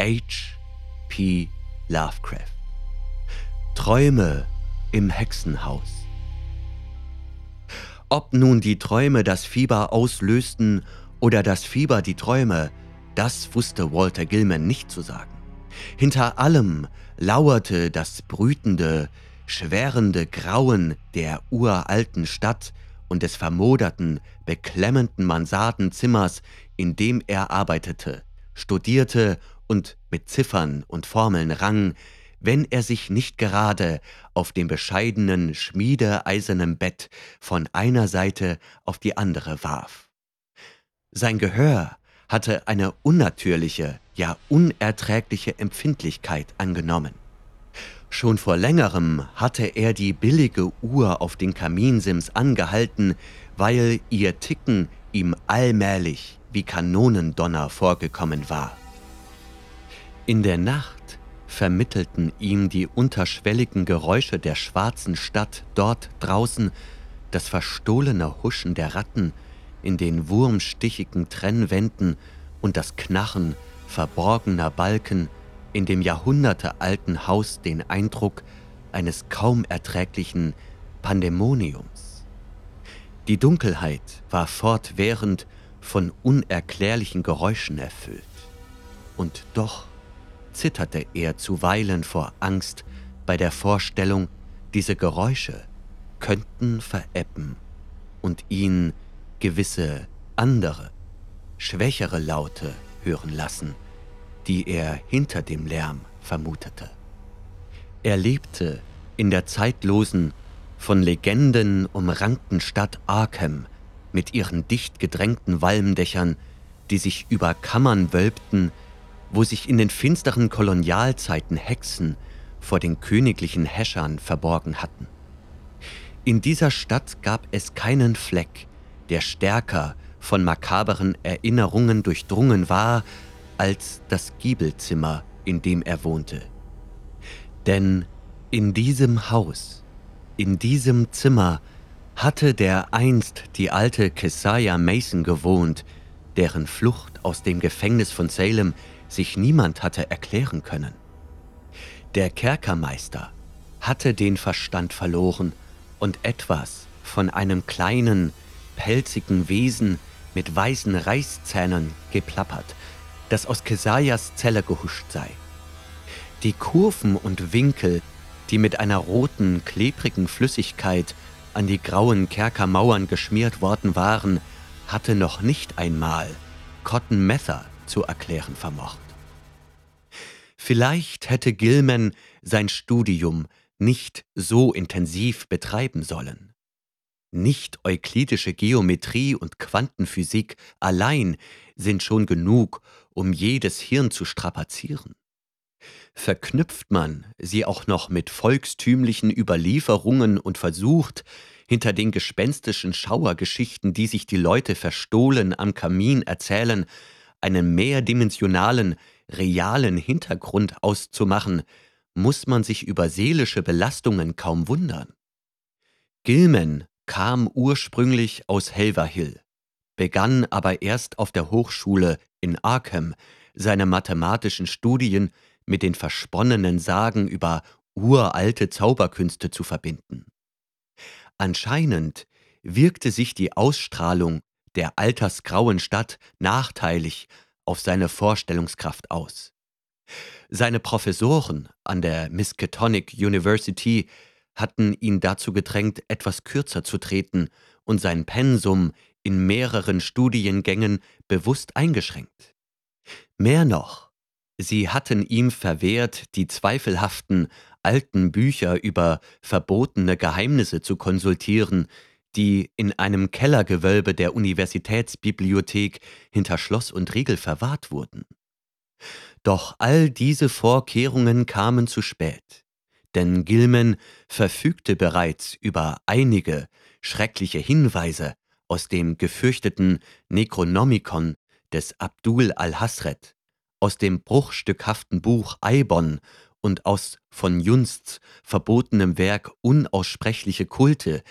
H. Lovecraft. Träume im Hexenhaus. Ob nun die Träume das Fieber auslösten oder das Fieber die Träume, das wusste Walter Gilman nicht zu sagen. Hinter allem lauerte das brütende, schwärende Grauen der uralten Stadt und des vermoderten, beklemmenden Mansardenzimmers, in dem er arbeitete, studierte und mit Ziffern und Formeln rang, wenn er sich nicht gerade auf dem bescheidenen, schmiedeeisernen Bett von einer Seite auf die andere warf. Sein Gehör hatte eine unnatürliche, ja unerträgliche Empfindlichkeit angenommen. Schon vor längerem hatte er die billige Uhr auf den Kaminsims angehalten, weil ihr Ticken ihm allmählich wie Kanonendonner vorgekommen war. In der Nacht vermittelten ihm die unterschwelligen Geräusche der schwarzen Stadt dort draußen das verstohlene Huschen der Ratten in den wurmstichigen Trennwänden und das Knarren verborgener Balken in dem jahrhundertealten Haus den Eindruck eines kaum erträglichen Pandemoniums. Die Dunkelheit war fortwährend von unerklärlichen Geräuschen erfüllt. Und doch zitterte er zuweilen vor Angst bei der Vorstellung, diese Geräusche könnten verebben und ihn gewisse andere, schwächere Laute hören lassen, die er hinter dem Lärm vermutete. Er lebte in der zeitlosen, von Legenden umrankten Stadt Arkham mit ihren dicht gedrängten Walmdächern, die sich über Kammern wölbten, wo sich in den finsteren Kolonialzeiten Hexen vor den königlichen Häschern verborgen hatten. In dieser Stadt gab es keinen Fleck, der stärker von makaberen Erinnerungen durchdrungen war als das Giebelzimmer, in dem er wohnte. Denn in diesem Haus, in diesem Zimmer hatte der einst die alte Keziah Mason gewohnt, deren Flucht aus dem Gefängnis von Salem sich niemand hatte erklären können. Der Kerkermeister hatte den Verstand verloren und etwas von einem kleinen, pelzigen Wesen mit weißen Reißzähnen geplappert, das aus Kesayas Zelle gehuscht sei. Die Kurven und Winkel, die mit einer roten, klebrigen Flüssigkeit an die grauen Kerkermauern geschmiert worden waren, hatte noch nicht einmal Cotton Mather zu erklären vermocht. Vielleicht hätte Gilman sein Studium nicht so intensiv betreiben sollen. Nicht euklidische Geometrie und Quantenphysik allein sind schon genug, um jedes Hirn zu strapazieren. Verknüpft man sie auch noch mit volkstümlichen Überlieferungen und versucht, hinter den gespenstischen Schauergeschichten, die sich die Leute verstohlen am Kamin erzählen, einen mehrdimensionalen, realen Hintergrund auszumachen, muss man sich über seelische Belastungen kaum wundern. Gilman kam ursprünglich aus Haverhill, begann aber erst auf der Hochschule in Arkham seine mathematischen Studien mit den versponnenen Sagen über uralte Zauberkünste zu verbinden. Anscheinend wirkte sich die Ausstrahlung der altersgrauen Stadt nachteilig auf seine Vorstellungskraft aus. Seine Professoren an der Miskatonic University hatten ihn dazu gedrängt, etwas kürzer zu treten und sein Pensum in mehreren Studiengängen bewusst eingeschränkt. Mehr noch, sie hatten ihm verwehrt, die zweifelhaften alten Bücher über verbotene Geheimnisse zu konsultieren, die in einem Kellergewölbe der Universitätsbibliothek hinter Schloss und Riegel verwahrt wurden. Doch all diese Vorkehrungen kamen zu spät denn Gilman verfügte bereits über einige schreckliche Hinweise aus dem gefürchteten Necronomicon des Abdul al-Hasret, aus dem bruchstückhaften Buch Eibon und aus von Junsts verbotenem Werk Unaussprechliche Kulte,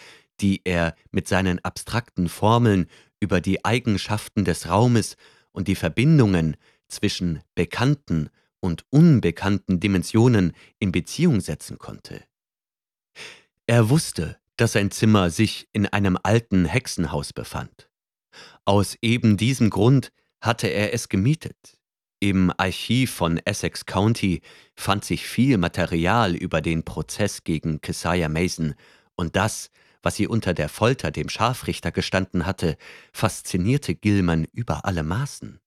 die er mit seinen abstrakten Formeln über die Eigenschaften des Raumes und die Verbindungen zwischen bekannten und unbekannten Dimensionen in Beziehung setzen konnte. Er wusste, dass sein Zimmer sich in einem alten Hexenhaus befand. Aus eben diesem Grund hatte er es gemietet. Im Archiv von Essex County fand sich viel Material über den Prozess gegen Keziah Mason und das, was sie unter der Folter dem Scharfrichter gestanden hatte, faszinierte Gilman über alle Maßen.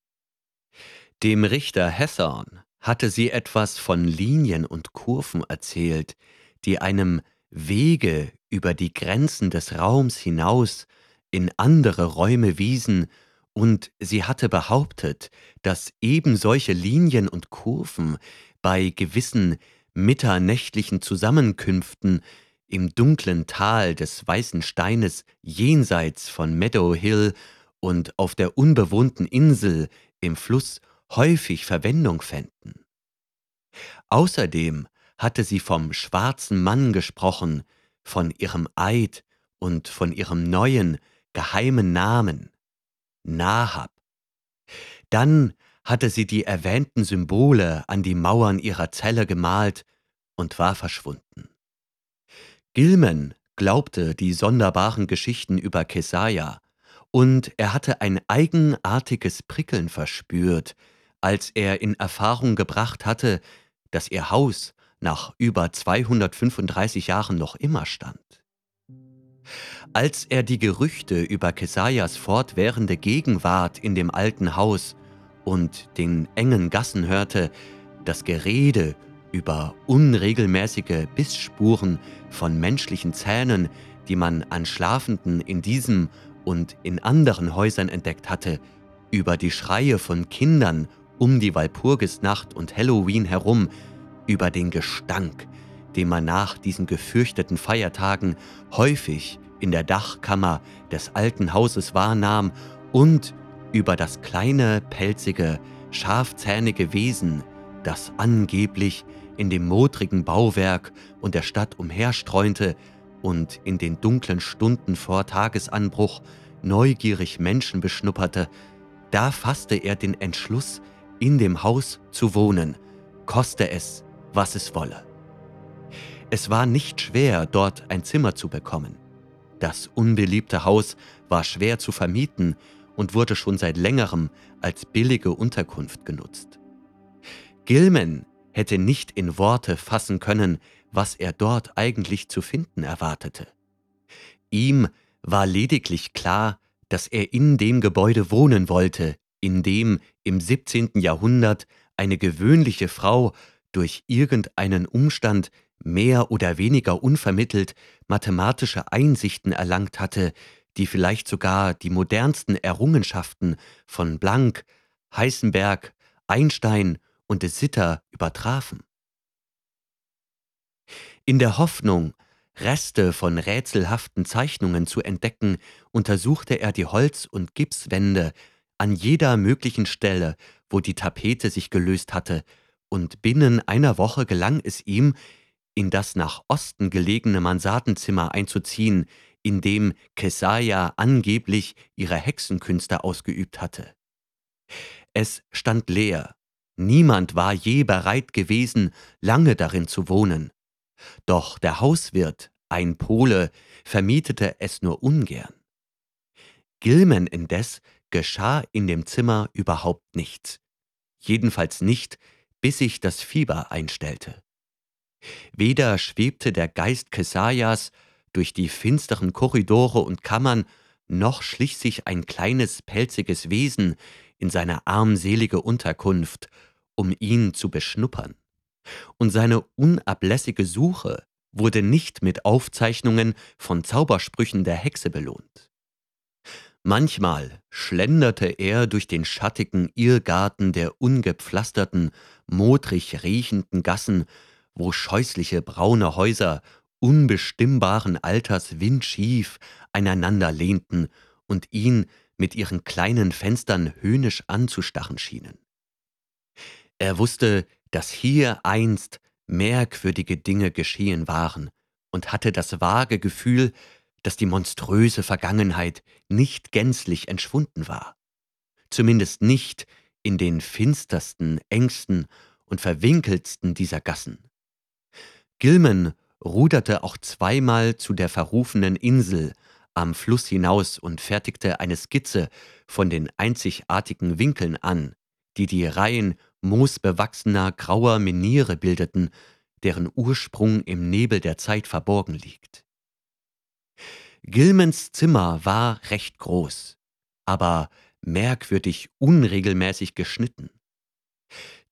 Dem Richter Hethorn hatte sie etwas von Linien und Kurven erzählt, die einem Wege über die Grenzen des Raums hinaus in andere Räume wiesen, und sie hatte behauptet, dass eben solche Linien und Kurven bei gewissen mitternächtlichen Zusammenkünften im dunklen Tal des weißen Steines jenseits von Meadow Hill und auf der unbewohnten Insel im Fluss häufig Verwendung fänden. Außerdem hatte sie vom schwarzen Mann gesprochen, von ihrem Eid und von ihrem neuen, geheimen Namen, Nahab. Dann hatte sie die erwähnten Symbole an die Mauern ihrer Zelle gemalt und war verschwunden. Gilman glaubte die sonderbaren Geschichten über Kesaja, und er hatte ein eigenartiges Prickeln verspürt, als er in Erfahrung gebracht hatte, dass ihr Haus nach über 235 Jahren noch immer stand. Als er die Gerüchte über Kesajas fortwährende Gegenwart in dem alten Haus und den engen Gassen hörte, das Gerede über unregelmäßige Bissspuren von menschlichen Zähnen, die man an Schlafenden in diesem und in anderen Häusern entdeckt hatte, über die Schreie von Kindern um die Walpurgisnacht und Halloween herum, über den Gestank, den man nach diesen gefürchteten Feiertagen häufig in der Dachkammer des alten Hauses wahrnahm und über das kleine, pelzige, scharfzähnige Wesen, das angeblich in dem modrigen Bauwerk und der Stadt umherstreunte und in den dunklen Stunden vor Tagesanbruch neugierig Menschen beschnupperte, da fasste er den Entschluss, in dem Haus zu wohnen, koste es, was es wolle. Es war nicht schwer, dort ein Zimmer zu bekommen. Das unbeliebte Haus war schwer zu vermieten und wurde schon seit längerem als billige Unterkunft genutzt. Gilman hätte nicht in Worte fassen können, was er dort eigentlich zu finden erwartete. Ihm war lediglich klar, dass er in dem Gebäude wohnen wollte, in dem im 17. Jahrhundert eine gewöhnliche Frau durch irgendeinen Umstand mehr oder weniger unvermittelt mathematische Einsichten erlangt hatte, die vielleicht sogar die modernsten Errungenschaften von Planck, Heisenberg, Einstein und de Sitter übertrafen. In der Hoffnung, Reste von rätselhaften Zeichnungen zu entdecken, untersuchte er die Holz- und Gipswände an jeder möglichen Stelle, wo die Tapete sich gelöst hatte, und binnen einer Woche gelang es ihm, in das nach Osten gelegene Mansardenzimmer einzuziehen, in dem Kesaja angeblich ihre Hexenkünste ausgeübt hatte. Es stand leer, niemand war je bereit gewesen, lange darin zu wohnen. Doch der Hauswirt, ein Pole, vermietete es nur ungern. Gilman indes geschah in dem Zimmer überhaupt nichts. Jedenfalls nicht, bis sich das Fieber einstellte. Weder schwebte der Geist Kesajas durch die finsteren Korridore und Kammern, noch schlich sich ein kleines pelziges Wesen in seine armselige Unterkunft, um ihn zu beschnuppern. Und seine unablässige Suche wurde nicht mit Aufzeichnungen von Zaubersprüchen der Hexe belohnt. Manchmal schlenderte er durch den schattigen Irrgarten der ungepflasterten, modrig riechenden Gassen, wo scheußliche braune Häuser unbestimmbaren Alters windschief einander lehnten und ihn mit ihren kleinen Fenstern höhnisch anzustachen schienen. Er wusste, dass hier einst merkwürdige Dinge geschehen waren und hatte das vage Gefühl, dass die monströse Vergangenheit nicht gänzlich entschwunden war. Zumindest nicht in den finstersten, engsten und verwinkeltsten dieser Gassen. Gilman ruderte auch zweimal zu der verrufenen Insel am Fluss hinaus und fertigte eine Skizze von den einzigartigen Winkeln an, die die Reihen moosbewachsener grauer Meniere bildeten, deren Ursprung im Nebel der Zeit verborgen liegt. Gilmans Zimmer war recht groß, aber merkwürdig unregelmäßig geschnitten.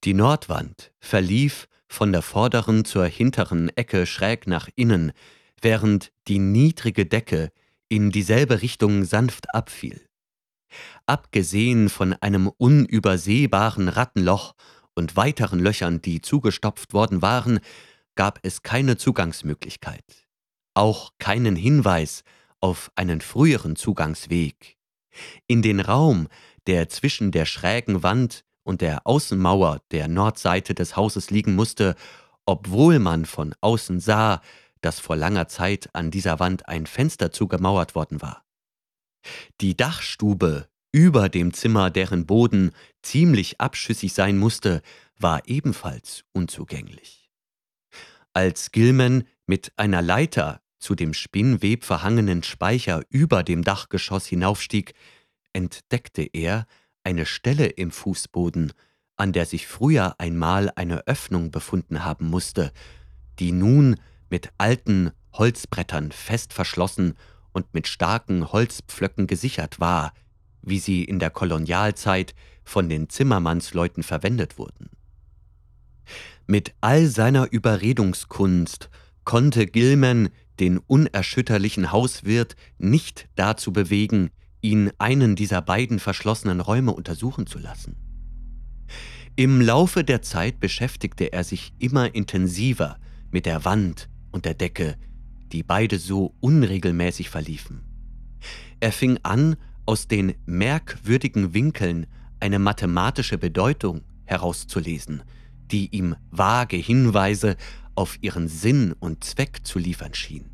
Die Nordwand verlief von der vorderen zur hinteren Ecke schräg nach innen, während die niedrige Decke in dieselbe Richtung sanft abfiel. Abgesehen von einem unübersehbaren Rattenloch und weiteren Löchern, die zugestopft worden waren, gab es keine Zugangsmöglichkeit, auch keinen Hinweis auf einen früheren Zugangsweg. In den Raum, der zwischen der schrägen Wand und der Außenmauer der Nordseite des Hauses liegen musste, obwohl man von außen sah, dass vor langer Zeit an dieser Wand ein Fenster zugemauert worden war. Die Dachstube über dem Zimmer, deren Boden ziemlich abschüssig sein musste, war ebenfalls unzugänglich. Als Gilman mit einer Leiter zu dem spinnwebverhangenen Speicher über dem Dachgeschoss hinaufstieg, entdeckte er eine Stelle im Fußboden, an der sich früher einmal eine Öffnung befunden haben musste, die nun mit alten Holzbrettern fest verschlossen und mit starken Holzpflöcken gesichert war, wie sie in der Kolonialzeit von den Zimmermannsleuten verwendet wurden. Mit all seiner Überredungskunst konnte Gilman den unerschütterlichen Hauswirt nicht dazu bewegen, ihn einen dieser beiden verschlossenen Räume untersuchen zu lassen. Im Laufe der Zeit beschäftigte er sich immer intensiver mit der Wand und der Decke, die beide so unregelmäßig verliefen. Er fing an, aus den merkwürdigen Winkeln eine mathematische Bedeutung herauszulesen, die ihm vage Hinweise auf ihren Sinn und Zweck zu liefern schien.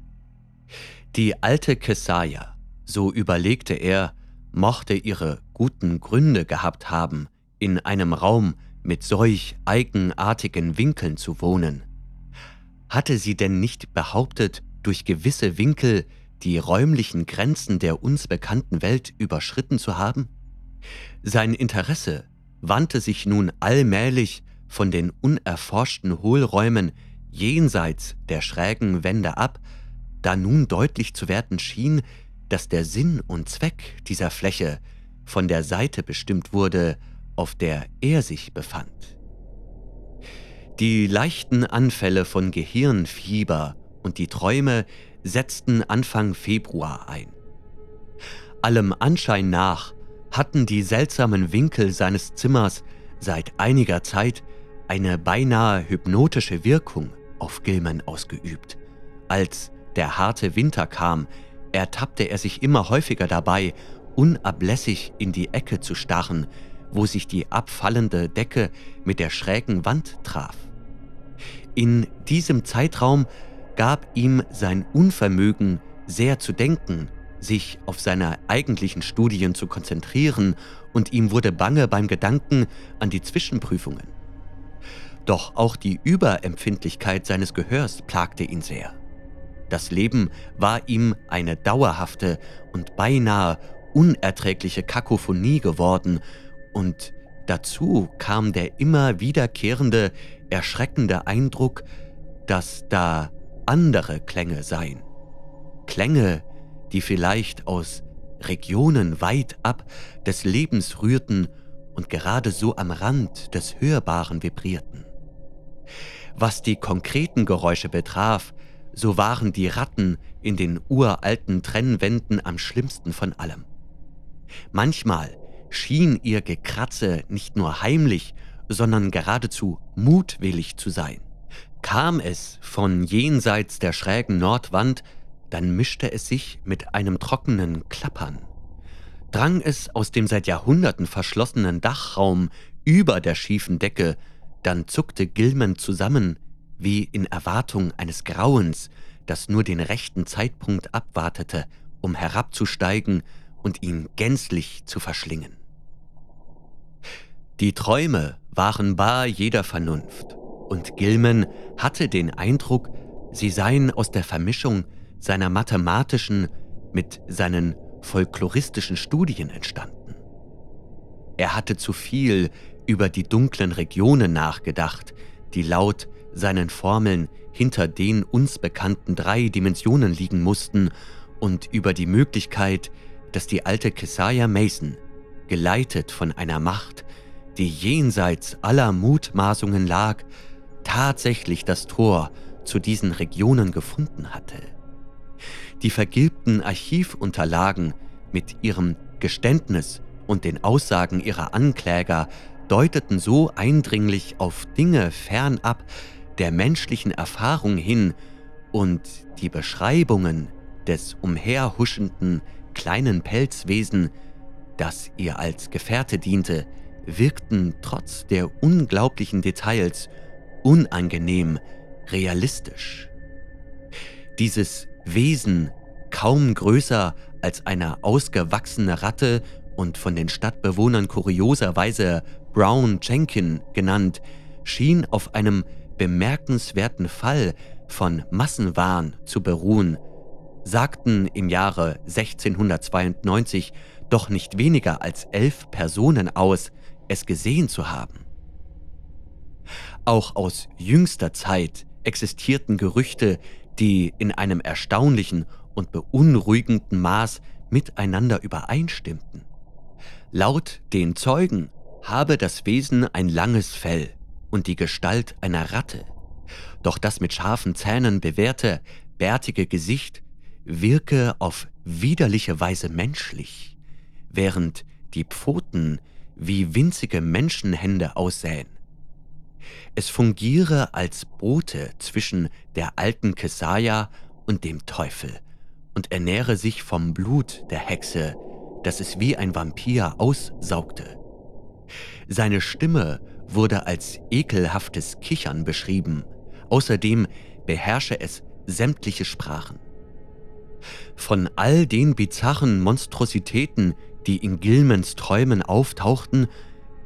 Die alte Kesaja, so überlegte er, mochte ihre guten Gründe gehabt haben, in einem Raum mit solch eigenartigen Winkeln zu wohnen. Hatte sie denn nicht behauptet, durch gewisse Winkel die räumlichen Grenzen der uns bekannten Welt überschritten zu haben? Sein Interesse wandte sich nun allmählich von den unerforschten Hohlräumen jenseits der schrägen Wände ab, da nun deutlich zu werden schien, dass der Sinn und Zweck dieser Fläche von der Seite bestimmt wurde, auf der er sich befand. Die leichten Anfälle von Gehirnfieber und die Träume setzten Anfang Februar ein. Allem Anschein nach hatten die seltsamen Winkel seines Zimmers seit einiger Zeit eine beinahe hypnotische Wirkung auf Gilman ausgeübt. Als der harte Winter kam, ertappte er sich immer häufiger dabei, unablässig in die Ecke zu starren, wo sich die abfallende Decke mit der schrägen Wand traf. In diesem Zeitraum gab ihm sein Unvermögen sehr zu denken, sich auf seine eigentlichen Studien zu konzentrieren, und ihm wurde bange beim Gedanken an die Zwischenprüfungen. Doch auch die Überempfindlichkeit seines Gehörs plagte ihn sehr. Das Leben war ihm eine dauerhafte und beinahe unerträgliche Kakophonie geworden, und dazu kam der immer wiederkehrende, erschreckende Eindruck, dass da andere Klänge seien. Klänge, die vielleicht aus Regionen weit ab des Lebens rührten und gerade so am Rand des Hörbaren vibrierten. Was die konkreten Geräusche betraf, so waren die Ratten in den uralten Trennwänden am schlimmsten von allem. Manchmal schien ihr Gekratze nicht nur heimlich, sondern geradezu mutwillig zu sein. Kam es von jenseits der schrägen Nordwand, dann mischte es sich mit einem trockenen Klappern. Drang es aus dem seit Jahrhunderten verschlossenen Dachraum über der schiefen Decke, dann zuckte Gilman zusammen, wie in Erwartung eines Grauens, das nur den rechten Zeitpunkt abwartete, um herabzusteigen und ihn gänzlich zu verschlingen. Die Träume waren bar jeder Vernunft, und Gilman hatte den Eindruck, sie seien aus der Vermischung seiner mathematischen mit seinen folkloristischen Studien entstanden. Er hatte zu viel über die dunklen Regionen nachgedacht, die laut seinen Formeln hinter den uns bekannten drei Dimensionen liegen mussten und über die Möglichkeit, dass die alte Kesaia Mason, geleitet von einer Macht, die jenseits aller Mutmaßungen lag, tatsächlich das Tor zu diesen Regionen gefunden hatte. Die vergilbten Archivunterlagen mit ihrem Geständnis und den Aussagen ihrer Ankläger deuteten so eindringlich auf Dinge fernab der menschlichen Erfahrung hin und die Beschreibungen des umherhuschenden kleinen Pelzwesen, das ihr als Gefährte diente, wirkten trotz der unglaublichen Details unangenehm realistisch. Dieses Wesen, kaum größer als eine ausgewachsene Ratte und von den Stadtbewohnern kurioserweise Brown Jenkin genannt, schien auf einem bemerkenswerten Fall von Massenwahn zu beruhen, sagten im Jahre 1692 doch nicht weniger als elf Personen aus, es gesehen zu haben. Auch aus jüngster Zeit existierten Gerüchte, die in einem erstaunlichen und beunruhigenden Maß miteinander übereinstimmten. Laut den Zeugen habe das Wesen ein langes Fell und die Gestalt einer Ratte, doch das mit scharfen Zähnen bewehrte, bärtige Gesicht wirke auf widerliche Weise menschlich, während die Pfoten wie winzige Menschenhände aussähen. Es fungiere als Bote zwischen der alten Kesaja und dem Teufel und ernähre sich vom Blut der Hexe, das es wie ein Vampir aussaugte. Seine Stimme wurde als ekelhaftes Kichern beschrieben, außerdem beherrsche es sämtliche Sprachen. Von all den bizarren Monstrositäten, die in Gilmans Träumen auftauchten,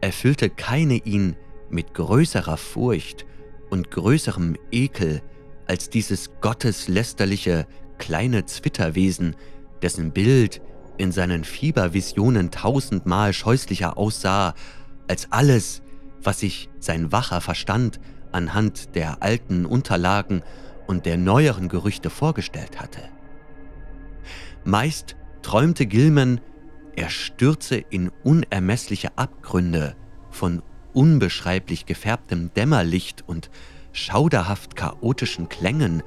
erfüllte keine ihn mit größerer Furcht und größerem Ekel als dieses gotteslästerliche kleine Zwitterwesen, dessen Bild in seinen Fiebervisionen tausendmal scheußlicher aussah als alles, was sich sein wacher Verstand anhand der alten Unterlagen und der neueren Gerüchte vorgestellt hatte. Meist träumte Gilman, er stürze in unermessliche Abgründe von unbeschreiblich gefärbtem Dämmerlicht und schauderhaft chaotischen Klängen,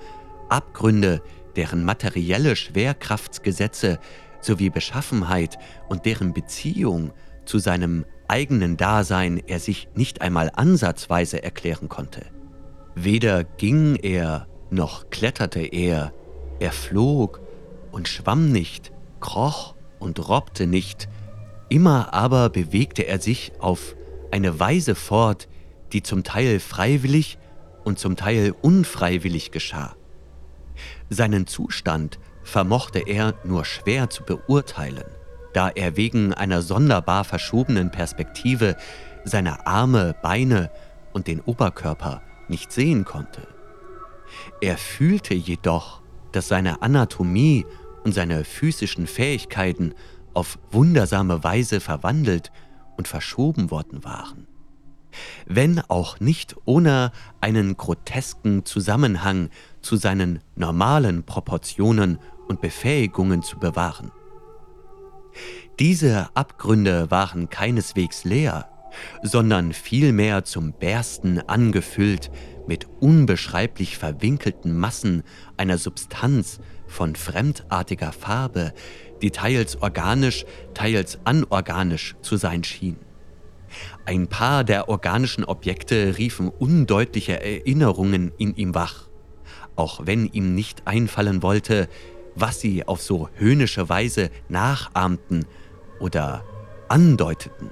Abgründe, deren materielle Schwerkraftsgesetze sowie Beschaffenheit und deren Beziehung zu seinem eigenen Dasein er sich nicht einmal ansatzweise erklären konnte. Weder ging er noch kletterte er, er flog und schwamm nicht, kroch und robbte nicht, immer aber bewegte er sich auf eine Weise fort, die zum Teil freiwillig und zum Teil unfreiwillig geschah. Seinen Zustand vermochte er nur schwer zu beurteilen, da er wegen einer sonderbar verschobenen Perspektive seine Arme, Beine und den Oberkörper nicht sehen konnte. Er fühlte jedoch, dass seine Anatomie und seine physischen Fähigkeiten auf wundersame Weise verwandelt und verschoben worden waren. Wenn auch nicht ohne einen grotesken Zusammenhang zu seinen normalen Proportionen und Befähigungen zu bewahren. Diese Abgründe waren keineswegs leer, sondern vielmehr zum Bersten angefüllt mit unbeschreiblich verwinkelten Massen einer Substanz von fremdartiger Farbe, die teils organisch, teils anorganisch zu sein schien. Ein paar der organischen Objekte riefen undeutliche Erinnerungen in ihm wach, auch wenn ihm nicht einfallen wollte, was sie auf so höhnische Weise nachahmten oder andeuteten.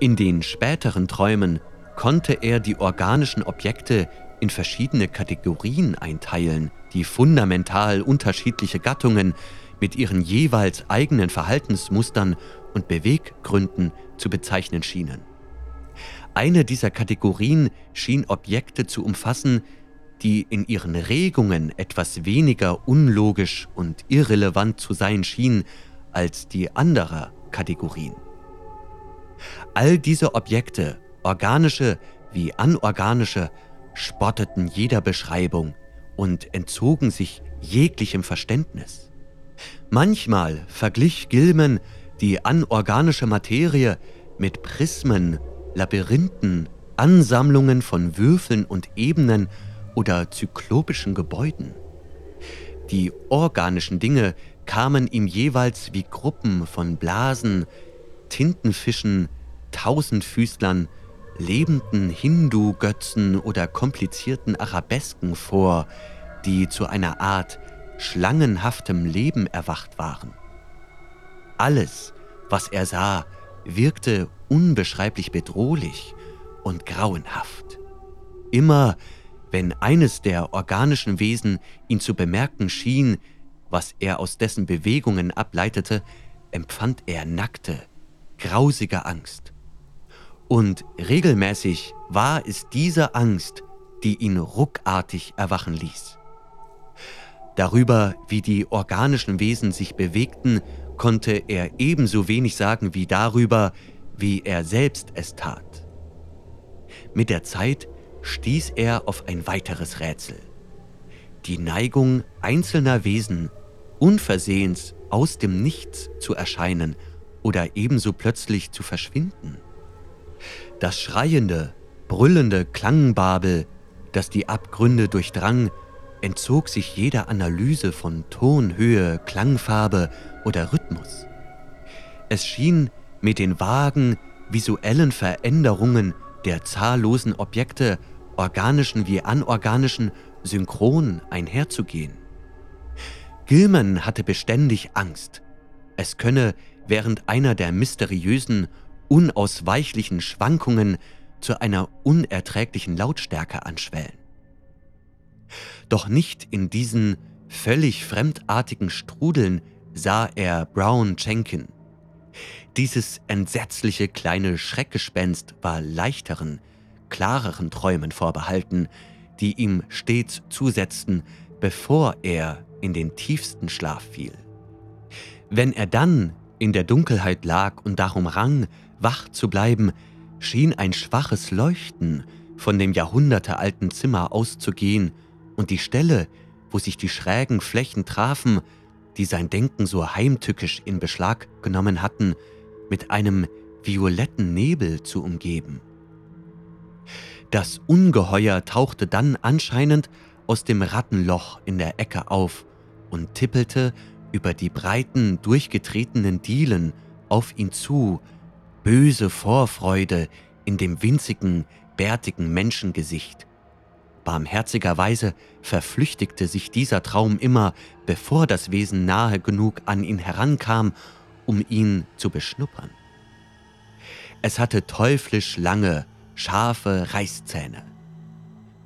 In den späteren Träumen konnte er die organischen Objekte in verschiedene Kategorien einteilen, die fundamental unterschiedliche Gattungen mit ihren jeweils eigenen Verhaltensmustern und Beweggründen zu bezeichnen schienen. Eine dieser Kategorien schien Objekte zu umfassen, die in ihren Regungen etwas weniger unlogisch und irrelevant zu sein schienen als die anderer Kategorien. All diese Objekte, organische wie anorganische, spotteten jeder Beschreibung und entzogen sich jeglichem Verständnis. Manchmal verglich Gilman die anorganische Materie mit Prismen, Labyrinthen, Ansammlungen von Würfeln und Ebenen oder zyklopischen Gebäuden. Die organischen Dinge kamen ihm jeweils wie Gruppen von Blasen, Tintenfischen, Tausendfüßlern, lebenden Hindu-Götzen oder komplizierten Arabesken vor, die zu einer Art schlangenhaftem Leben erwacht waren. Alles, was er sah, wirkte unbeschreiblich bedrohlich und grauenhaft. Immer wenn eines der organischen Wesen ihn zu bemerken schien, was er aus dessen Bewegungen ableitete, empfand er nackte, grausige Angst. Und regelmäßig war es diese Angst, die ihn ruckartig erwachen ließ. Darüber, wie die organischen Wesen sich bewegten, konnte er ebenso wenig sagen wie darüber, wie er selbst es tat. Mit der Zeit stieß er auf ein weiteres Rätsel. Die Neigung einzelner Wesen, unversehens aus dem Nichts zu erscheinen oder ebenso plötzlich zu verschwinden. Das schreiende, brüllende Klangbabel, das die Abgründe durchdrang, entzog sich jeder Analyse von Ton, Höhe, Klangfarbe oder Rhythmus. Es schien mit den vagen, visuellen Veränderungen der zahllosen Objekte, organischen wie anorganischen, synchron einherzugehen. Gilman hatte beständig Angst. Es könne während einer der mysteriösen, unausweichlichen Schwankungen zu einer unerträglichen Lautstärke anschwellen. Doch nicht in diesen völlig fremdartigen Strudeln sah er Brown Jenkin. Dieses entsetzliche kleine Schreckgespenst war leichteren, klareren Träumen vorbehalten, die ihm stets zusetzten, bevor er in den tiefsten Schlaf fiel. Wenn er dann in der Dunkelheit lag und darum rang, wach zu bleiben, schien ein schwaches Leuchten von dem jahrhundertealten Zimmer auszugehen, und die Stelle, wo sich die schrägen Flächen trafen, die sein Denken so heimtückisch in Beschlag genommen hatten, mit einem violetten Nebel zu umgeben. Das Ungeheuer tauchte dann anscheinend aus dem Rattenloch in der Ecke auf und tippelte über die breiten, durchgetretenen Dielen auf ihn zu, böse Vorfreude in dem winzigen, bärtigen Menschengesicht. Barmherzigerweise verflüchtigte sich dieser Traum immer, bevor das Wesen nahe genug an ihn herankam, um ihn zu beschnuppern. Es hatte teuflisch lange, scharfe Reißzähne.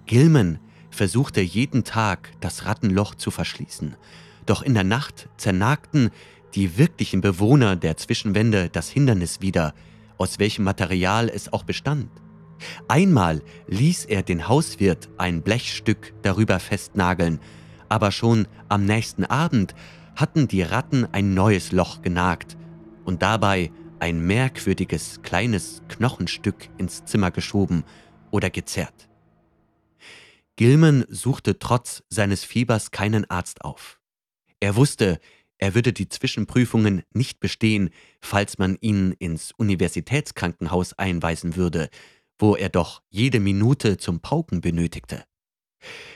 Gilman versuchte jeden Tag, das Rattenloch zu verschließen, doch in der Nacht zernagten die wirklichen Bewohner der Zwischenwände das Hindernis wieder, aus welchem Material es auch bestand. Einmal ließ er den Hauswirt ein Blechstück darüber festnageln, aber schon am nächsten Abend hatten die Ratten ein neues Loch genagt und dabei ein merkwürdiges kleines Knochenstück ins Zimmer geschoben oder gezerrt. Gilman suchte trotz seines Fiebers keinen Arzt auf. Er wusste, er würde die Zwischenprüfungen nicht bestehen, falls man ihn ins Universitätskrankenhaus einweisen würde, wo er doch jede Minute zum Pauken benötigte.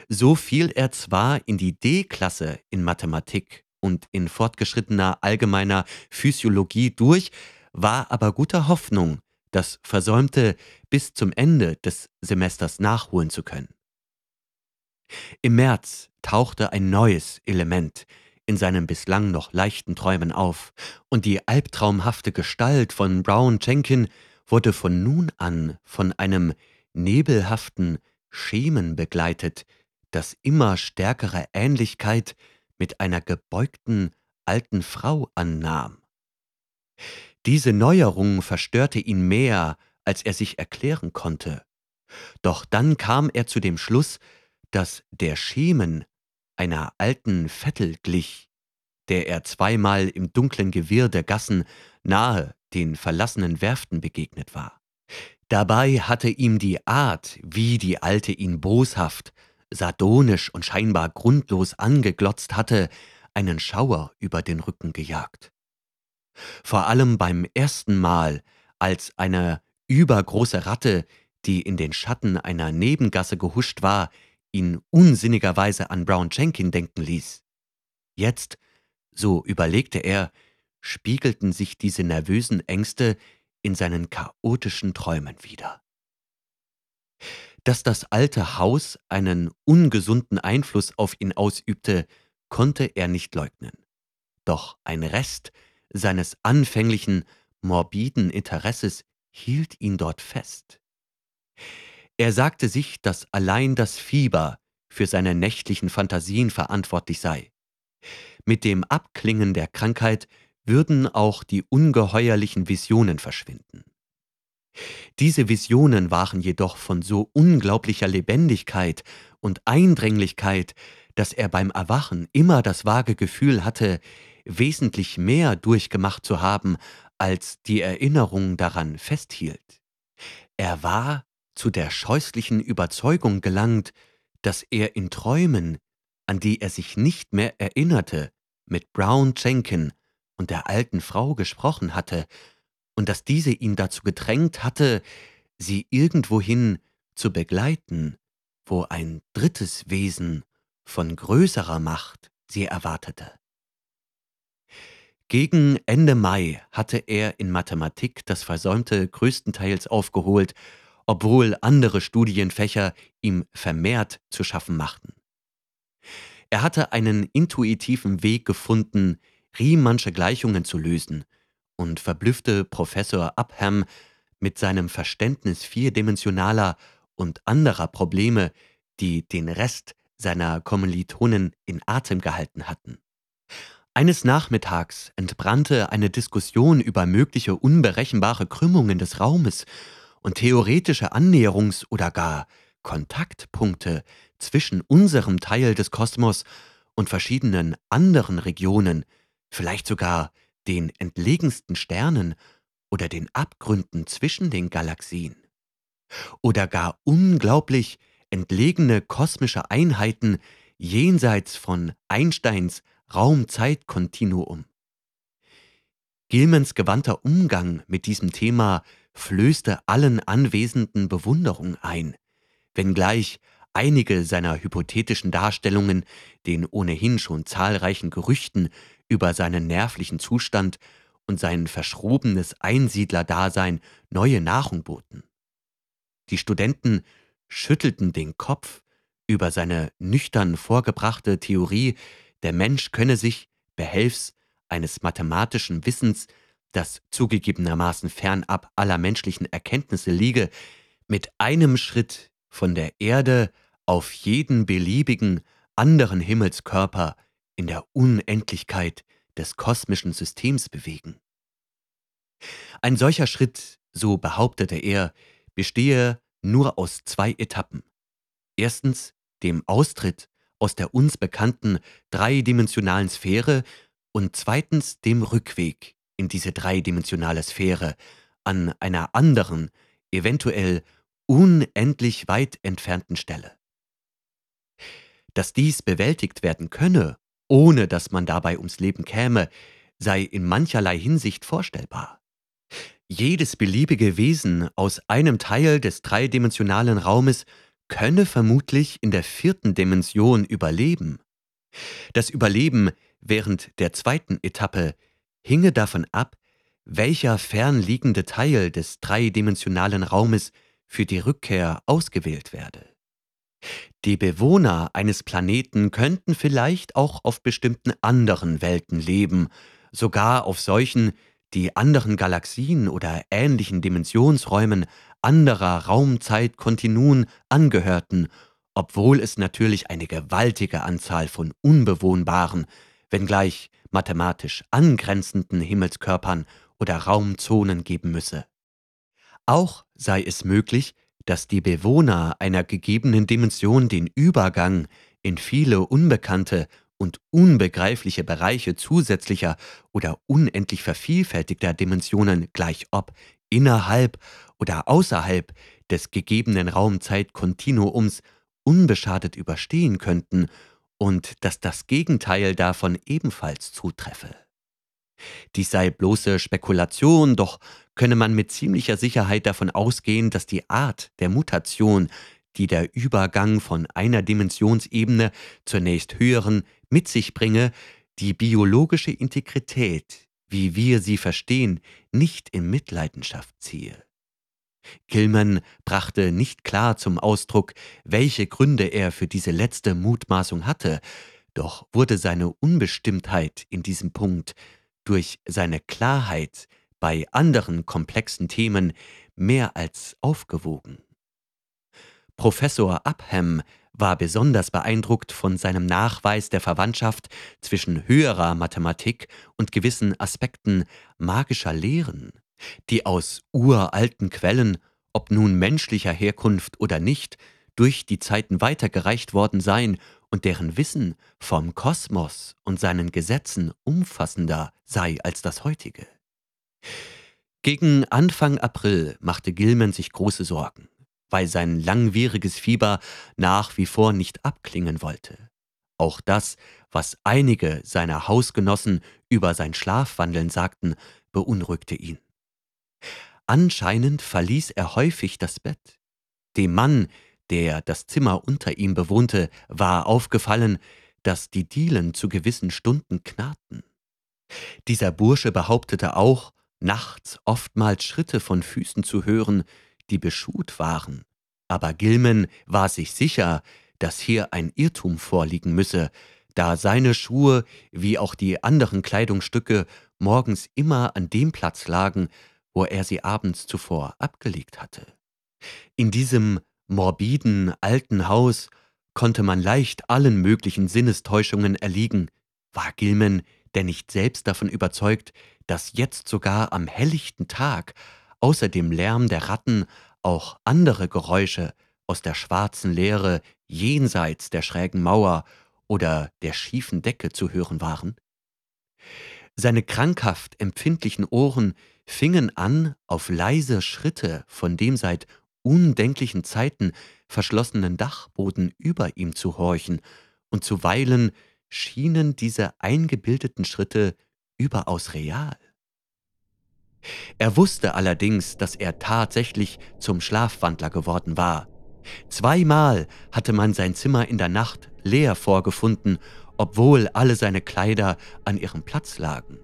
So fiel er zwar in die D-Klasse in Mathematik und in fortgeschrittener allgemeiner Physiologie durch, war aber guter Hoffnung, das Versäumte bis zum Ende des Semesters nachholen zu können. Im März tauchte ein neues Element in seinen bislang noch leichten Träumen auf, und die albtraumhafte Gestalt von Brown Jenkin wurde von nun an von einem nebelhaften Schemen begleitet, das immer stärkere Ähnlichkeit mit einer gebeugten alten Frau annahm. Diese Neuerung verstörte ihn mehr als er sich erklären konnte. Doch dann kam er zu dem Schluss, dass der Schemen einer alten Vettel glich, der er zweimal im dunklen Gewirr der Gassen nahe den verlassenen Werften begegnet war. Dabei hatte ihm die Art, wie die Alte ihn boshaft, sardonisch und scheinbar grundlos angeglotzt hatte, einen Schauer über den Rücken gejagt. Vor allem beim ersten Mal, als eine übergroße Ratte, die in den Schatten einer Nebengasse gehuscht war, ihn unsinnigerweise an Brown Jenkin denken ließ. Jetzt, so überlegte er, spiegelten sich diese nervösen Ängste in seinen chaotischen Träumen wieder. Dass das alte Haus einen ungesunden Einfluss auf ihn ausübte, konnte er nicht leugnen. Doch ein Rest seines anfänglichen, morbiden Interesses hielt ihn dort fest. Er sagte sich, dass allein das Fieber für seine nächtlichen Fantasien verantwortlich sei. Mit dem Abklingen der Krankheit würden auch die ungeheuerlichen Visionen verschwinden. Diese Visionen waren jedoch von so unglaublicher Lebendigkeit und Eindringlichkeit, dass er beim Erwachen immer das vage Gefühl hatte, wesentlich mehr durchgemacht zu haben, als die Erinnerung daran festhielt. Er war zu der scheußlichen Überzeugung gelangt, dass er in Träumen, an die er sich nicht mehr erinnerte, mit Brown Jenkin und der alten Frau gesprochen hatte, und dass diese ihn dazu gedrängt hatte, sie irgendwohin zu begleiten, wo ein drittes Wesen von größerer Macht sie erwartete. Gegen Ende Mai hatte er in Mathematik das Versäumte größtenteils aufgeholt, obwohl andere Studienfächer ihm vermehrt zu schaffen machten. Er hatte einen intuitiven Weg gefunden, Riemannsche Gleichungen zu lösen und verblüffte Professor Upham mit seinem Verständnis vierdimensionaler und anderer Probleme, die den Rest seiner Kommilitonen in Atem gehalten hatten. Eines Nachmittags entbrannte eine Diskussion über mögliche unberechenbare Krümmungen des Raumes und theoretische Annäherungs- oder gar Kontaktpunkte zwischen unserem Teil des Kosmos und verschiedenen anderen Regionen, vielleicht sogar den entlegensten Sternen oder den Abgründen zwischen den Galaxien. Oder gar unglaublich entlegene kosmische Einheiten jenseits von Einsteins Raum-Zeit-Kontinuum. Gilmans gewandter Umgang mit diesem Thema flößte allen Anwesenden Bewunderung ein, wenngleich einige seiner hypothetischen Darstellungen den ohnehin schon zahlreichen Gerüchten über seinen nervlichen Zustand und sein verschrobenes Einsiedlerdasein neue Nahrung boten. Die Studenten schüttelten den Kopf über seine nüchtern vorgebrachte Theorie, der Mensch könne sich, behelfs eines mathematischen Wissens, das zugegebenermaßen fernab aller menschlichen Erkenntnisse liege, mit einem Schritt von der Erde auf jeden beliebigen anderen Himmelskörper in der Unendlichkeit des kosmischen Systems bewegen. Ein solcher Schritt, so behauptete er, bestehe nur aus zwei Etappen. Erstens dem Austritt aus der uns bekannten dreidimensionalen Sphäre und zweitens dem Rückweg in diese dreidimensionale Sphäre an einer anderen, eventuell unendlich weit entfernten Stelle. Dass dies bewältigt werden könne, ohne dass man dabei ums Leben käme, sei in mancherlei Hinsicht vorstellbar. Jedes beliebige Wesen aus einem Teil des dreidimensionalen Raumes könne vermutlich in der vierten Dimension überleben. Das Überleben während der zweiten Etappe hinge davon ab, welcher fernliegende Teil des dreidimensionalen Raumes für die Rückkehr ausgewählt werde. Die Bewohner eines Planeten könnten vielleicht auch auf bestimmten anderen Welten leben, sogar auf solchen, die anderen Galaxien oder ähnlichen Dimensionsräumen anderer Raumzeitkontinuen angehörten, obwohl es natürlich eine gewaltige Anzahl von unbewohnbaren, wenngleich mathematisch angrenzenden Himmelskörpern oder Raumzonen geben müsse. Auch sei es möglich, dass die Bewohner einer gegebenen Dimension den Übergang in viele unbekannte und unbegreifliche Bereiche zusätzlicher oder unendlich vervielfältigter Dimensionen gleich ob innerhalb oder außerhalb des gegebenen Raumzeitkontinuums unbeschadet überstehen könnten und dass das Gegenteil davon ebenfalls zutreffe. Dies sei bloße Spekulation, doch könne man mit ziemlicher Sicherheit davon ausgehen, dass die Art der Mutation, die der Übergang von einer Dimensionsebene zur nächst höheren mit sich bringe, die biologische Integrität, wie wir sie verstehen, nicht in Mitleidenschaft ziehe. Gilman brachte nicht klar zum Ausdruck, welche Gründe er für diese letzte Mutmaßung hatte, doch wurde seine Unbestimmtheit in diesem Punkt durch seine Klarheit bei anderen komplexen Themen mehr als aufgewogen. Professor Upham war besonders beeindruckt von seinem Nachweis der Verwandtschaft zwischen höherer Mathematik und gewissen Aspekten magischer Lehren, die aus uralten Quellen, ob nun menschlicher Herkunft oder nicht, durch die Zeiten weitergereicht worden seien und deren Wissen vom Kosmos und seinen Gesetzen umfassender sei als das heutige. Gegen Anfang April machte Gilman sich große Sorgen, weil sein langwieriges Fieber nach wie vor nicht abklingen wollte. Auch das, was einige seiner Hausgenossen über sein Schlafwandeln sagten, beunruhigte ihn. Anscheinend verließ er häufig das Bett. Dem Mann, der das Zimmer unter ihm bewohnte, war aufgefallen, dass die Dielen zu gewissen Stunden knarrten. Dieser Bursche behauptete auch, nachts oftmals Schritte von Füßen zu hören, die beschuht waren. Aber Gilman war sich sicher, dass hier ein Irrtum vorliegen müsse, da seine Schuhe wie auch die anderen Kleidungsstücke morgens immer an dem Platz lagen, wo er sie abends zuvor abgelegt hatte. In diesem morbiden alten Haus konnte man leicht allen möglichen Sinnestäuschungen erliegen. War Gilman denn nicht selbst davon überzeugt, dass jetzt sogar am helllichten Tag außer dem Lärm der Ratten auch andere Geräusche aus der schwarzen Leere jenseits der schrägen Mauer oder der schiefen Decke zu hören waren? Seine krankhaft empfindlichen Ohren fingen an, auf leise Schritte von dem seit undenklichen Zeiten verschlossenen Dachboden über ihm zu horchen, und zuweilen schienen diese eingebildeten Schritte überaus real. Er wusste allerdings, dass er tatsächlich zum Schlafwandler geworden war. Zweimal hatte man sein Zimmer in der Nacht leer vorgefunden, obwohl alle seine Kleider an ihrem Platz lagen.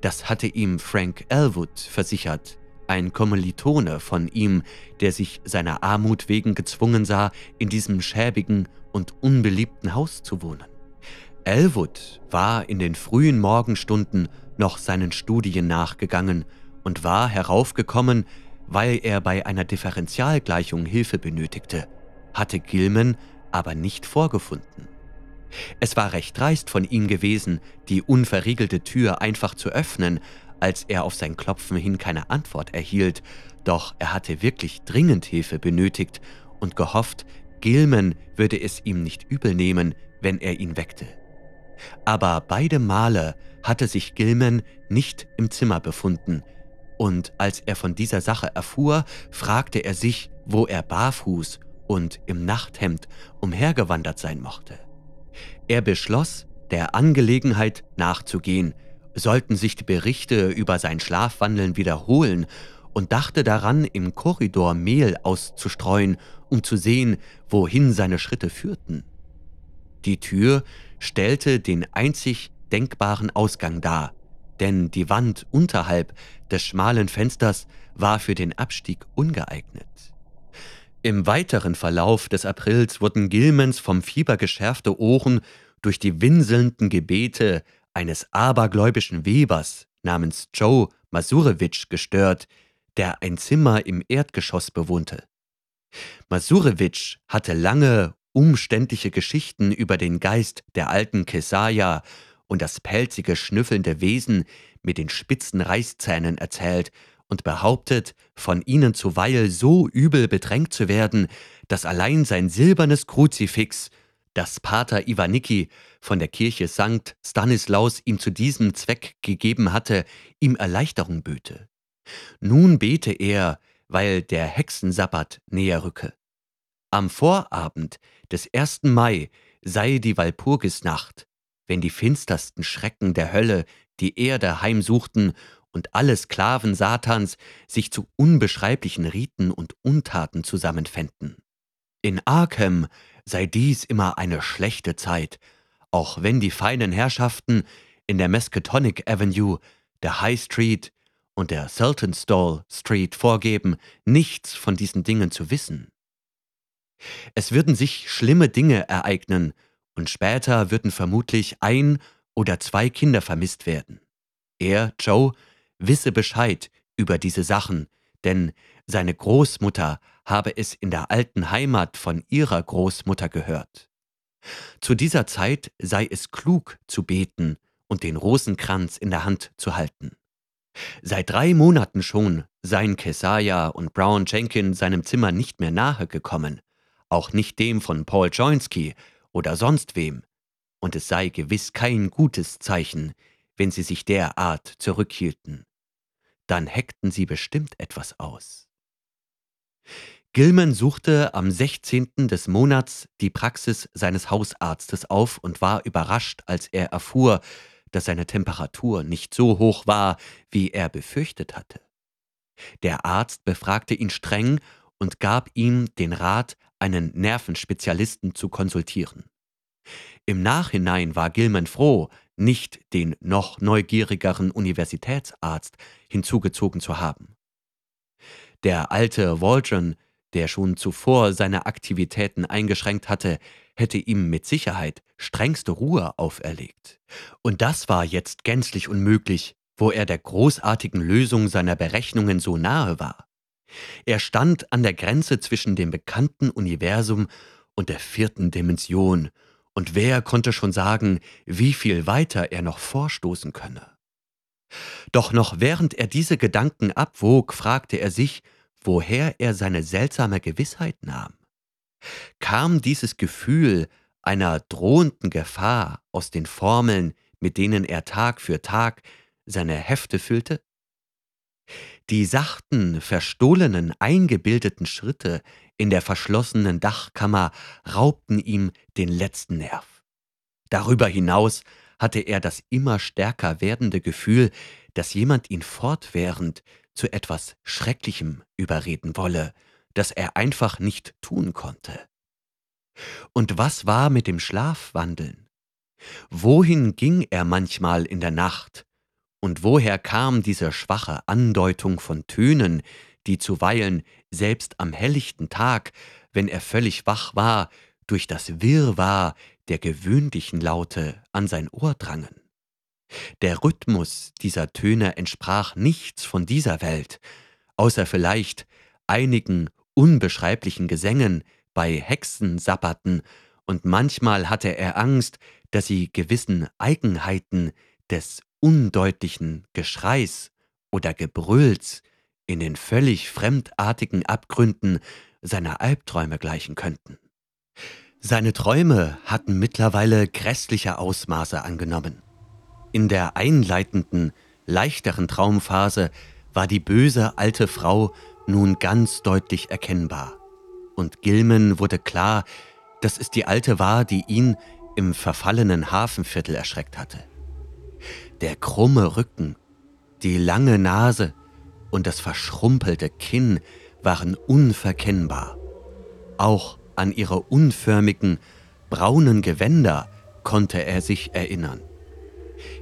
Das hatte ihm Frank Elwood versichert, ein Kommilitone von ihm, der sich seiner Armut wegen gezwungen sah, in diesem schäbigen und unbeliebten Haus zu wohnen. Elwood war in den frühen Morgenstunden noch seinen Studien nachgegangen und war heraufgekommen, weil er bei einer Differentialgleichung Hilfe benötigte, hatte Gilman aber nicht vorgefunden. Es war recht dreist von ihm gewesen, die unverriegelte Tür einfach zu öffnen, als er auf sein Klopfen hin keine Antwort erhielt, doch er hatte wirklich dringend Hilfe benötigt und gehofft, Gilman würde es ihm nicht übel nehmen, wenn er ihn weckte. Aber beide Male hatte sich Gilman nicht im Zimmer befunden, und als er von dieser Sache erfuhr, fragte er sich, wo er barfuß und im Nachthemd umhergewandert sein mochte. Er beschloss, der Angelegenheit nachzugehen, sollten sich die Berichte über sein Schlafwandeln wiederholen und dachte daran, im Korridor Mehl auszustreuen, um zu sehen, wohin seine Schritte führten. Die Tür stellte den einzig denkbaren Ausgang dar, denn die Wand unterhalb des schmalen Fensters war für den Abstieg ungeeignet. Im weiteren Verlauf des Aprils wurden Gilmans vom Fieber geschärfte Ohren durch die winselnden Gebete eines abergläubischen Webers namens Joe Masurewitsch gestört, der ein Zimmer im Erdgeschoss bewohnte. Masurewitsch hatte lange umständliche Geschichten über den Geist der alten Kesaja und das pelzige, schnüffelnde Wesen mit den spitzen Reißzähnen erzählt und behauptet, von ihnen zuweilen so übel bedrängt zu werden, dass allein sein silbernes Kruzifix, das Pater Iwanicki von der Kirche St. Stanislaus ihm zu diesem Zweck gegeben hatte, ihm Erleichterung böte. Nun bete er, weil der Hexensabbat näher rücke. Am Vorabend des 1. Mai sei die Walpurgisnacht, wenn die finstersten Schrecken der Hölle die Erde heimsuchten und alle Sklaven Satans sich zu unbeschreiblichen Riten und Untaten zusammenfänden. In Arkham sei dies immer eine schlechte Zeit, auch wenn die feinen Herrschaften in der Miskatonic Avenue, der High Street und der Sultanstall Street vorgeben, nichts von diesen Dingen zu wissen. Es würden sich schlimme Dinge ereignen, und später würden vermutlich ein oder zwei Kinder vermisst werden. Er, Joe, wisse Bescheid über diese Sachen, denn seine Großmutter habe es in der alten Heimat von ihrer Großmutter gehört. Zu dieser Zeit sei es klug zu beten und den Rosenkranz in der Hand zu halten. Seit drei Monaten schon seien Kesaja und Brown Jenkins seinem Zimmer nicht mehr nahe gekommen, auch nicht dem von Paul Joinski oder sonst wem, und es sei gewiss kein gutes Zeichen, wenn sie sich derart zurückhielten. Dann heckten sie bestimmt etwas aus. Gilman suchte am 16. des Monats die Praxis seines Hausarztes auf und war überrascht, als er erfuhr, dass seine Temperatur nicht so hoch war, wie er befürchtet hatte. Der Arzt befragte ihn streng und gab ihm den Rat, einen Nervenspezialisten zu konsultieren. Im Nachhinein war Gilman froh, nicht den noch neugierigeren Universitätsarzt hinzugezogen zu haben. Der alte Waldron der schon zuvor seine Aktivitäten eingeschränkt hatte, hätte ihm mit Sicherheit strengste Ruhe auferlegt. Und das war jetzt gänzlich unmöglich, wo er der großartigen Lösung seiner Berechnungen so nahe war. Er stand an der Grenze zwischen dem bekannten Universum und der vierten Dimension, und wer konnte schon sagen, wie viel weiter er noch vorstoßen könne? Doch noch während er diese Gedanken abwog, fragte er sich, woher er seine seltsame Gewissheit nahm. Kam dieses Gefühl einer drohenden Gefahr aus den Formeln, mit denen er Tag für Tag seine Hefte füllte? Die sachten, verstohlenen, eingebildeten Schritte in der verschlossenen Dachkammer raubten ihm den letzten Nerv. Darüber hinaus hatte er das immer stärker werdende Gefühl, dass jemand ihn fortwährend zu etwas Schrecklichem überreden wolle, das er einfach nicht tun konnte. Und was war mit dem Schlafwandeln? Wohin ging er manchmal in der Nacht? Und woher kam diese schwache Andeutung von Tönen, die zuweilen selbst am helllichten Tag, wenn er völlig wach war, durch das Wirrwarr der gewöhnlichen Laute an sein Ohr drangen? Der Rhythmus dieser Töne entsprach nichts von dieser Welt, außer vielleicht einigen unbeschreiblichen Gesängen bei Hexensabbaten, und manchmal hatte er Angst, dass sie gewissen Eigenheiten des undeutlichen Geschreis oder Gebrülls in den völlig fremdartigen Abgründen seiner Albträume gleichen könnten. Seine Träume hatten mittlerweile grässliche Ausmaße angenommen. In der einleitenden, leichteren Traumphase war die böse alte Frau nun ganz deutlich erkennbar. Und Gilman wurde klar, dass es die Alte war, die ihn im verfallenen Hafenviertel erschreckt hatte. Der krumme Rücken, die lange Nase und das verschrumpelte Kinn waren unverkennbar. Auch an ihre unförmigen, braunen Gewänder konnte er sich erinnern.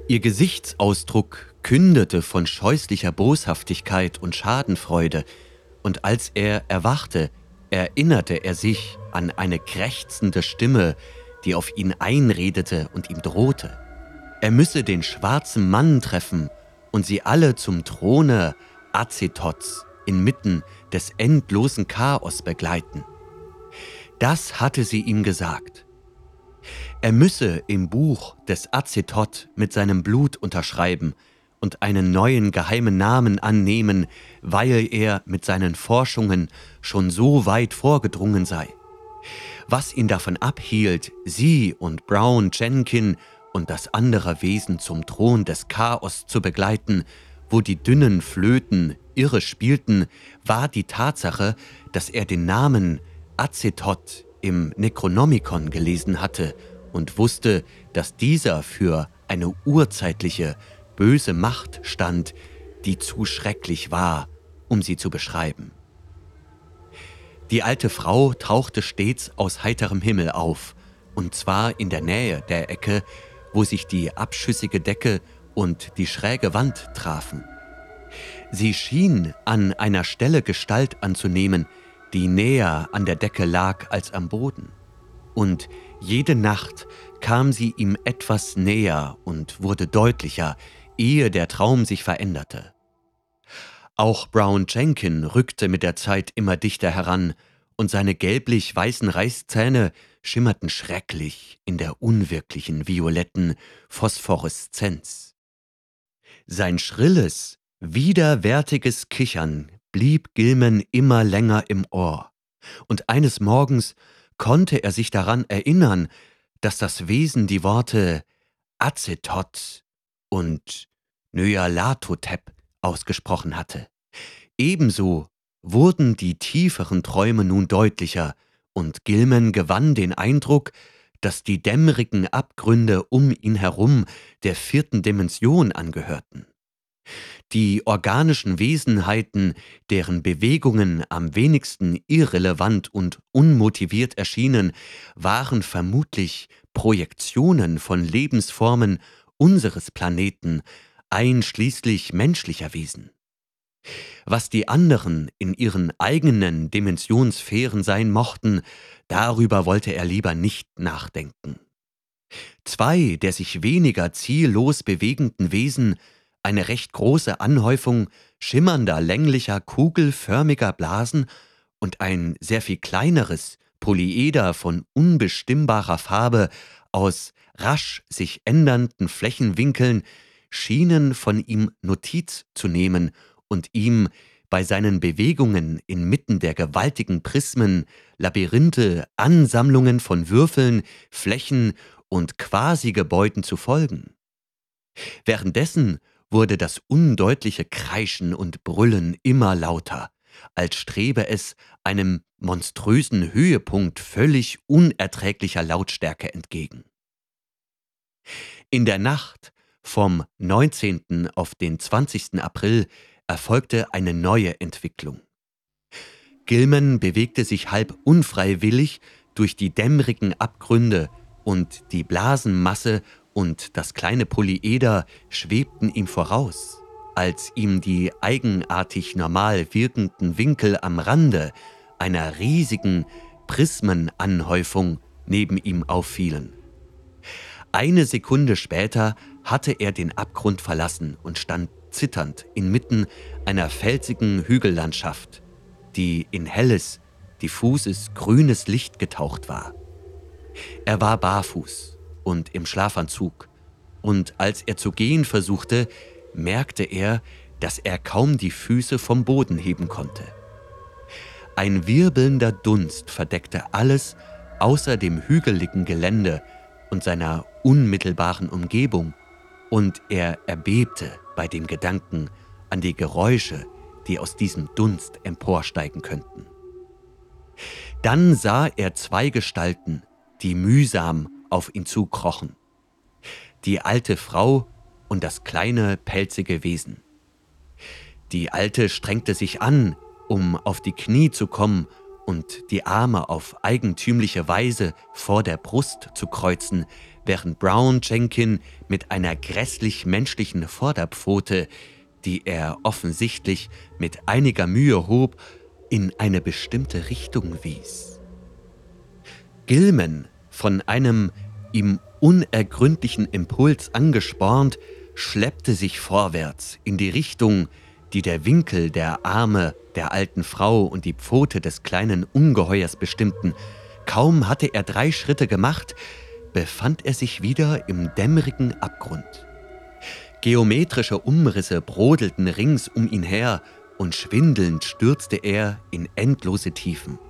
Ihr Gesichtsausdruck kündete von scheußlicher Boshaftigkeit und Schadenfreude, und als er erwachte, erinnerte er sich an eine krächzende Stimme, die auf ihn einredete und ihm drohte. Er müsse den schwarzen Mann treffen und sie alle zum Throne Azetots inmitten des endlosen Chaos begleiten. Das hatte sie ihm gesagt. Er müsse im Buch des Acetot mit seinem Blut unterschreiben und einen neuen geheimen Namen annehmen, weil er mit seinen Forschungen schon so weit vorgedrungen sei. Was ihn davon abhielt, sie und Brown Jenkin und das andere Wesen zum Thron des Chaos zu begleiten, wo die dünnen Flöten irre spielten, war die Tatsache, dass er den Namen Acetot im Necronomicon gelesen hatte und wusste, dass dieser für eine urzeitliche, böse Macht stand, die zu schrecklich war, um sie zu beschreiben. Die alte Frau tauchte stets aus heiterem Himmel auf, und zwar in der Nähe der Ecke, wo sich die abschüssige Decke und die schräge Wand trafen. Sie schien an einer Stelle Gestalt anzunehmen, die näher an der Decke lag als am Boden. Und jede Nacht kam sie ihm etwas näher und wurde deutlicher, ehe der Traum sich veränderte. Auch Brown Jenkin rückte mit der Zeit immer dichter heran, und seine gelblich-weißen Reißzähne schimmerten schrecklich in der unwirklichen violetten Phosphoreszenz. Sein schrilles, widerwärtiges Kichern blieb Gilman immer länger im Ohr, und eines Morgens konnte er sich daran erinnern, dass das Wesen die Worte Acetot und Nyarlathotep ausgesprochen hatte. Ebenso wurden die tieferen Träume nun deutlicher, und Gilman gewann den Eindruck, dass die dämmerigen Abgründe um ihn herum der vierten Dimension angehörten. Die organischen Wesenheiten, deren Bewegungen am wenigsten irrelevant und unmotiviert erschienen, waren vermutlich Projektionen von Lebensformen unseres Planeten, einschließlich menschlicher Wesen. Was die anderen in ihren eigenen Dimensionssphären sein mochten, darüber wollte er lieber nicht nachdenken. Zwei der sich weniger ziellos bewegenden Wesen, eine recht große Anhäufung schimmernder, länglicher, kugelförmiger Blasen und ein sehr viel kleineres Polyeder von unbestimmbarer Farbe aus rasch sich ändernden Flächenwinkeln, schienen von ihm Notiz zu nehmen und ihm bei seinen Bewegungen inmitten der gewaltigen Prismen, Labyrinthe, Ansammlungen von Würfeln, Flächen und Quasi-Gebäuden zu folgen. Währenddessen wurde das undeutliche Kreischen und Brüllen immer lauter, als strebe es einem monströsen Höhepunkt völlig unerträglicher Lautstärke entgegen. In der Nacht vom 19. auf den 20. April erfolgte eine neue Entwicklung. Gilman bewegte sich halb unfreiwillig durch die dämmerigen Abgründe und die Blasenmasse und das kleine Polyeder schwebten ihm voraus, als ihm die eigenartig normal wirkenden Winkel am Rande einer riesigen Prismenanhäufung neben ihm auffielen. Eine Sekunde später hatte er den Abgrund verlassen und stand zitternd inmitten einer felsigen Hügellandschaft, die in helles, diffuses, grünes Licht getaucht war. Er war barfuß und im Schlafanzug, und als er zu gehen versuchte, merkte er, dass er kaum die Füße vom Boden heben konnte. Ein wirbelnder Dunst verdeckte alles außer dem hügeligen Gelände und seiner unmittelbaren Umgebung, und er erbebte bei dem Gedanken an die Geräusche, die aus diesem Dunst emporsteigen könnten. Dann sah er zwei Gestalten, die mühsam auf ihn zukrochen. Die alte Frau und das kleine pelzige Wesen. Die Alte strengte sich an, um auf die Knie zu kommen und die Arme auf eigentümliche Weise vor der Brust zu kreuzen, während Brown Jenkin mit einer grässlich menschlichen Vorderpfote, die er offensichtlich mit einiger Mühe hob, in eine bestimmte Richtung wies. Gilman, von einem ihm unergründlichen Impuls angespornt, schleppte sich vorwärts in die Richtung, die der Winkel der Arme der alten Frau und die Pfote des kleinen Ungeheuers bestimmten. Kaum hatte er drei Schritte gemacht, befand er sich wieder im dämmerigen Abgrund. Geometrische Umrisse brodelten rings um ihn her, und schwindelnd stürzte er in endlose Tiefen.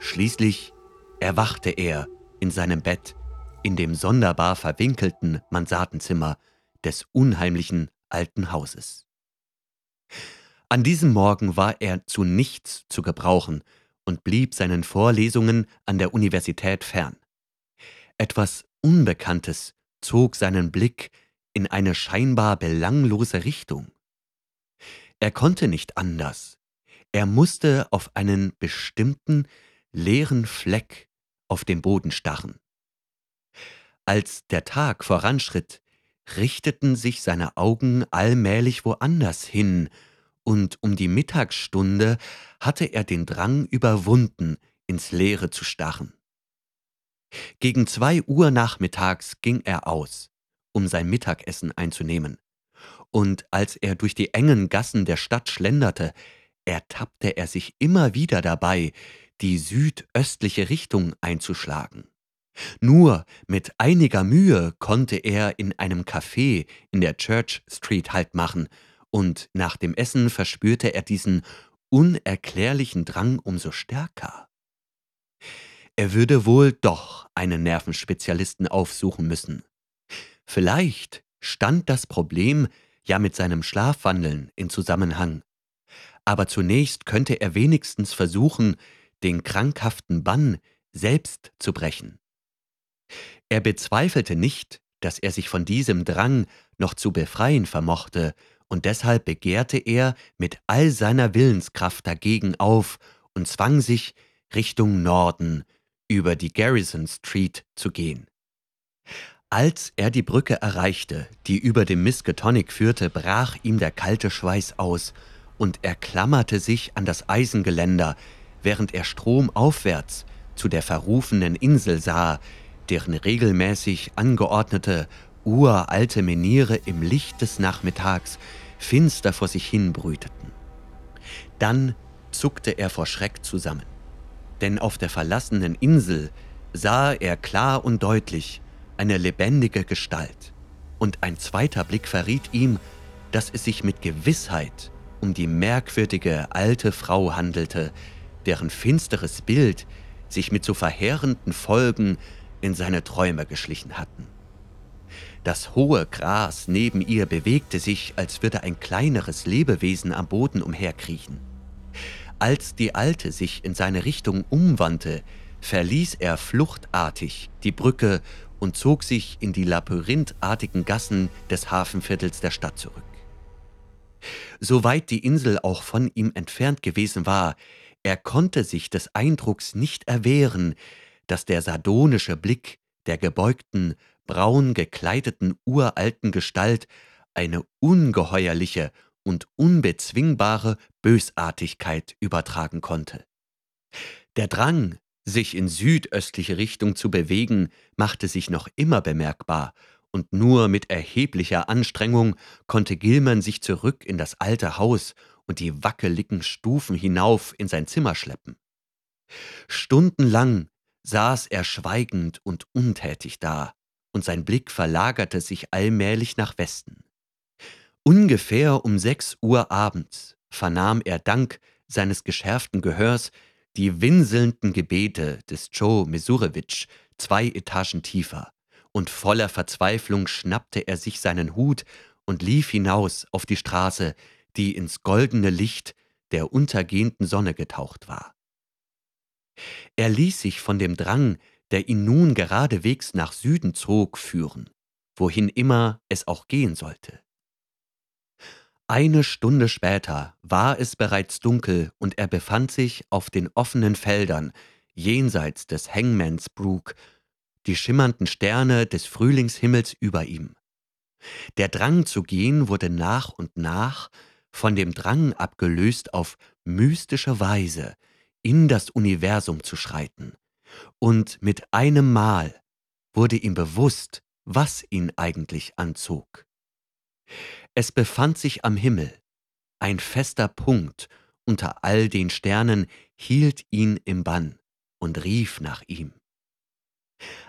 Schließlich erwachte er in seinem Bett in dem sonderbar verwinkelten Mansardenzimmer des unheimlichen alten Hauses. An diesem Morgen war er zu nichts zu gebrauchen und blieb seinen Vorlesungen an der Universität fern. Etwas Unbekanntes zog seinen Blick in eine scheinbar belanglose Richtung. Er konnte nicht anders. Er musste auf einen bestimmten leeren Fleck auf dem Boden starren. Als der Tag voranschritt, richteten sich seine Augen allmählich woanders hin, und um die Mittagsstunde hatte er den Drang überwunden, ins Leere zu starren. Gegen zwei Uhr nachmittags ging er aus, um sein Mittagessen einzunehmen. Und als er durch die engen Gassen der Stadt schlenderte, ertappte er sich immer wieder dabei, die südöstliche Richtung einzuschlagen. Nur mit einiger Mühe konnte er in einem Café in der Church Street Halt machen, und nach dem Essen verspürte er diesen unerklärlichen Drang umso stärker. Er würde wohl doch einen Nervenspezialisten aufsuchen müssen. Vielleicht stand das Problem ja mit seinem Schlafwandeln in Zusammenhang. Aber zunächst könnte er wenigstens versuchen, den krankhaften Bann selbst zu brechen. Er bezweifelte nicht, dass er sich von diesem Drang noch zu befreien vermochte, und deshalb begehrte er mit all seiner Willenskraft dagegen auf und zwang sich, Richtung Norden über die Garrison Street zu gehen. Als er die Brücke erreichte, die über dem Miskatonic führte, brach ihm der kalte Schweiß aus und er klammerte sich an das Eisengeländer, während er stromaufwärts zu der verrufenen Insel sah, deren regelmäßig angeordnete, uralte Meniere im Licht des Nachmittags finster vor sich hin brüteten. Dann zuckte er vor Schreck zusammen, denn auf der verlassenen Insel sah er klar und deutlich, eine lebendige Gestalt, und ein zweiter Blick verriet ihm, dass es sich mit Gewissheit um die merkwürdige alte Frau handelte, deren finsteres Bild sich mit so verheerenden Folgen in seine Träume geschlichen hatten. Das hohe Gras neben ihr bewegte sich, als würde ein kleineres Lebewesen am Boden umherkriechen. Als die Alte sich in seine Richtung umwandte, verließ er fluchtartig die Brücke und zog sich in die labyrinthartigen Gassen des Hafenviertels der Stadt zurück. Soweit die Insel auch von ihm entfernt gewesen war, er konnte sich des Eindrucks nicht erwehren, dass der sardonische Blick der gebeugten, braun gekleideten uralten Gestalt eine ungeheuerliche und unbezwingbare Bösartigkeit übertragen konnte. Der Drang, sich in südöstliche Richtung zu bewegen, machte sich noch immer bemerkbar, und nur mit erheblicher Anstrengung konnte Gilman sich zurück in das alte Haus und die wackeligen Stufen hinauf in sein Zimmer schleppen. Stundenlang saß er schweigend und untätig da, und sein Blick verlagerte sich allmählich nach Westen. Ungefähr um sechs Uhr abends vernahm er dank seines geschärften Gehörs die winselnden Gebete des Joe Mesurewitsch zwei Etagen tiefer, und voller Verzweiflung schnappte er sich seinen Hut und lief hinaus auf die Straße, die ins goldene Licht der untergehenden Sonne getaucht war. Er ließ sich von dem Drang, der ihn nun geradewegs nach Süden zog, führen, wohin immer es auch gehen sollte. Eine Stunde später war es bereits dunkel und er befand sich auf den offenen Feldern jenseits des Hangmans Brook, die schimmernden Sterne des Frühlingshimmels über ihm. Der Drang zu gehen wurde nach und nach von dem Drang abgelöst, auf mystische Weise in das Universum zu schreiten, und mit einem Mal wurde ihm bewusst, was ihn eigentlich anzog. Es befand sich am Himmel. Ein fester Punkt unter all den Sternen hielt ihn im Bann und rief nach ihm.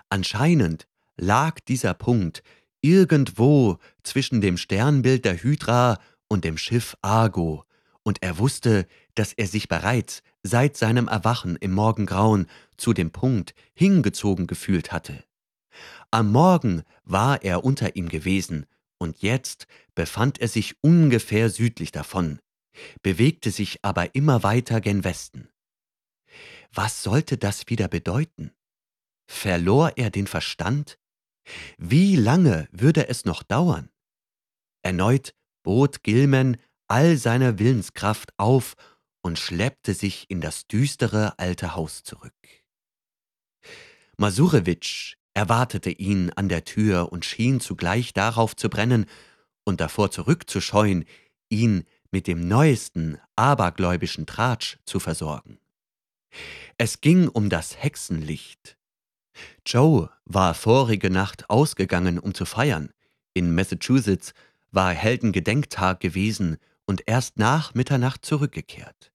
Anscheinend lag dieser Punkt irgendwo zwischen dem Sternbild der Hydra und dem Schiff Argo, und er wusste, dass er sich bereits seit seinem Erwachen im Morgengrauen zu dem Punkt hingezogen gefühlt hatte. Am Morgen war er unter ihm gewesen, und jetzt befand er sich ungefähr südlich davon, bewegte sich aber immer weiter gen Westen. Was sollte das wieder bedeuten? Verlor er den Verstand? Wie lange würde es noch dauern? Erneut bot Gilman all seine Willenskraft auf und schleppte sich in das düstere alte Haus zurück. Masurewitsch erwartete ihn an der Tür und schien zugleich darauf zu brennen und davor zurückzuscheuen, ihn mit dem neuesten abergläubischen Tratsch zu versorgen. Es ging um das Hexenlicht. Joe war vorige Nacht ausgegangen, um zu feiern. In Massachusetts war Heldengedenktag gewesen und erst nach Mitternacht zurückgekehrt.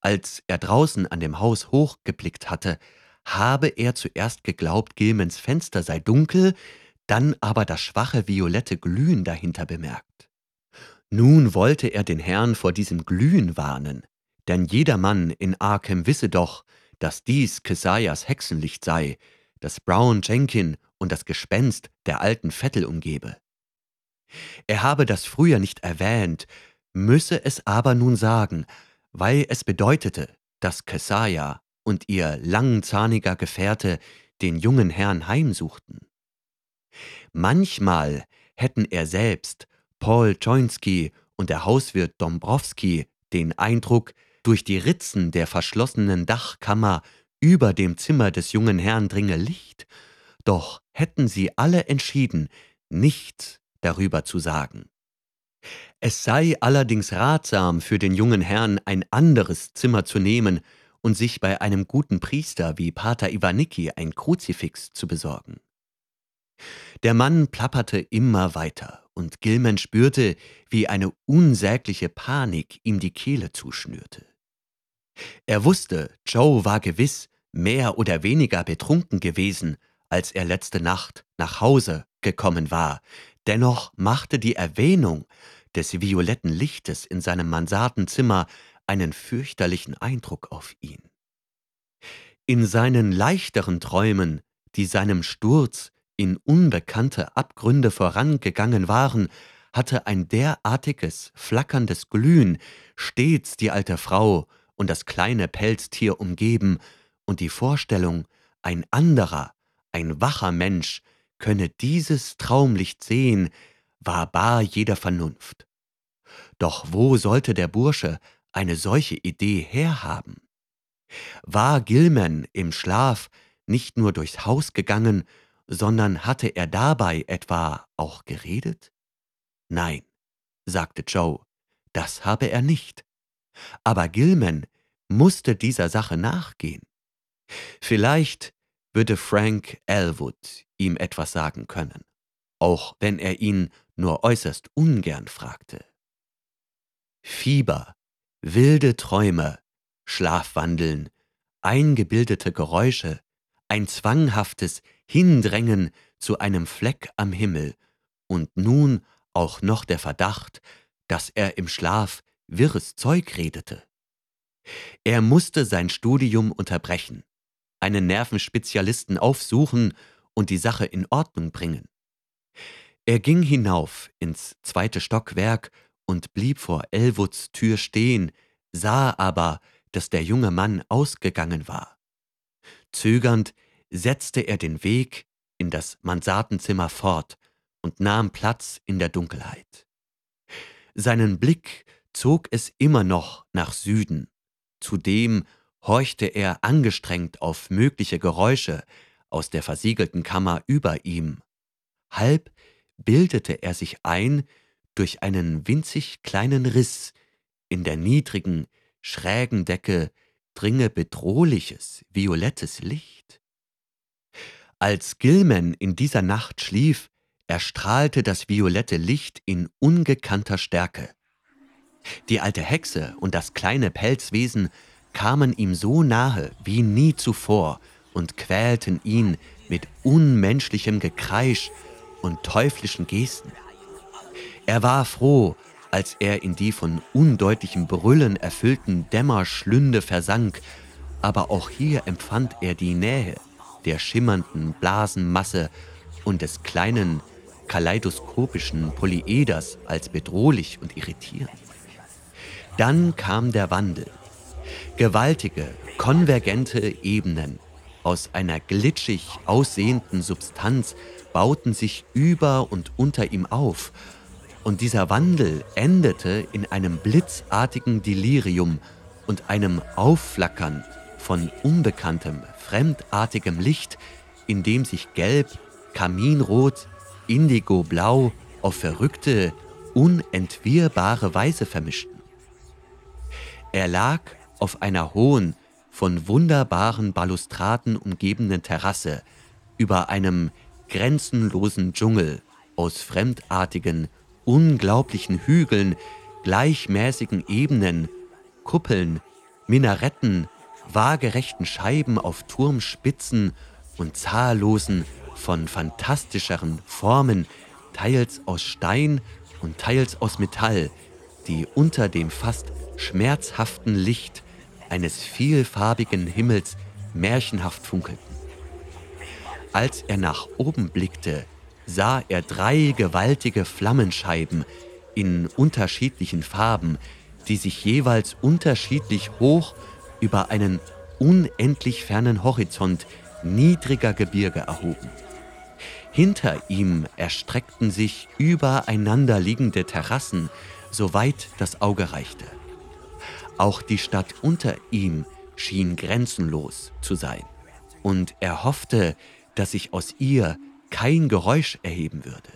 Als er draußen an dem Haus hochgeblickt hatte, habe er zuerst geglaubt, Gilmans Fenster sei dunkel, dann aber das schwache violette Glühen dahinter bemerkt. Nun wollte er den Herrn vor diesem Glühen warnen, denn jedermann in Arkham wisse doch, dass dies Keziahs Hexenlicht sei, das Brown Jenkin und das Gespenst der alten Vettel umgebe. Er habe das früher nicht erwähnt, müsse es aber nun sagen, weil es bedeutete, dass Keziah und ihr langzahniger Gefährte den jungen Herrn heimsuchten. Manchmal hätten er selbst, Paul Choinski und der Hauswirt Dombrowski den Eindruck, durch die Ritzen der verschlossenen Dachkammer über dem Zimmer des jungen Herrn dringe Licht, doch hätten sie alle entschieden, nichts darüber zu sagen. Es sei allerdings ratsam für den jungen Herrn ein anderes Zimmer zu nehmen und sich bei einem guten Priester wie Pater Iwanicki ein Kruzifix zu besorgen. Der Mann plapperte immer weiter, und Gilman spürte, wie eine unsägliche Panik ihm die Kehle zuschnürte. Er wusste, Joe war gewiss mehr oder weniger betrunken gewesen, als er letzte Nacht nach Hause gekommen war, dennoch machte die Erwähnung des violetten Lichtes in seinem Mansardenzimmer einen fürchterlichen Eindruck auf ihn. In seinen leichteren Träumen, die seinem Sturz in unbekannte Abgründe vorangegangen waren, hatte ein derartiges, flackerndes Glühen stets die alte Frau und das kleine Pelztier umgeben, und die Vorstellung, ein anderer, ein wacher Mensch könne dieses Traumlicht sehen, war bar jeder Vernunft. Doch wo sollte der Bursche eine solche Idee herhaben? War Gilman im Schlaf nicht nur durchs Haus gegangen, sondern hatte er dabei etwa auch geredet? Nein, sagte Joe, das habe er nicht. Aber Gilman musste dieser Sache nachgehen. Vielleicht würde Frank Elwood ihm etwas sagen können, auch wenn er ihn nur äußerst ungern fragte. Fieber, wilde Träume, Schlafwandeln, eingebildete Geräusche, ein zwanghaftes Hindrängen zu einem Fleck am Himmel und nun auch noch der Verdacht, dass er im Schlaf wirres Zeug redete. Er musste sein Studium unterbrechen, einen Nervenspezialisten aufsuchen und die Sache in Ordnung bringen. Er ging hinauf ins zweite Stockwerk und blieb vor Elwoods Tür stehen, sah aber, dass der junge Mann ausgegangen war. Zögernd setzte er den Weg in das Mansardenzimmer fort und nahm Platz in der Dunkelheit. Seinen Blick zog es immer noch nach Süden, Zudem horchte er angestrengt auf mögliche Geräusche aus der versiegelten Kammer über ihm. Halb bildete er sich ein, durch einen winzig kleinen Riss in der niedrigen, schrägen Decke dringe bedrohliches, violettes Licht. Als Gilman in dieser Nacht schlief, erstrahlte das violette Licht in ungekannter Stärke. Die alte Hexe und das kleine Pelzwesen kamen ihm so nahe wie nie zuvor und quälten ihn mit unmenschlichem Gekreisch und teuflischen Gesten. Er war froh, als er in die von undeutlichem Brüllen erfüllten Dämmerschlünde versank, aber auch hier empfand er die Nähe der schimmernden Blasenmasse und des kleinen kaleidoskopischen Polyeders als bedrohlich und irritierend. Dann kam der Wandel. Gewaltige, konvergente Ebenen aus einer glitschig aussehenden Substanz bauten sich über und unter ihm auf und dieser Wandel endete in einem blitzartigen Delirium und einem Aufflackern von unbekanntem, fremdartigem Licht, in dem sich Gelb, Kaminrot, Indigoblau auf verrückte, unentwirrbare Weise vermischten. Er lag auf einer hohen, von wunderbaren Balustraden umgebenen Terrasse über einem grenzenlosen Dschungel aus fremdartigen, unglaublichen Hügeln, gleichmäßigen Ebenen, Kuppeln, Minaretten, waagerechten Scheiben auf Turmspitzen und zahllosen, von fantastischeren Formen, teils aus Stein und teils aus Metall, die unter dem fast schmerzhaften Licht eines vielfarbigen Himmels märchenhaft funkelten. Als er nach oben blickte, sah er drei gewaltige Flammenscheiben in unterschiedlichen Farben, die sich jeweils unterschiedlich hoch über einen unendlich fernen Horizont niedriger Gebirge erhoben. Hinter ihm erstreckten sich übereinander liegende Terrassen, soweit das Auge reichte. Auch die Stadt unter ihm schien grenzenlos zu sein, und er hoffte, dass sich aus ihr kein Geräusch erheben würde.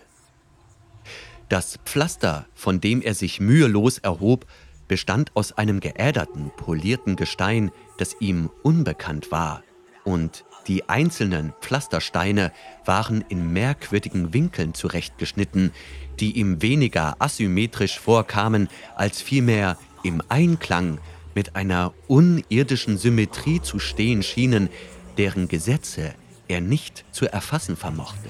Das Pflaster, von dem er sich mühelos erhob, bestand aus einem geäderten, polierten Gestein, das ihm unbekannt war, und die einzelnen Pflastersteine waren in merkwürdigen Winkeln zurechtgeschnitten, die ihm weniger asymmetrisch vorkamen, als vielmehr im Einklang mit einer unirdischen Symmetrie zu stehen schienen, deren Gesetze er nicht zu erfassen vermochte.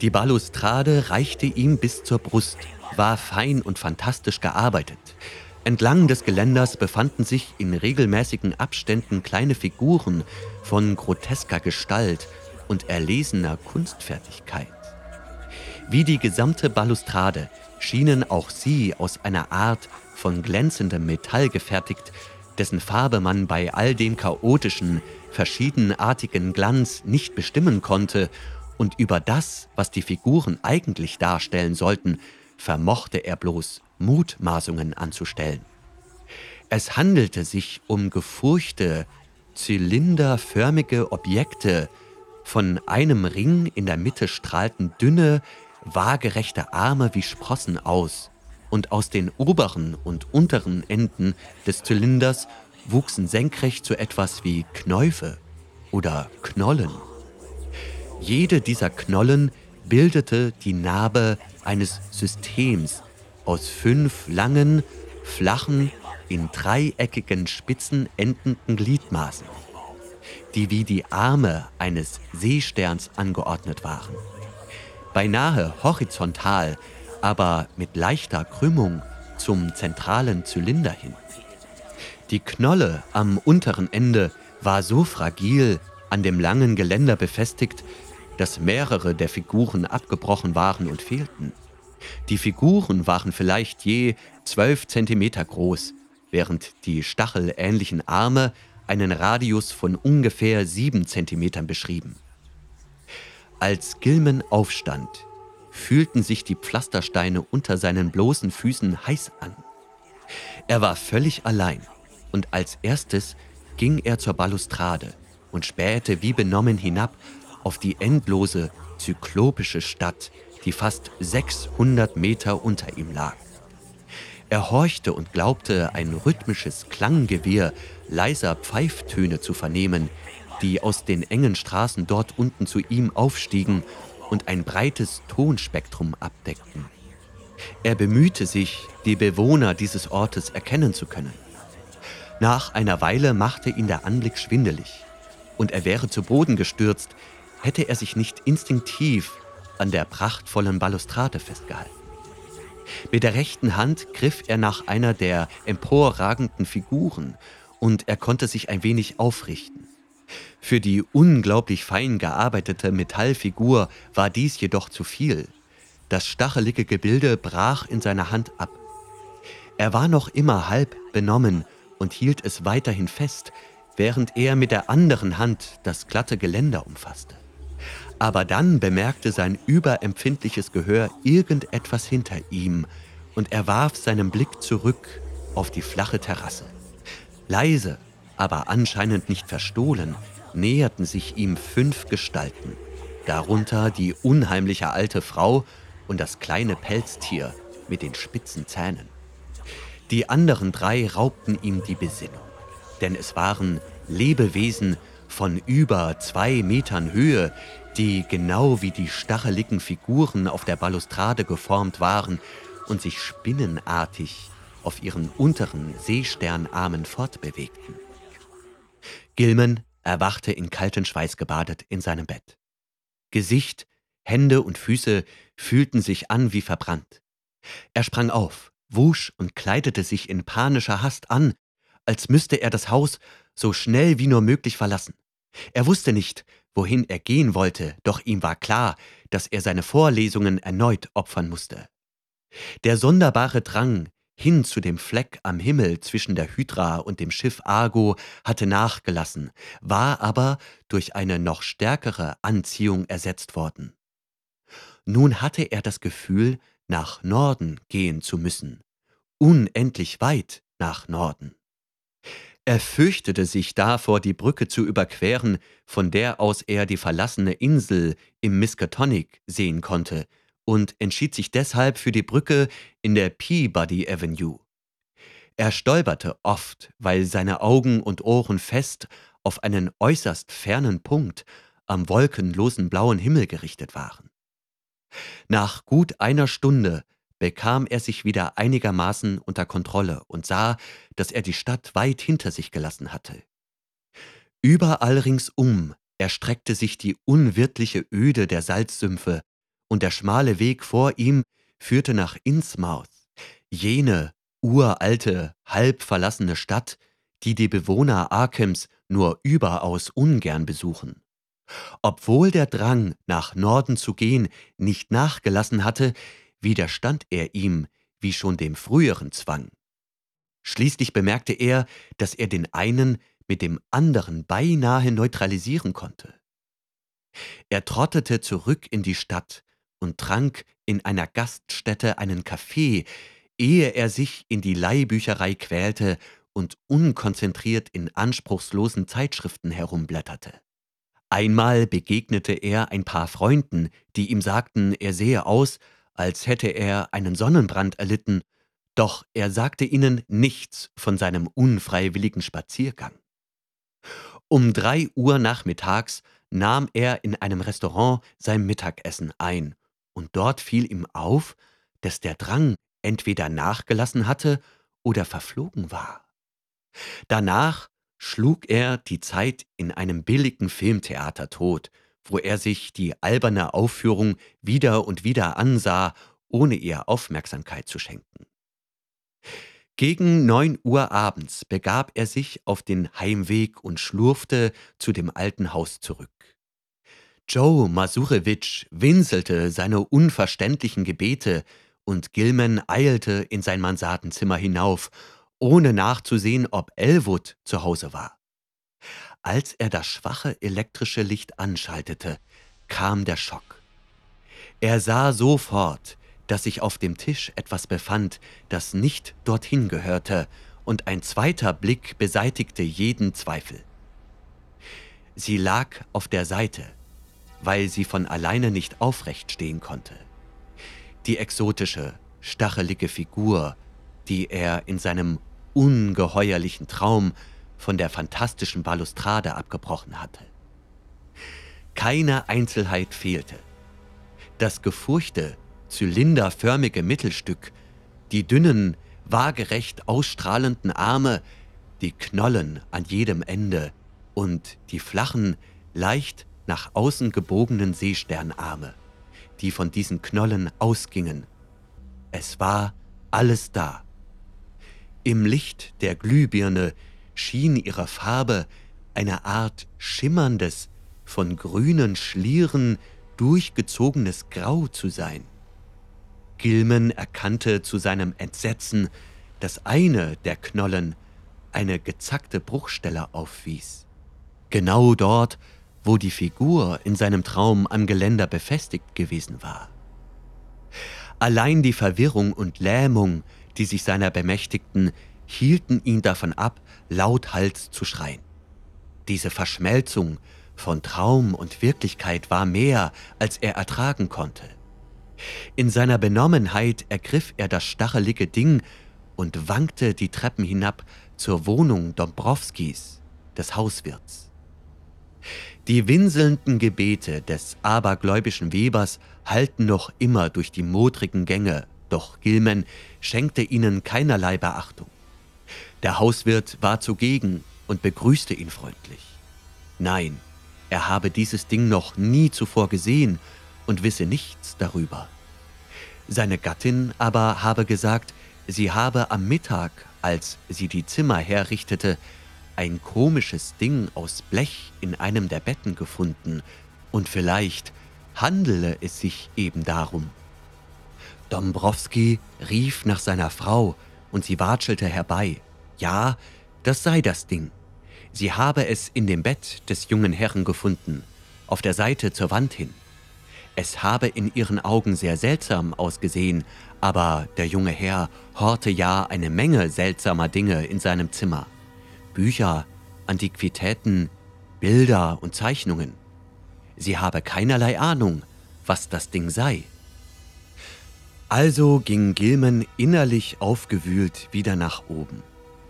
Die Balustrade reichte ihm bis zur Brust, war fein und fantastisch gearbeitet. Entlang des Geländers befanden sich in regelmäßigen Abständen kleine Figuren von grotesker Gestalt und erlesener Kunstfertigkeit. Wie die gesamte Balustrade schienen auch sie aus einer Art von glänzendem Metall gefertigt, dessen Farbe man bei all dem chaotischen, verschiedenartigen Glanz nicht bestimmen konnte, und über das, was die Figuren eigentlich darstellen sollten, vermochte er bloß Mutmaßungen anzustellen. Es handelte sich um gefurchte, zylinderförmige Objekte, von einem Ring in der Mitte strahlten dünne, waagerechte Arme wie Sprossen aus, und aus den oberen und unteren Enden des Zylinders wuchsen senkrecht zu etwas wie Knäufe oder Knollen. Jede dieser Knollen bildete die Narbe eines Systems aus fünf langen, flachen, in dreieckigen Spitzen endenden Gliedmaßen, die wie die Arme eines Seesterns angeordnet waren. Beinahe horizontal, aber mit leichter Krümmung zum zentralen Zylinder hin. Die Knolle am unteren Ende war so fragil an dem langen Geländer befestigt, dass mehrere der Figuren abgebrochen waren und fehlten. Die Figuren waren vielleicht je zwölf Zentimeter groß, während die stachelähnlichen Arme einen Radius von ungefähr sieben Zentimetern beschrieben. Als Gilman aufstand, fühlten sich die Pflastersteine unter seinen bloßen Füßen heiß an. Er war völlig allein und als erstes ging er zur Balustrade und spähte wie benommen hinab auf die endlose, zyklopische Stadt, die fast 600 Meter unter ihm lag. Er horchte und glaubte, ein rhythmisches Klanggewirr leiser Pfeiftöne zu vernehmen, die aus den engen Straßen dort unten zu ihm aufstiegen und ein breites Tonspektrum abdeckten. Er bemühte sich, die Bewohner dieses Ortes erkennen zu können. Nach einer Weile machte ihn der Anblick schwindelig, und er wäre zu Boden gestürzt, hätte er sich nicht instinktiv an der prachtvollen Balustrade festgehalten. Mit der rechten Hand griff er nach einer der emporragenden Figuren und er konnte sich ein wenig aufrichten. Für die unglaublich fein gearbeitete Metallfigur war dies jedoch zu viel. Das stachelige Gebilde brach in seiner Hand ab. Er war noch immer halb benommen und hielt es weiterhin fest, während er mit der anderen Hand das glatte Geländer umfasste. Aber dann bemerkte sein überempfindliches Gehör irgendetwas hinter ihm und er warf seinen Blick zurück auf die flache Terrasse. Leise, aber anscheinend nicht verstohlen, näherten sich ihm fünf Gestalten, darunter die unheimliche alte Frau und das kleine Pelztier mit den spitzen Zähnen. Die anderen drei raubten ihm die Besinnung, denn es waren Lebewesen von über zwei Metern Höhe, die genau wie die stacheligen Figuren auf der Balustrade geformt waren und sich spinnenartig auf ihren unteren Seesternarmen fortbewegten. Gilman erwachte in kalten Schweiß gebadet in seinem Bett. Gesicht, Hände und Füße fühlten sich an wie verbrannt. Er sprang auf, wusch und kleidete sich in panischer Hast an, als müsste er das Haus so schnell wie nur möglich verlassen. Er wusste nicht, wohin er gehen wollte, doch ihm war klar, dass er seine Vorlesungen erneut opfern musste. Der sonderbare Drang, hin zu dem Fleck am Himmel zwischen der Hydra und dem Schiff Argo hatte nachgelassen, war aber durch eine noch stärkere Anziehung ersetzt worden. Nun hatte er das Gefühl, nach Norden gehen zu müssen, unendlich weit nach Norden. Er fürchtete sich davor, die Brücke zu überqueren, von der aus er die verlassene Insel im Miskatonic sehen konnte, und entschied sich deshalb für die Brücke in der Peabody Avenue. Er stolperte oft, weil seine Augen und Ohren fest auf einen äußerst fernen Punkt am wolkenlosen blauen Himmel gerichtet waren. Nach gut einer Stunde bekam er sich wieder einigermaßen unter Kontrolle und sah, dass er die Stadt weit hinter sich gelassen hatte. Überall ringsum erstreckte sich die unwirtliche Öde der Salzsümpfe und der schmale Weg vor ihm führte nach Innsmouth, jene uralte, halb verlassene Stadt, die die Bewohner Arkhams nur überaus ungern besuchen. Obwohl der Drang, nach Norden zu gehen, nicht nachgelassen hatte, widerstand er ihm wie schon dem früheren Zwang. Schließlich bemerkte er, dass er den einen mit dem anderen beinahe neutralisieren konnte. Er trottete zurück in die Stadt, und trank in einer Gaststätte einen Kaffee, ehe er sich in die Leihbücherei quälte und unkonzentriert in anspruchslosen Zeitschriften herumblätterte. Einmal begegnete er ein paar Freunden, die ihm sagten, er sehe aus, als hätte er einen Sonnenbrand erlitten, doch er sagte ihnen nichts von seinem unfreiwilligen Spaziergang. Um drei Uhr nachmittags nahm er in einem Restaurant sein Mittagessen ein und dort fiel ihm auf, dass der Drang entweder nachgelassen hatte oder verflogen war. Danach schlug er die Zeit in einem billigen Filmtheater tot, wo er sich die alberne Aufführung wieder und wieder ansah, ohne ihr Aufmerksamkeit zu schenken. Gegen neun Uhr abends begab er sich auf den Heimweg und schlurfte zu dem alten Haus zurück. Joe Masurewitsch winselte seine unverständlichen Gebete und Gilman eilte in sein Mansardenzimmer hinauf, ohne nachzusehen, ob Elwood zu Hause war. Als er das schwache elektrische Licht anschaltete, kam der Schock. Er sah sofort, dass sich auf dem Tisch etwas befand, das nicht dorthin gehörte, und ein zweiter Blick beseitigte jeden Zweifel. Sie lag auf der Seite, weil sie von alleine nicht aufrecht stehen konnte. Die exotische, stachelige Figur, die er in seinem ungeheuerlichen Traum von der fantastischen Balustrade abgebrochen hatte. Keine Einzelheit fehlte. Das gefurchte, zylinderförmige Mittelstück, die dünnen, waagerecht ausstrahlenden Arme, die Knollen an jedem Ende und die flachen, leicht nach außen gebogenen Seesternarme, die von diesen Knollen ausgingen. Es war alles da. Im Licht der Glühbirne schien ihre Farbe eine Art schimmerndes, von grünen Schlieren durchgezogenes Grau zu sein. Gilman erkannte zu seinem Entsetzen, dass eine der Knollen eine gezackte Bruchstelle aufwies. Genau dort, wo die Figur in seinem Traum am Geländer befestigt gewesen war. Allein die Verwirrung und Lähmung, die sich seiner bemächtigten, hielten ihn davon ab, lauthals zu schreien. Diese Verschmelzung von Traum und Wirklichkeit war mehr, als er ertragen konnte. In seiner Benommenheit ergriff er das stachelige Ding und wankte die Treppen hinab zur Wohnung Dombrowskis, des Hauswirts. Die winselnden Gebete des abergläubischen Webers hallten noch immer durch die modrigen Gänge, doch Gilman schenkte ihnen keinerlei Beachtung. Der Hauswirt war zugegen und begrüßte ihn freundlich. Nein, er habe dieses Ding noch nie zuvor gesehen und wisse nichts darüber. Seine Gattin aber habe gesagt, sie habe am Mittag, als sie die Zimmer herrichtete, ein komisches Ding aus Blech in einem der Betten gefunden, und vielleicht handele es sich eben darum. Dombrowski rief nach seiner Frau, und sie watschelte herbei. Ja, das sei das Ding. Sie habe es in dem Bett des jungen Herrn gefunden, auf der Seite zur Wand hin. Es habe in ihren Augen sehr seltsam ausgesehen, aber der junge Herr horte ja eine Menge seltsamer Dinge in seinem Zimmer. Bücher, Antiquitäten, Bilder und Zeichnungen. Sie habe keinerlei Ahnung, was das Ding sei. Also ging Gilman innerlich aufgewühlt wieder nach oben,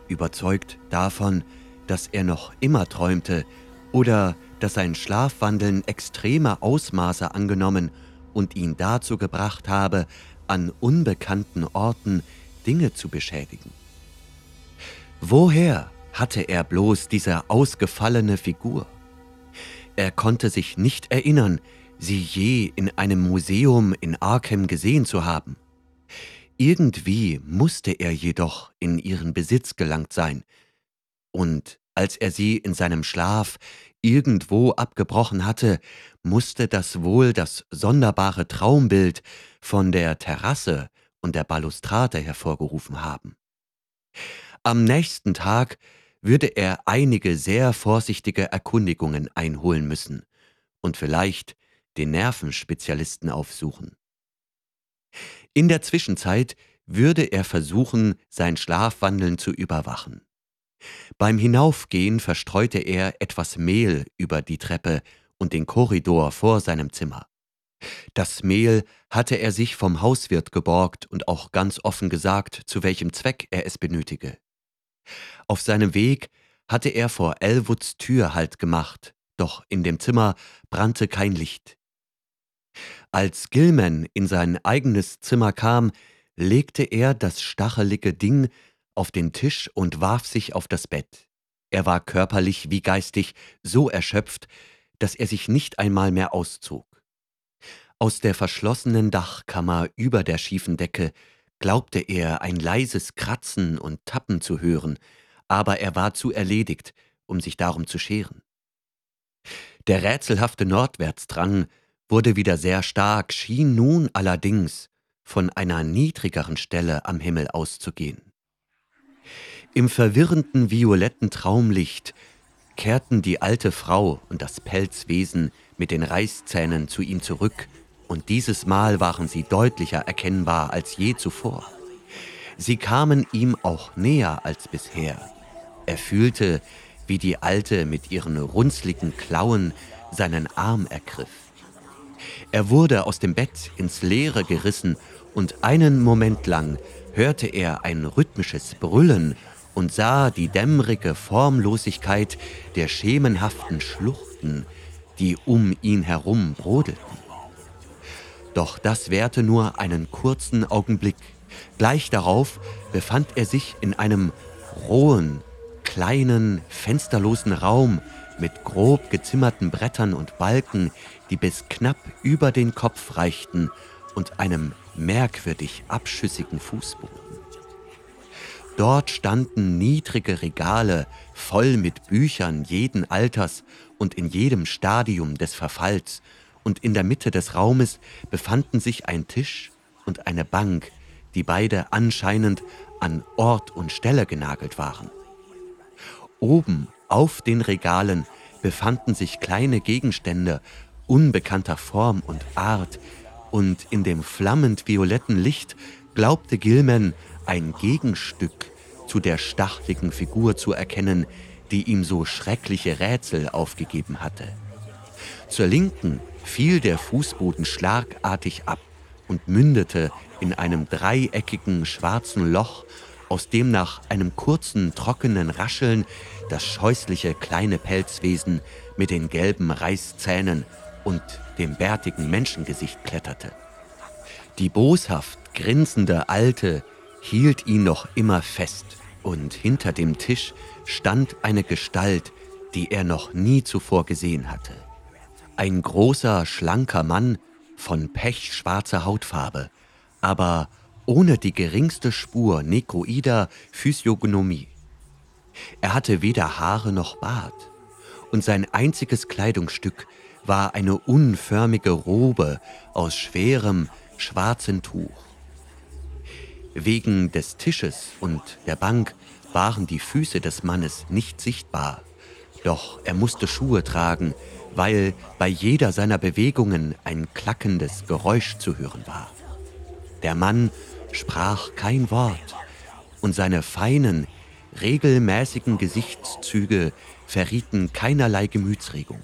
überzeugt davon, dass er noch immer träumte oder dass sein Schlafwandeln extreme Ausmaße angenommen und ihn dazu gebracht habe, an unbekannten Orten Dinge zu beschädigen. Woher hatte er bloß diese ausgefallene Figur? Er konnte sich nicht erinnern, sie je in einem Museum in Arkham gesehen zu haben. Irgendwie musste er jedoch in ihren Besitz gelangt sein, und als er sie in seinem Schlaf irgendwo abgebrochen hatte, musste das wohl das sonderbare Traumbild von der Terrasse und der Balustrade hervorgerufen haben. Am nächsten Tag würde er einige sehr vorsichtige Erkundigungen einholen müssen und vielleicht den Nervenspezialisten aufsuchen. In der Zwischenzeit würde er versuchen, sein Schlafwandeln zu überwachen. Beim Hinaufgehen verstreute er etwas Mehl über die Treppe und den Korridor vor seinem Zimmer. Das Mehl hatte er sich vom Hauswirt geborgt und auch ganz offen gesagt, zu welchem Zweck er es benötige. Auf seinem Weg hatte er vor Elwoods Tür Halt gemacht, doch in dem Zimmer brannte kein Licht. Als Gilman in sein eigenes Zimmer kam, legte er das stachelige Ding auf den Tisch und warf sich auf das Bett. Er war körperlich wie geistig so erschöpft, dass er sich nicht einmal mehr auszog. Aus der verschlossenen Dachkammer über der schiefen Decke glaubte er ein leises Kratzen und Tappen zu hören, aber er war zu erledigt, um sich darum zu scheren. Der rätselhafte Nordwärtsdrang wurde wieder sehr stark, schien nun allerdings von einer niedrigeren Stelle am Himmel auszugehen. Im verwirrenden violetten Traumlicht kehrten die alte Frau und das Pelzwesen mit den Reißzähnen zu ihm zurück, und dieses Mal waren sie deutlicher erkennbar als je zuvor. Sie kamen ihm auch näher als bisher. Er fühlte, wie die Alte mit ihren runzligen Klauen seinen Arm ergriff. Er wurde aus dem Bett ins Leere gerissen und einen Moment lang hörte er ein rhythmisches Brüllen und sah die dämmerige Formlosigkeit der schemenhaften Schluchten, die um ihn herum brodelten. Doch das währte nur einen kurzen Augenblick. Gleich darauf befand er sich in einem rohen, kleinen, fensterlosen Raum mit grob gezimmerten Brettern und Balken, die bis knapp über den Kopf reichten und einem merkwürdig abschüssigen Fußboden. Dort standen niedrige Regale voll mit Büchern jeden Alters und in jedem Stadium des Verfalls, und in der Mitte des Raumes befanden sich ein Tisch und eine Bank, die beide anscheinend an Ort und Stelle genagelt waren. Oben auf den Regalen befanden sich kleine Gegenstände unbekannter Form und Art, und in dem flammend violetten Licht glaubte Gilman ein Gegenstück zu der stachligen Figur zu erkennen, die ihm so schreckliche Rätsel aufgegeben hatte. Zur Linken fiel der Fußboden schlagartig ab und mündete in einem dreieckigen schwarzen Loch, aus dem nach einem kurzen, trockenen Rascheln das scheußliche kleine Pelzwesen mit den gelben Reißzähnen und dem bärtigen Menschengesicht kletterte. Die boshaft grinsende Alte hielt ihn noch immer fest, und hinter dem Tisch stand eine Gestalt, die er noch nie zuvor gesehen hatte. Ein großer, schlanker Mann von pechschwarzer Hautfarbe, aber ohne die geringste Spur nekroider Physiognomie. Er hatte weder Haare noch Bart, und sein einziges Kleidungsstück war eine unförmige Robe aus schwerem, schwarzem Tuch. Wegen des Tisches und der Bank waren die Füße des Mannes nicht sichtbar, doch er musste Schuhe tragen, weil bei jeder seiner Bewegungen ein klackendes Geräusch zu hören war. Der Mann sprach kein Wort, und seine feinen, regelmäßigen Gesichtszüge verrieten keinerlei Gemütsregung.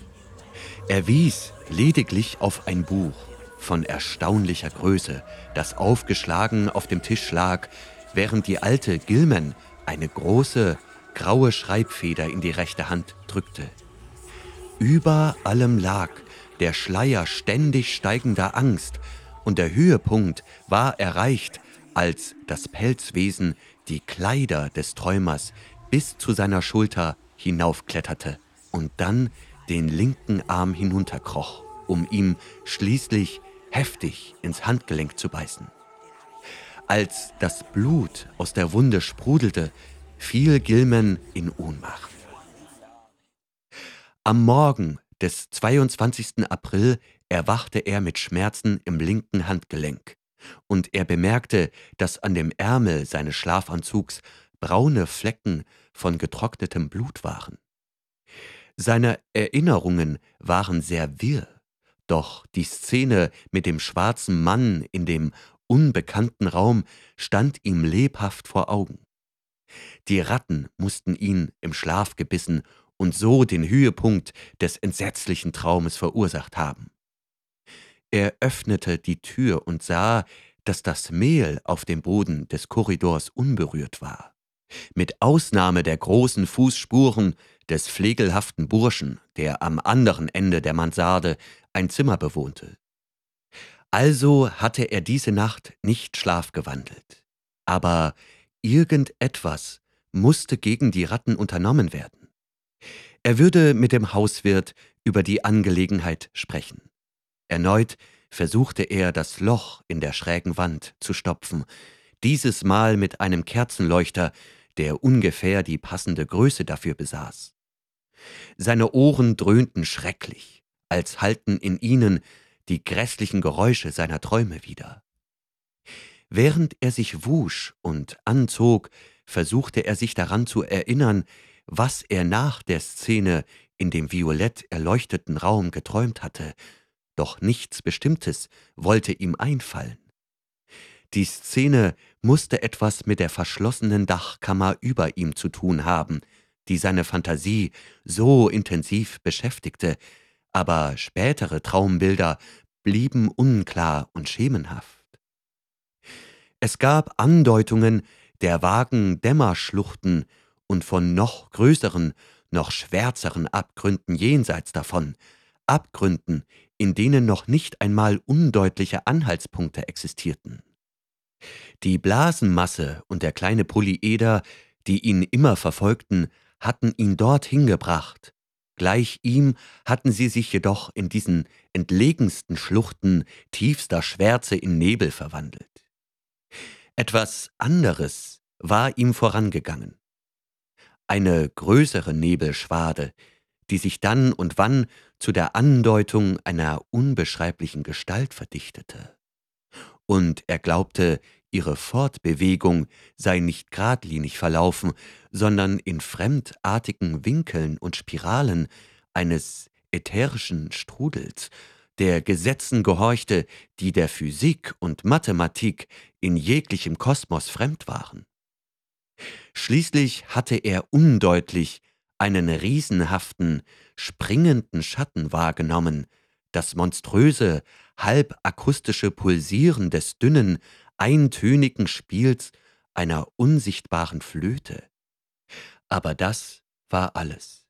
Er wies lediglich auf ein Buch von erstaunlicher Größe, das aufgeschlagen auf dem Tisch lag, während die alte Gilman eine große, graue Schreibfeder in die rechte Hand drückte. Über allem lag der Schleier ständig steigender Angst, und der Höhepunkt war erreicht, als das Pelzwesen die Kleider des Träumers bis zu seiner Schulter hinaufkletterte und dann den linken Arm hinunterkroch, um ihm schließlich heftig ins Handgelenk zu beißen. Als das Blut aus der Wunde sprudelte, fiel Gilman in Ohnmacht. Am Morgen des 22. April erwachte er mit Schmerzen im linken Handgelenk, und er bemerkte, dass an dem Ärmel seines Schlafanzugs braune Flecken von getrocknetem Blut waren. Seine Erinnerungen waren sehr wirr, doch die Szene mit dem schwarzen Mann in dem unbekannten Raum stand ihm lebhaft vor Augen. Die Ratten mussten ihn im Schlaf gebissen und so den Höhepunkt des entsetzlichen Traumes verursacht haben. Er öffnete die Tür und sah, dass das Mehl auf dem Boden des Korridors unberührt war. Mit Ausnahme der großen Fußspuren des pflegelhaften Burschen, der am anderen Ende der Mansarde ein Zimmer bewohnte. Also hatte er diese Nacht nicht schlafgewandelt. Aber irgendetwas musste gegen die Ratten unternommen werden. Er würde mit dem Hauswirt über die Angelegenheit sprechen. Erneut versuchte er, das Loch in der schrägen Wand zu stopfen, dieses Mal mit einem Kerzenleuchter, der ungefähr die passende Größe dafür besaß. Seine Ohren dröhnten schrecklich, als halten in ihnen die grässlichen Geräusche seiner Träume wieder. Während er sich wusch und anzog, versuchte er sich daran zu erinnern, was er nach der Szene in dem violett erleuchteten Raum geträumt hatte, doch nichts Bestimmtes wollte ihm einfallen. Die Szene musste etwas mit der verschlossenen Dachkammer über ihm zu tun haben, die seine Fantasie so intensiv beschäftigte, aber spätere Traumbilder blieben unklar und schemenhaft. Es gab Andeutungen der vagen Dämmerschluchten und von noch größeren, noch schwärzeren Abgründen jenseits davon, Abgründen, in denen noch nicht einmal undeutliche Anhaltspunkte existierten. Die Blasenmasse und der kleine Polyeder, die ihn immer verfolgten, hatten ihn dorthin gebracht, Gleich ihm hatten sie sich jedoch in diesen entlegensten Schluchten tiefster Schwärze in Nebel verwandelt. Etwas anderes war ihm vorangegangen. Eine größere Nebelschwade, die sich dann und wann zu der Andeutung einer unbeschreiblichen Gestalt verdichtete. Und er glaubte, ihre Fortbewegung sei nicht geradlinig verlaufen, sondern in fremdartigen Winkeln und Spiralen eines ätherischen Strudels, der Gesetzen gehorchte, die der Physik und Mathematik in jeglichem Kosmos fremd waren. Schließlich hatte er undeutlich einen riesenhaften, springenden Schatten wahrgenommen, das monströse, halbakustische Pulsieren des dünnen, eintönigen Spiels einer unsichtbaren Flöte. Aber das war alles.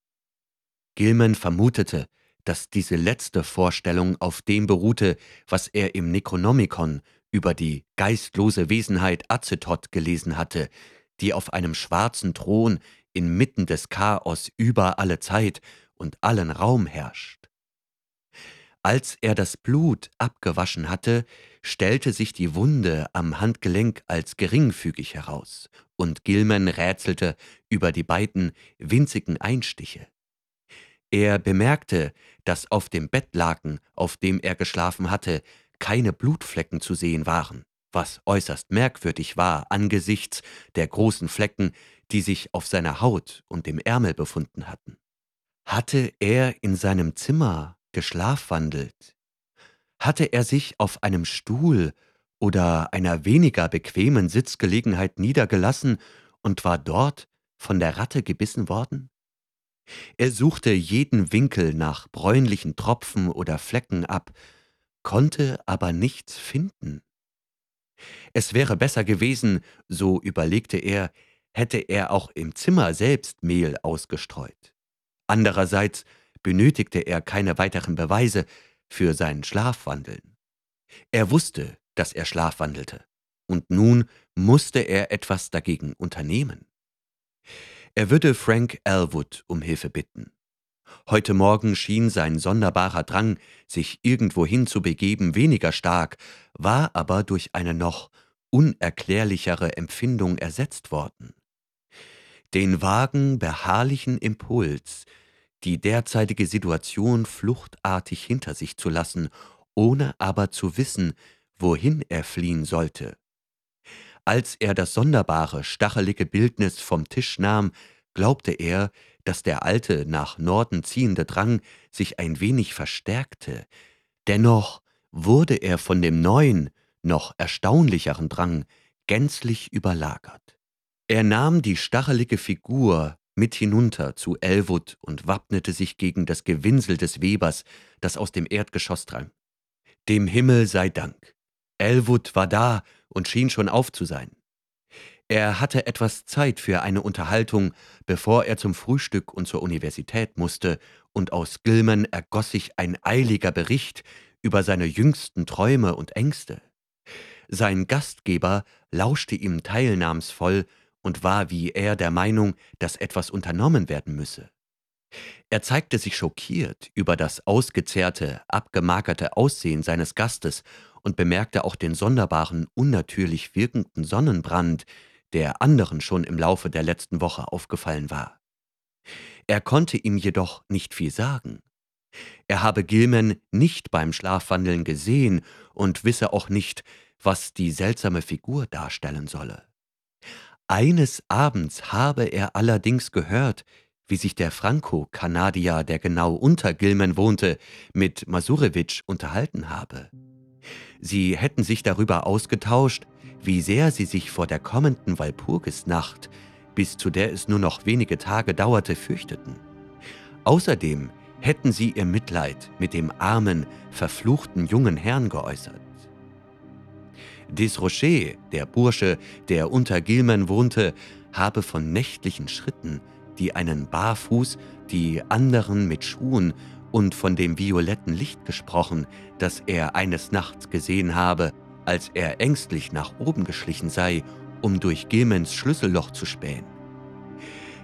Gilman vermutete, dass diese letzte Vorstellung auf dem beruhte, was er im Necronomicon über die geistlose Wesenheit Acetot gelesen hatte, die auf einem schwarzen Thron inmitten des Chaos über alle Zeit und allen Raum herrscht. Als er das Blut abgewaschen hatte, stellte sich die Wunde am Handgelenk als geringfügig heraus, und Gilman rätselte über die beiden winzigen Einstiche. Er bemerkte, dass auf dem Bettlaken, auf dem er geschlafen hatte, keine Blutflecken zu sehen waren, was äußerst merkwürdig war angesichts der großen Flecken, die sich auf seiner Haut und dem Ärmel befunden hatten. Hatte er in seinem Zimmer geschlafwandelt? Hatte er sich auf einem Stuhl oder einer weniger bequemen Sitzgelegenheit niedergelassen und war dort von der Ratte gebissen worden? Er suchte jeden Winkel nach bräunlichen Tropfen oder Flecken ab, konnte aber nichts finden. Es wäre besser gewesen, so überlegte er, hätte er auch im Zimmer selbst Mehl ausgestreut. Andererseits benötigte er keine weiteren Beweise für sein Schlafwandeln. Er wusste, dass er schlafwandelte, und nun musste er etwas dagegen unternehmen. Er würde Frank Elwood um Hilfe bitten. Heute Morgen schien sein sonderbarer Drang, sich irgendwohin zu begeben, weniger stark, war aber durch eine noch unerklärlichere Empfindung ersetzt worden. Den vagen, beharrlichen Impuls, die derzeitige Situation fluchtartig hinter sich zu lassen, ohne aber zu wissen, wohin er fliehen sollte, als er das sonderbare, stachelige Bildnis vom Tisch nahm, glaubte er, dass der alte, nach Norden ziehende Drang sich ein wenig verstärkte. Dennoch wurde er von dem neuen, noch erstaunlicheren Drang gänzlich überlagert. Er nahm die stachelige Figur mit hinunter zu Elwood und wappnete sich gegen das Gewinsel des Webers, das aus dem Erdgeschoss drang. Dem Himmel sei Dank. Elwood war da und schien schon auf zu sein. Er hatte etwas Zeit für eine Unterhaltung, bevor er zum Frühstück und zur Universität musste, und aus Gilman ergoss sich ein eiliger Bericht über seine jüngsten Träume und Ängste. Sein Gastgeber lauschte ihm teilnahmsvoll und war wie er der Meinung, dass etwas unternommen werden müsse. Er zeigte sich schockiert über das ausgezehrte, abgemagerte Aussehen seines Gastes und bemerkte auch den sonderbaren, unnatürlich wirkenden Sonnenbrand, der anderen schon im Laufe der letzten Woche aufgefallen war. Er konnte ihm jedoch nicht viel sagen. Er habe Gilman nicht beim Schlafwandeln gesehen und wisse auch nicht, was die seltsame Figur darstellen solle. Eines Abends habe er allerdings gehört, wie sich der Franco-Kanadier, der genau unter Gilman wohnte, mit Masurewitsch unterhalten habe. Sie hätten sich darüber ausgetauscht, wie sehr sie sich vor der kommenden Walpurgisnacht, bis zu der es nur noch wenige Tage dauerte, fürchteten. Außerdem hätten sie ihr Mitleid mit dem armen, verfluchten jungen Herrn geäußert. Desrocher, der Bursche, der unter Gilman wohnte, habe von nächtlichen Schritten, die einen barfuß, die anderen mit Schuhen und von dem violetten Licht gesprochen, das er eines Nachts gesehen habe, als er ängstlich nach oben geschlichen sei, um durch Gilmans Schlüsselloch zu spähen.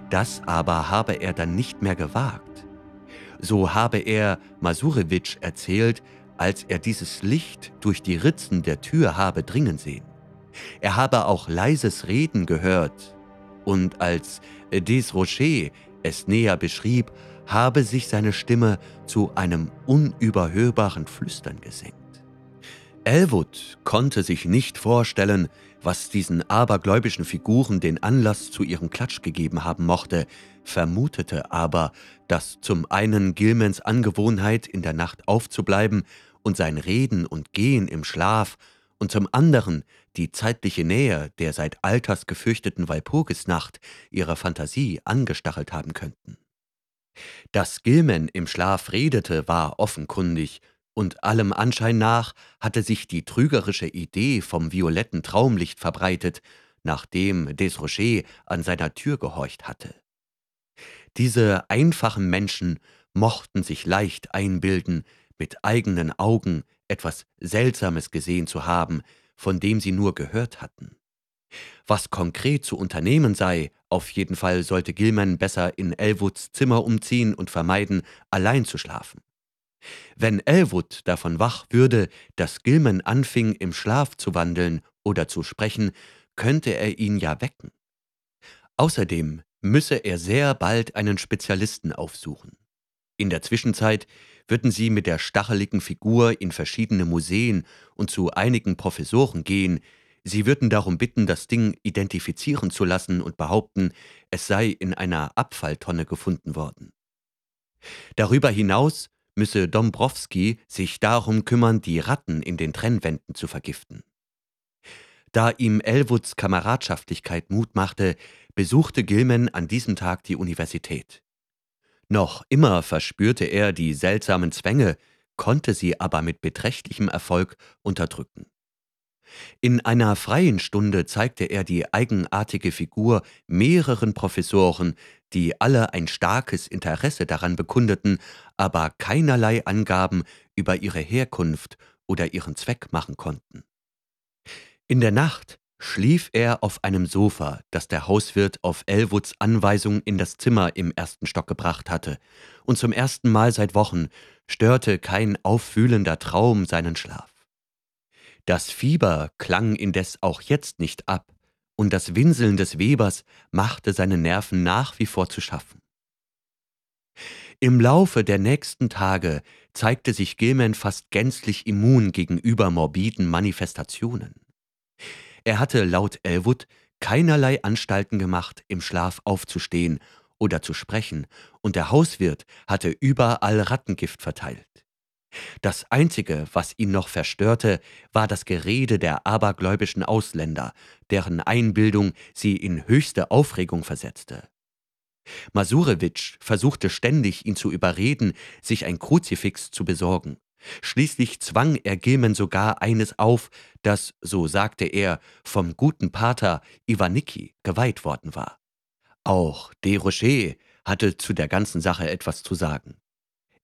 Das aber habe er dann nicht mehr gewagt. So habe er Masurewitsch erzählt, als er dieses Licht durch die Ritzen der Tür habe dringen sehen. Er habe auch leises Reden gehört, und als Desrocher es näher beschrieb, habe sich seine Stimme zu einem unüberhörbaren Flüstern gesenkt. Elwood konnte sich nicht vorstellen, was diesen abergläubischen Figuren den Anlass zu ihrem Klatsch gegeben haben mochte, vermutete aber, dass zum einen Gilmans Angewohnheit, in der Nacht aufzubleiben und sein Reden und Gehen im Schlaf, und zum anderen die zeitliche Nähe der seit Alters gefürchteten Walpurgisnacht ihre Fantasie angestachelt haben könnten. Dass Gilman im Schlaf redete, war offenkundig, und allem Anschein nach hatte sich die trügerische Idee vom violetten Traumlicht verbreitet, nachdem Desrocher an seiner Tür gehorcht hatte. Diese einfachen Menschen mochten sich leicht einbilden, mit eigenen Augen etwas Seltsames gesehen zu haben, von dem sie nur gehört hatten. Was konkret zu unternehmen sei, auf jeden Fall sollte Gilman besser in Elwoods Zimmer umziehen und vermeiden, allein zu schlafen. Wenn Elwood davon wach würde, dass Gilman anfing, im Schlaf zu wandeln oder zu sprechen, könnte er ihn ja wecken. Außerdem müsse er sehr bald einen Spezialisten aufsuchen. In der Zwischenzeit würden sie mit der stacheligen Figur in verschiedene Museen und zu einigen Professoren gehen, sie würden darum bitten, das Ding identifizieren zu lassen und behaupten, es sei in einer Abfalltonne gefunden worden. Darüber hinaus müsse Dombrowski sich darum kümmern, die Ratten in den Trennwänden zu vergiften. Da ihm Elwoods Kameradschaftlichkeit Mut machte, besuchte Gilman an diesem Tag die Universität. Noch immer verspürte er die seltsamen Zwänge, konnte sie aber mit beträchtlichem Erfolg unterdrücken. In einer freien Stunde zeigte er die eigenartige Figur mehreren Professoren, die alle ein starkes Interesse daran bekundeten, aber keinerlei Angaben über ihre Herkunft oder ihren Zweck machen konnten. In der Nacht schlief er auf einem Sofa, das der Hauswirt auf Elwoods Anweisung in das Zimmer im ersten Stock gebracht hatte, und zum ersten Mal seit Wochen störte kein auffühlender Traum seinen Schlaf. Das Fieber klang indes auch jetzt nicht ab, und das Winseln des Webers machte seinen Nerven nach wie vor zu schaffen. Im Laufe der nächsten Tage zeigte sich Gilman fast gänzlich immun gegenüber morbiden Manifestationen. Er hatte laut Elwood keinerlei Anstalten gemacht, im Schlaf aufzustehen oder zu sprechen, und der Hauswirt hatte überall Rattengift verteilt. Das Einzige, was ihn noch verstörte, war das Gerede der abergläubischen Ausländer, deren Einbildung sie in höchste Aufregung versetzte. Masurewitsch versuchte ständig, ihn zu überreden, sich ein Kruzifix zu besorgen. Schließlich zwang er Gilman sogar eines auf, das, so sagte er, vom guten Pater Iwanicki geweiht worden war. Auch Desrochers hatte zu der ganzen Sache etwas zu sagen.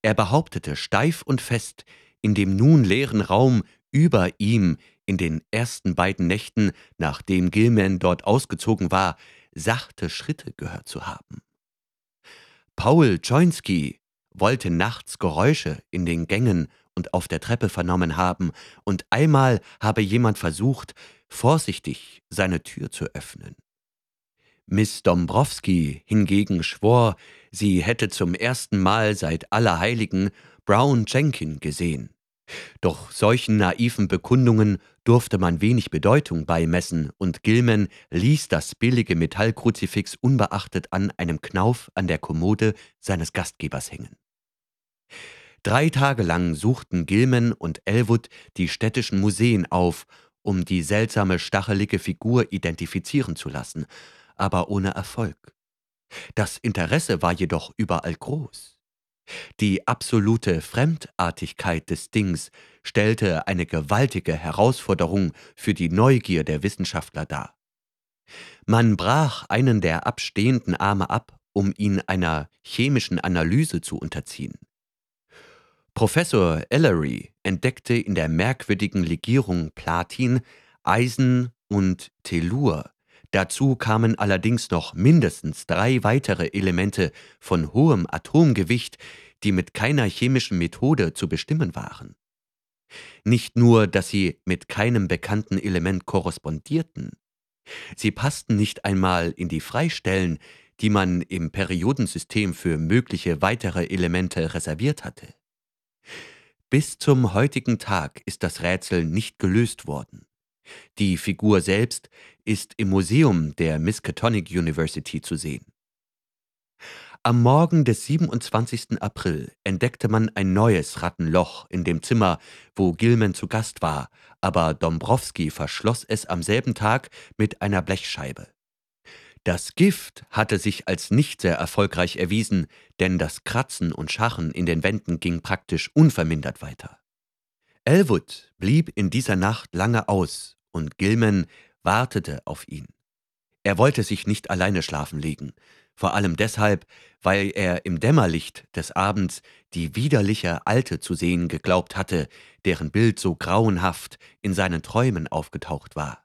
Er behauptete steif und fest, in dem nun leeren Raum über ihm in den ersten beiden Nächten, nachdem Gilman dort ausgezogen war, sachte Schritte gehört zu haben. Paul Joinski wollte nachts Geräusche in den Gängen und auf der Treppe vernommen haben, und einmal habe jemand versucht, vorsichtig seine Tür zu öffnen. Miss Dombrowski hingegen schwor, sie hätte zum ersten Mal seit Allerheiligen Brown Jenkin gesehen. Doch solchen naiven Bekundungen durfte man wenig Bedeutung beimessen, und Gilman ließ das billige Metallkruzifix unbeachtet an einem Knauf an der Kommode seines Gastgebers hängen. Drei Tage lang suchten Gilman und Elwood die städtischen Museen auf, um die seltsame stachelige Figur identifizieren zu lassen, aber ohne Erfolg. Das Interesse war jedoch überall groß. Die absolute Fremdartigkeit des Dings stellte eine gewaltige Herausforderung für die Neugier der Wissenschaftler dar. Man brach einen der abstehenden Arme ab, um ihn einer chemischen Analyse zu unterziehen. Professor Ellery entdeckte in der merkwürdigen Legierung Platin, Eisen und Tellur, Dazu kamen allerdings noch mindestens drei weitere Elemente von hohem Atomgewicht, die mit keiner chemischen Methode zu bestimmen waren. Nicht nur, dass sie mit keinem bekannten Element korrespondierten, sie passten nicht einmal in die Freistellen, die man im Periodensystem für mögliche weitere Elemente reserviert hatte. Bis zum heutigen Tag ist das Rätsel nicht gelöst worden. Die Figur selbst ist im Museum der Miskatonic University zu sehen. Am Morgen des 27. April entdeckte man ein neues Rattenloch in dem Zimmer, wo Gilman zu Gast war, aber Dombrowski verschloss es am selben Tag mit einer Blechscheibe. Das Gift hatte sich als nicht sehr erfolgreich erwiesen, denn das Kratzen und Scharren in den Wänden ging praktisch unvermindert weiter. Elwood blieb in dieser Nacht lange aus und Gilman wartete auf ihn. Er wollte sich nicht alleine schlafen legen, vor allem deshalb, weil er im Dämmerlicht des Abends die widerliche Alte zu sehen geglaubt hatte, deren Bild so grauenhaft in seinen Träumen aufgetaucht war.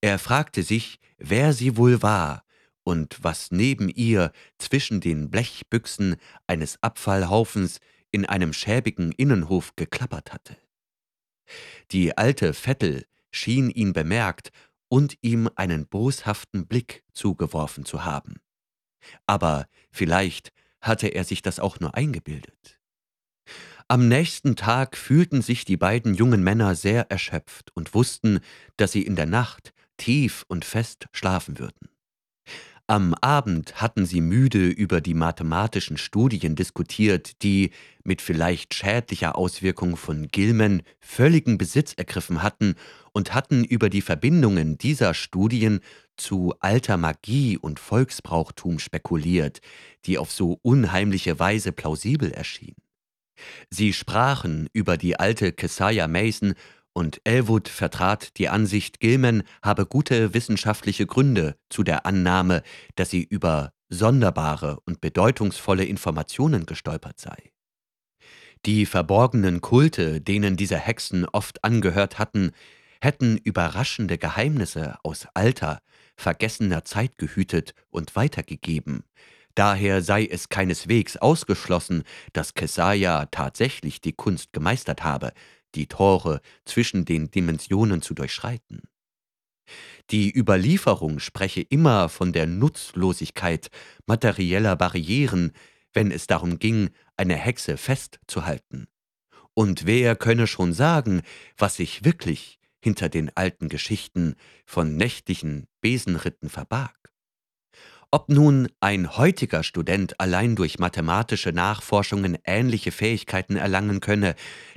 Er fragte sich, wer sie wohl war und was neben ihr zwischen den Blechbüchsen eines Abfallhaufens in einem schäbigen Innenhof geklappert hatte. Die alte Vettel schien ihn bemerkt und ihm einen boshaften Blick zugeworfen zu haben. Aber vielleicht hatte er sich das auch nur eingebildet. Am nächsten Tag fühlten sich die beiden jungen Männer sehr erschöpft und wussten, dass sie in der Nacht tief und fest schlafen würden. Am Abend hatten sie müde über die mathematischen Studien diskutiert, die, mit vielleicht schädlicher Auswirkung von Gilman, völligen Besitz ergriffen hatten und hatten über die Verbindungen dieser Studien zu alter Magie und Volksbrauchtum spekuliert, die auf so unheimliche Weise plausibel erschien. Sie sprachen über die alte Keziah Mason und Elwood vertrat die Ansicht, Gilman habe gute wissenschaftliche Gründe zu der Annahme, dass sie über sonderbare und bedeutungsvolle Informationen gestolpert sei. Die verborgenen Kulte, denen diese Hexen oft angehört hatten, hätten überraschende Geheimnisse aus alter, vergessener Zeit gehütet und weitergegeben. Daher sei es keineswegs ausgeschlossen, dass Kesaja tatsächlich die Kunst gemeistert habe, die Tore zwischen den Dimensionen zu durchschreiten. Die Überlieferung spreche immer von der Nutzlosigkeit materieller Barrieren, wenn es darum ging, eine Hexe festzuhalten. Und wer könne schon sagen, was sich wirklich hinter den alten Geschichten von nächtlichen Besenritten verbarg. Ob nun ein heutiger Student allein durch mathematische Nachforschungen ähnliche Fähigkeiten erlangen könne,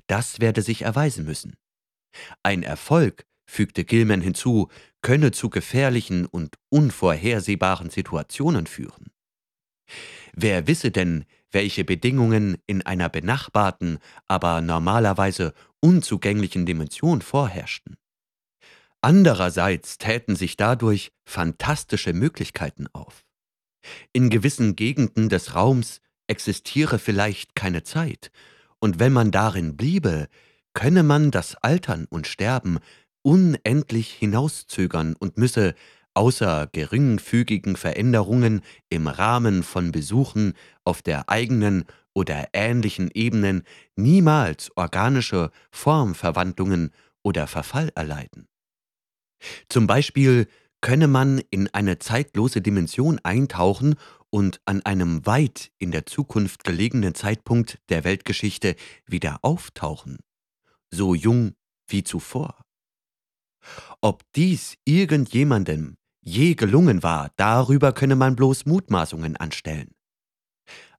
das werde sich erweisen müssen. Ein Erfolg, fügte Gilman hinzu, könne zu gefährlichen und unvorhersehbaren Situationen führen. Wer wisse denn, welche Bedingungen in einer benachbarten, aber normalerweise unzugänglichen Dimension vorherrschten. Andererseits täten sich dadurch fantastische Möglichkeiten auf. In gewissen Gegenden des Raums existiere vielleicht keine Zeit, und wenn man darin bliebe, könne man das Altern und Sterben unendlich hinauszögern und müsse außer geringfügigen Veränderungen im Rahmen von Besuchen auf der eigenen oder ähnlichen Ebenen niemals organische Formverwandlungen oder Verfall erleiden. Zum Beispiel könne man in eine zeitlose Dimension eintauchen und an einem weit in der Zukunft gelegenen Zeitpunkt der Weltgeschichte wieder auftauchen, so jung wie zuvor. Ob dies irgendjemandem je gelungen war, darüber könne man bloß Mutmaßungen anstellen.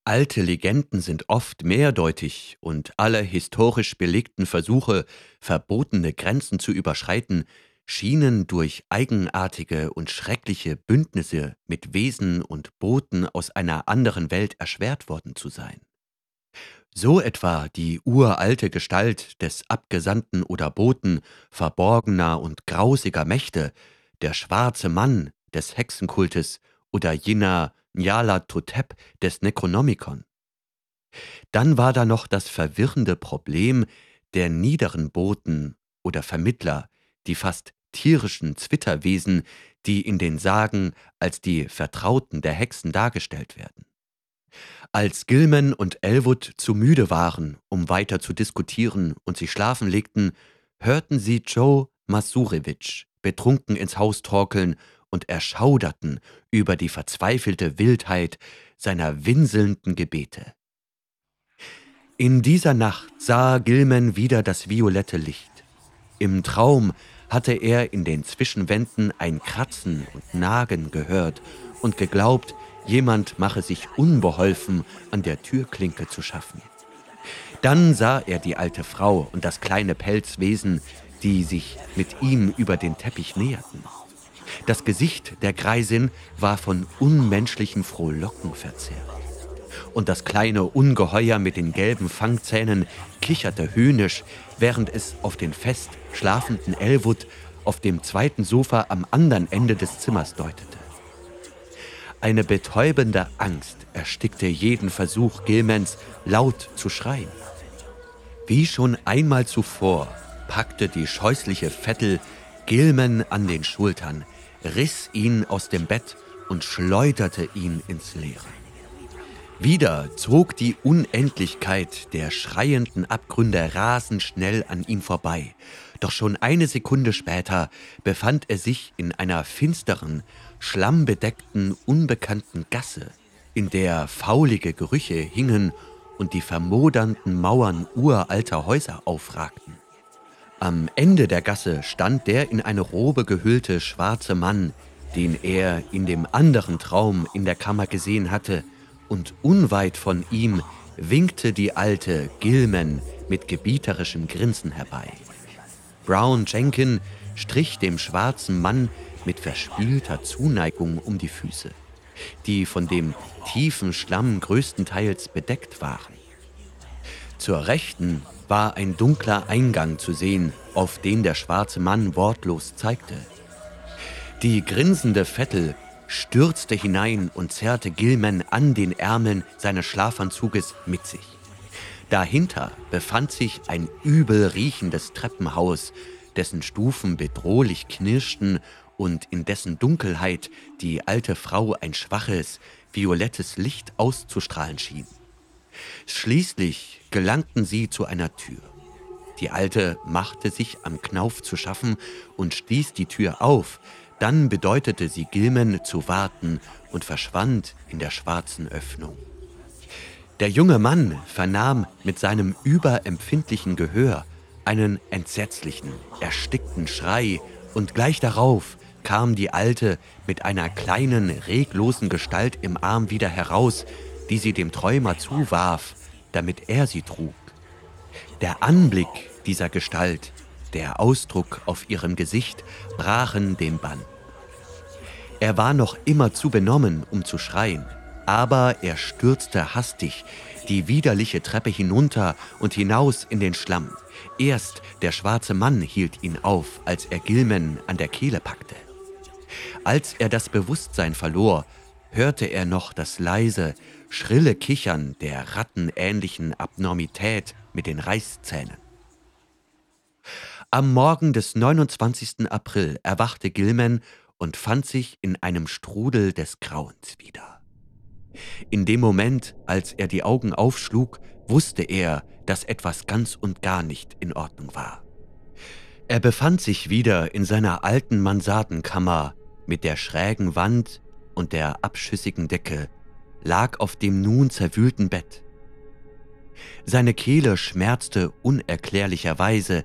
Alte Legenden sind oft mehrdeutig und alle historisch belegten Versuche, verbotene Grenzen zu überschreiten, schienen durch eigenartige und schreckliche Bündnisse mit Wesen und Boten aus einer anderen Welt erschwert worden zu sein. So etwa die uralte Gestalt des Abgesandten oder Boten verborgener und grausiger Mächte, der schwarze Mann des Hexenkultes oder jener Nyarlathotep des Necronomicon. Dann war da noch das verwirrende Problem der niederen Boten oder Vermittler, die fast tierischen Zwitterwesen, die in den Sagen als die Vertrauten der Hexen dargestellt werden. Als Gilman und Elwood zu müde waren, um weiter zu diskutieren und sich schlafen legten, hörten sie Joe Masurewitsch betrunken ins Haus torkeln und erschauderten über die verzweifelte Wildheit seiner winselnden Gebete. In dieser Nacht sah Gilman wieder das violette Licht. Im Traum hatte er in den Zwischenwänden ein Kratzen und Nagen gehört und geglaubt, jemand mache sich unbeholfen an der Türklinke zu schaffen. Dann sah er die alte Frau und das kleine Pelzwesen, die sich mit ihm über den Teppich näherten. Das Gesicht der Greisin war von unmenschlichen Frohlocken verzerrt. Und das kleine Ungeheuer mit den gelben Fangzähnen kicherte höhnisch, während es auf den fest schlafenden Elwood auf dem zweiten Sofa am anderen Ende des Zimmers deutete. Eine betäubende Angst erstickte jeden Versuch Gilmans, laut zu schreien. Wie schon einmal zuvor packte die scheußliche Vettel Gilman an den Schultern, riss ihn aus dem Bett und schleuderte ihn ins Leere. Wieder zog die Unendlichkeit der schreienden Abgründe rasend schnell an ihm vorbei, doch schon eine Sekunde später befand er sich in einer finsteren, schlammbedeckten, unbekannten Gasse, in der faulige Gerüche hingen und die vermodernden Mauern uralter Häuser aufragten. Am Ende der Gasse stand der in eine Robe gehüllte schwarze Mann, den er in dem anderen Traum in der Kammer gesehen hatte, und unweit von ihm winkte die alte Gilman mit gebieterischem Grinsen herbei. Brown Jenkin strich dem schwarzen Mann mit verspielter Zuneigung um die Füße, die von dem tiefen Schlamm größtenteils bedeckt waren. Zur Rechten war ein dunkler Eingang zu sehen, auf den der schwarze Mann wortlos zeigte. Die grinsende Vettel stürzte hinein und zerrte Gilman an den Ärmeln seines Schlafanzuges mit sich. Dahinter befand sich ein übel riechendes Treppenhaus, dessen Stufen bedrohlich knirschten und in dessen Dunkelheit die alte Frau ein schwaches, violettes Licht auszustrahlen schien. Schließlich gelangten sie zu einer Tür. Die Alte machte sich am Knauf zu schaffen und stieß die Tür auf, dann bedeutete sie Gilman zu warten und verschwand in der schwarzen Öffnung. Der junge Mann vernahm mit seinem überempfindlichen Gehör einen entsetzlichen, erstickten Schrei und gleich darauf kam die Alte mit einer kleinen, reglosen Gestalt im Arm wieder heraus, die sie dem Träumer zuwarf, damit er sie trug. Der Anblick dieser Gestalt, der Ausdruck auf ihrem Gesicht brachen den Bann. Er war noch immer zu benommen, um zu schreien, aber er stürzte hastig die widerliche Treppe hinunter und hinaus in den Schlamm. Erst der schwarze Mann hielt ihn auf, als er Gilman an der Kehle packte. Als er das Bewusstsein verlor, hörte er noch das leise, schrille Kichern der rattenähnlichen Abnormität mit den Reißzähnen. Am Morgen des 29. April erwachte Gilman und fand sich in einem Strudel des Grauens wieder. In dem Moment, als er die Augen aufschlug, wusste er, dass etwas ganz und gar nicht in Ordnung war. Er befand sich wieder in seiner alten Mansardenkammer mit der schrägen Wand und der abschüssigen Decke, lag auf dem nun zerwühlten Bett. Seine Kehle schmerzte unerklärlicherweise,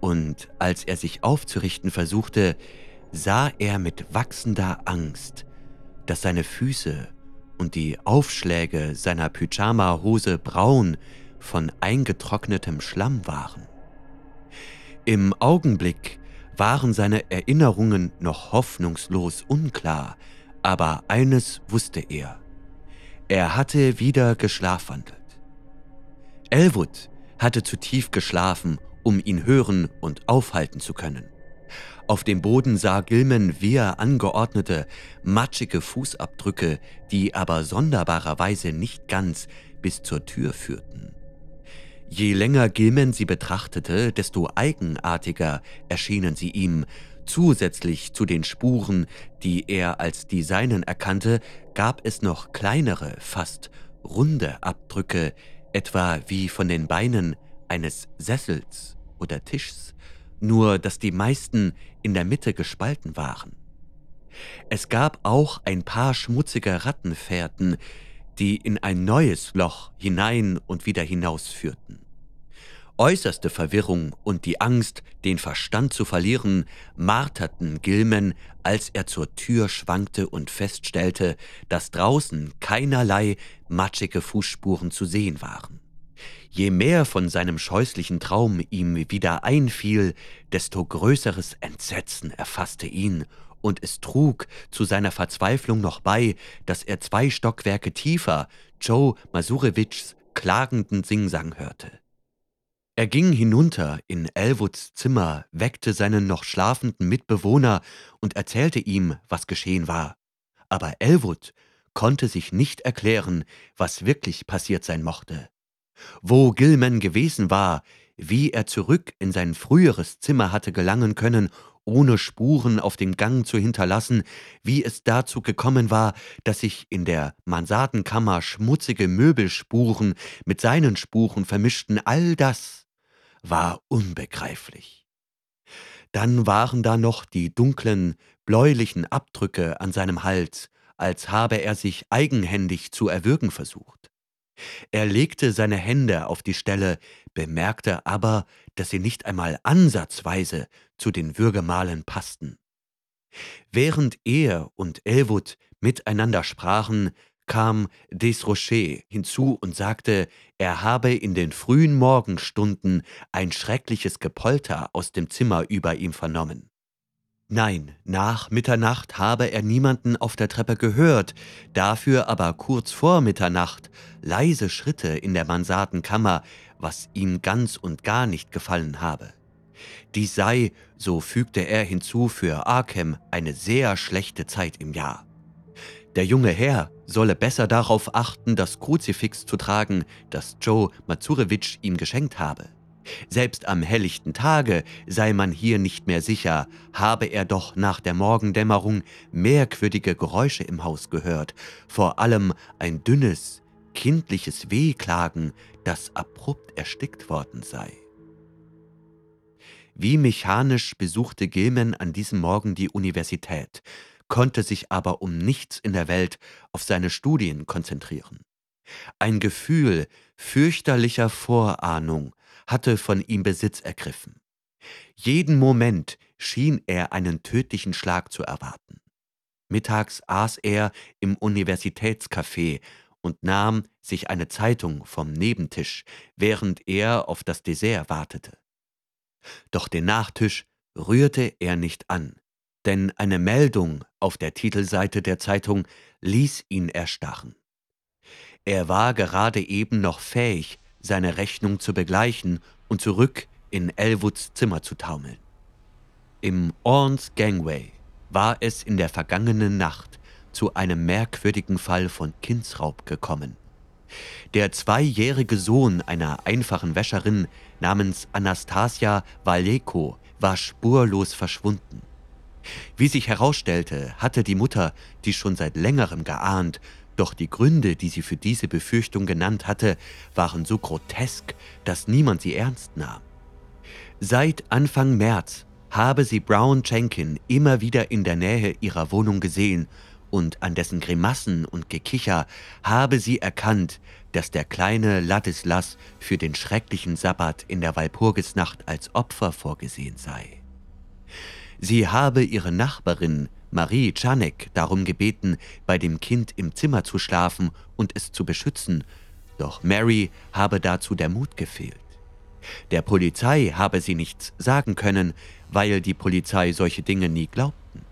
und als er sich aufzurichten versuchte, sah er mit wachsender Angst, dass seine Füße und die Aufschläge seiner Pyjama-Hose braun von eingetrocknetem Schlamm waren. Im Augenblick waren seine Erinnerungen noch hoffnungslos unklar, aber eines wusste er. Er hatte wieder geschlafwandelt. Elwood hatte zu tief geschlafen, um ihn hören und aufhalten zu können. Auf dem Boden sah Gilman wehr angeordnete, matschige Fußabdrücke, die aber sonderbarerweise nicht ganz bis zur Tür führten. Je länger Gilman sie betrachtete, desto eigenartiger erschienen sie ihm, Zusätzlich zu den Spuren, die er als die seinen erkannte, gab es noch kleinere, fast runde Abdrücke, etwa wie von den Beinen eines Sessels oder Tischs, nur dass die meisten in der Mitte gespalten waren. Es gab auch ein paar schmutzige Rattenfährten, die in ein neues Loch hinein und wieder hinausführten. Äußerste Verwirrung und die Angst, den Verstand zu verlieren, marterten Gilman, als er zur Tür schwankte und feststellte, dass draußen keinerlei matschige Fußspuren zu sehen waren. Je mehr von seinem scheußlichen Traum ihm wieder einfiel, desto größeres Entsetzen erfasste ihn, und es trug zu seiner Verzweiflung noch bei, dass er zwei Stockwerke tiefer Joe Masurewiczs klagenden Singsang hörte. Er ging hinunter in Elwoods Zimmer, weckte seinen noch schlafenden Mitbewohner und erzählte ihm, was geschehen war. Aber Elwood konnte sich nicht erklären, was wirklich passiert sein mochte. Wo Gilman gewesen war, wie er zurück in sein früheres Zimmer hatte gelangen können, ohne Spuren auf dem Gang zu hinterlassen, wie es dazu gekommen war, dass sich in der Mansardenkammer schmutzige Möbelspuren mit seinen Spuren vermischten, all das war unbegreiflich. Dann waren da noch die dunklen, bläulichen Abdrücke an seinem Hals, als habe er sich eigenhändig zu erwürgen versucht. Er legte seine Hände auf die Stelle, bemerkte aber, dass sie nicht einmal ansatzweise zu den Würgemalen passten. Während er und Elwood miteinander sprachen, kam Desrocher hinzu und sagte, er habe in den frühen Morgenstunden ein schreckliches Gepolter aus dem Zimmer über ihm vernommen. Nein, nach Mitternacht habe er niemanden auf der Treppe gehört, dafür aber kurz vor Mitternacht leise Schritte in der Mansardenkammer, was ihm ganz und gar nicht gefallen habe. Dies sei, so fügte er hinzu, für Arkham eine sehr schlechte Zeit im Jahr. Der junge Herr solle besser darauf achten, das Kruzifix zu tragen, das Joe Mazurewitsch ihm geschenkt habe. Selbst am helllichten Tage sei man hier nicht mehr sicher, habe er doch nach der Morgendämmerung merkwürdige Geräusche im Haus gehört, vor allem ein dünnes, kindliches Wehklagen, das abrupt erstickt worden sei. Wie mechanisch besuchte Gilman an diesem Morgen die Universität, konnte sich aber um nichts in der Welt auf seine Studien konzentrieren. Ein Gefühl fürchterlicher Vorahnung hatte von ihm Besitz ergriffen. Jeden Moment schien er einen tödlichen Schlag zu erwarten. Mittags aß er im Universitätscafé und nahm sich eine Zeitung vom Nebentisch, während er auf das Dessert wartete. Doch den Nachtisch rührte er nicht an, denn eine Meldung auf der Titelseite der Zeitung ließ ihn erstarren. Er war gerade eben noch fähig, seine Rechnung zu begleichen und zurück in Elwoods Zimmer zu taumeln. Im Orns Gangway war es in der vergangenen Nacht zu einem merkwürdigen Fall von Kindsraub gekommen. Der zweijährige Sohn einer einfachen Wäscherin namens Anastasia Valeko war spurlos verschwunden. Wie sich herausstellte, hatte die Mutter dies schon seit längerem geahnt, doch die Gründe, die sie für diese Befürchtung genannt hatte, waren so grotesk, dass niemand sie ernst nahm. Seit Anfang März habe sie Brown Jenkin immer wieder in der Nähe ihrer Wohnung gesehen und an dessen Grimassen und Gekicher habe sie erkannt, dass der kleine Ladislas für den schrecklichen Sabbat in der Walpurgisnacht als Opfer vorgesehen sei. Sie habe ihre Nachbarin Marie Czanek darum gebeten, bei dem Kind im Zimmer zu schlafen und es zu beschützen, doch Mary habe dazu der Mut gefehlt. Der Polizei habe sie nichts sagen können, weil die Polizei solche Dinge nie glaubten.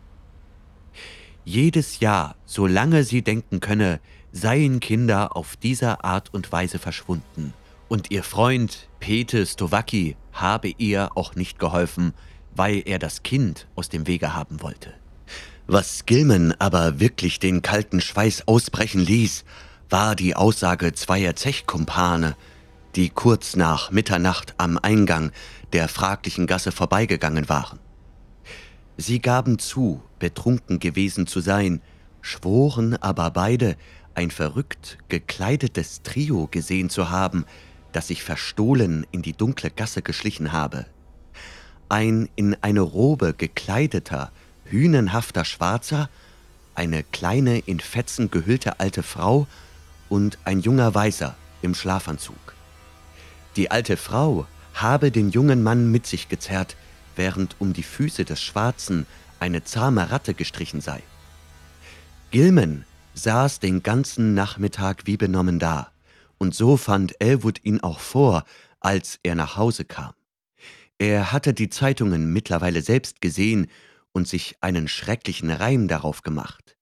Jedes Jahr, solange sie denken könne, seien Kinder auf dieser Art und Weise verschwunden, und ihr Freund Pete Stowacki habe ihr auch nicht geholfen, weil er das Kind aus dem Wege haben wollte. Was Gilman aber wirklich den kalten Schweiß ausbrechen ließ, war die Aussage zweier Zechkumpane, die kurz nach Mitternacht am Eingang der fraglichen Gasse vorbeigegangen waren. Sie gaben zu, betrunken gewesen zu sein, schworen aber beide, ein verrückt gekleidetes Trio gesehen zu haben, das sich verstohlen in die dunkle Gasse geschlichen habe. Ein in eine Robe gekleideter, hünenhafter Schwarzer, eine kleine in Fetzen gehüllte alte Frau und ein junger Weißer im Schlafanzug. Die alte Frau habe den jungen Mann mit sich gezerrt, während um die Füße des Schwarzen eine zahme Ratte gestrichen sei. Gilman saß den ganzen Nachmittag wie benommen da, und so fand Elwood ihn auch vor, als er nach Hause kam. Er hatte die Zeitungen mittlerweile selbst gesehen und sich einen schrecklichen Reim darauf gemacht.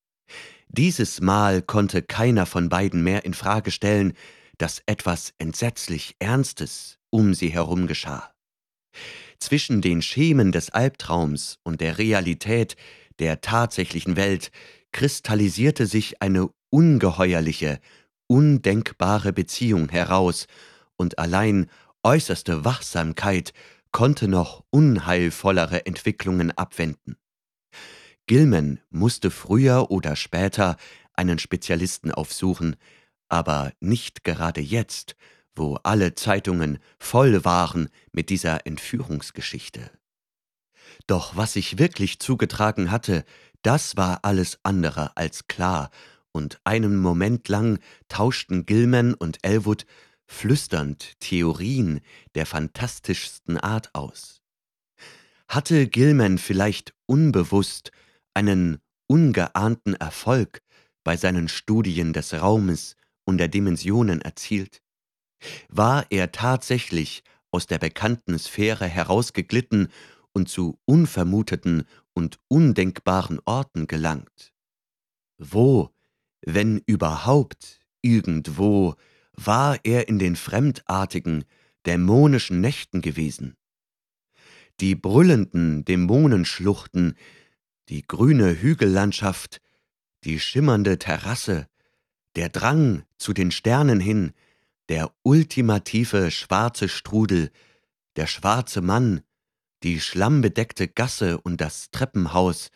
Dieses Mal konnte keiner von beiden mehr in Frage stellen, dass etwas entsetzlich Ernstes um sie herum geschah. Zwischen den Schemen des Albtraums und der Realität der tatsächlichen Welt kristallisierte sich eine ungeheuerliche, undenkbare Beziehung heraus, und allein äußerste Wachsamkeit konnte noch unheilvollere Entwicklungen abwenden. Gilman musste früher oder später einen Spezialisten aufsuchen, aber nicht gerade jetzt, wo alle Zeitungen voll waren mit dieser Entführungsgeschichte. Doch was sich wirklich zugetragen hatte, das war alles andere als klar, und einen Moment lang tauschten Gilman und Elwood flüsternd Theorien der fantastischsten Art aus. Hatte Gilman vielleicht unbewusst einen ungeahnten Erfolg bei seinen Studien des Raumes und der Dimensionen erzielt? War er tatsächlich aus der bekannten Sphäre herausgeglitten und zu unvermuteten und undenkbaren Orten gelangt. Wo, wenn überhaupt irgendwo, war er in den fremdartigen, dämonischen Nächten gewesen? Die brüllenden Dämonenschluchten, die grüne Hügellandschaft, die schimmernde Terrasse, der Drang zu den Sternen hin, der ultimative schwarze Strudel, der schwarze Mann, die schlammbedeckte Gasse und das Treppenhaus,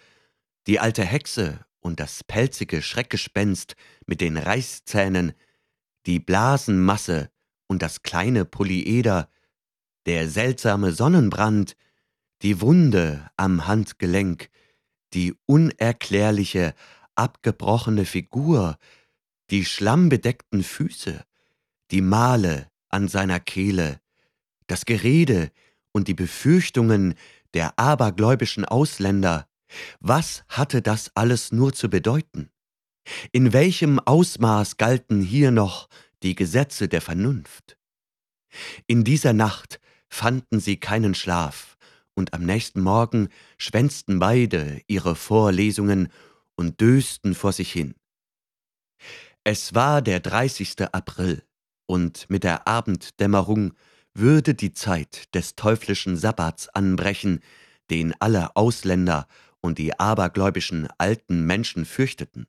die alte Hexe und das pelzige Schreckgespenst mit den Reißzähnen, die Blasenmasse und das kleine Polyeder, der seltsame Sonnenbrand, die Wunde am Handgelenk, die unerklärliche, abgebrochene Figur, die schlammbedeckten Füße, die Male an seiner Kehle, das Gerede und die Befürchtungen der abergläubischen Ausländer, was hatte das alles nur zu bedeuten? In welchem Ausmaß galten hier noch die Gesetze der Vernunft? In dieser Nacht fanden sie keinen Schlaf, und am nächsten Morgen schwänzten beide ihre Vorlesungen und dösten vor sich hin. Es war der 30. April, und mit der Abenddämmerung würde die Zeit des teuflischen Sabbats anbrechen, den alle Ausländer und die abergläubischen alten Menschen fürchteten.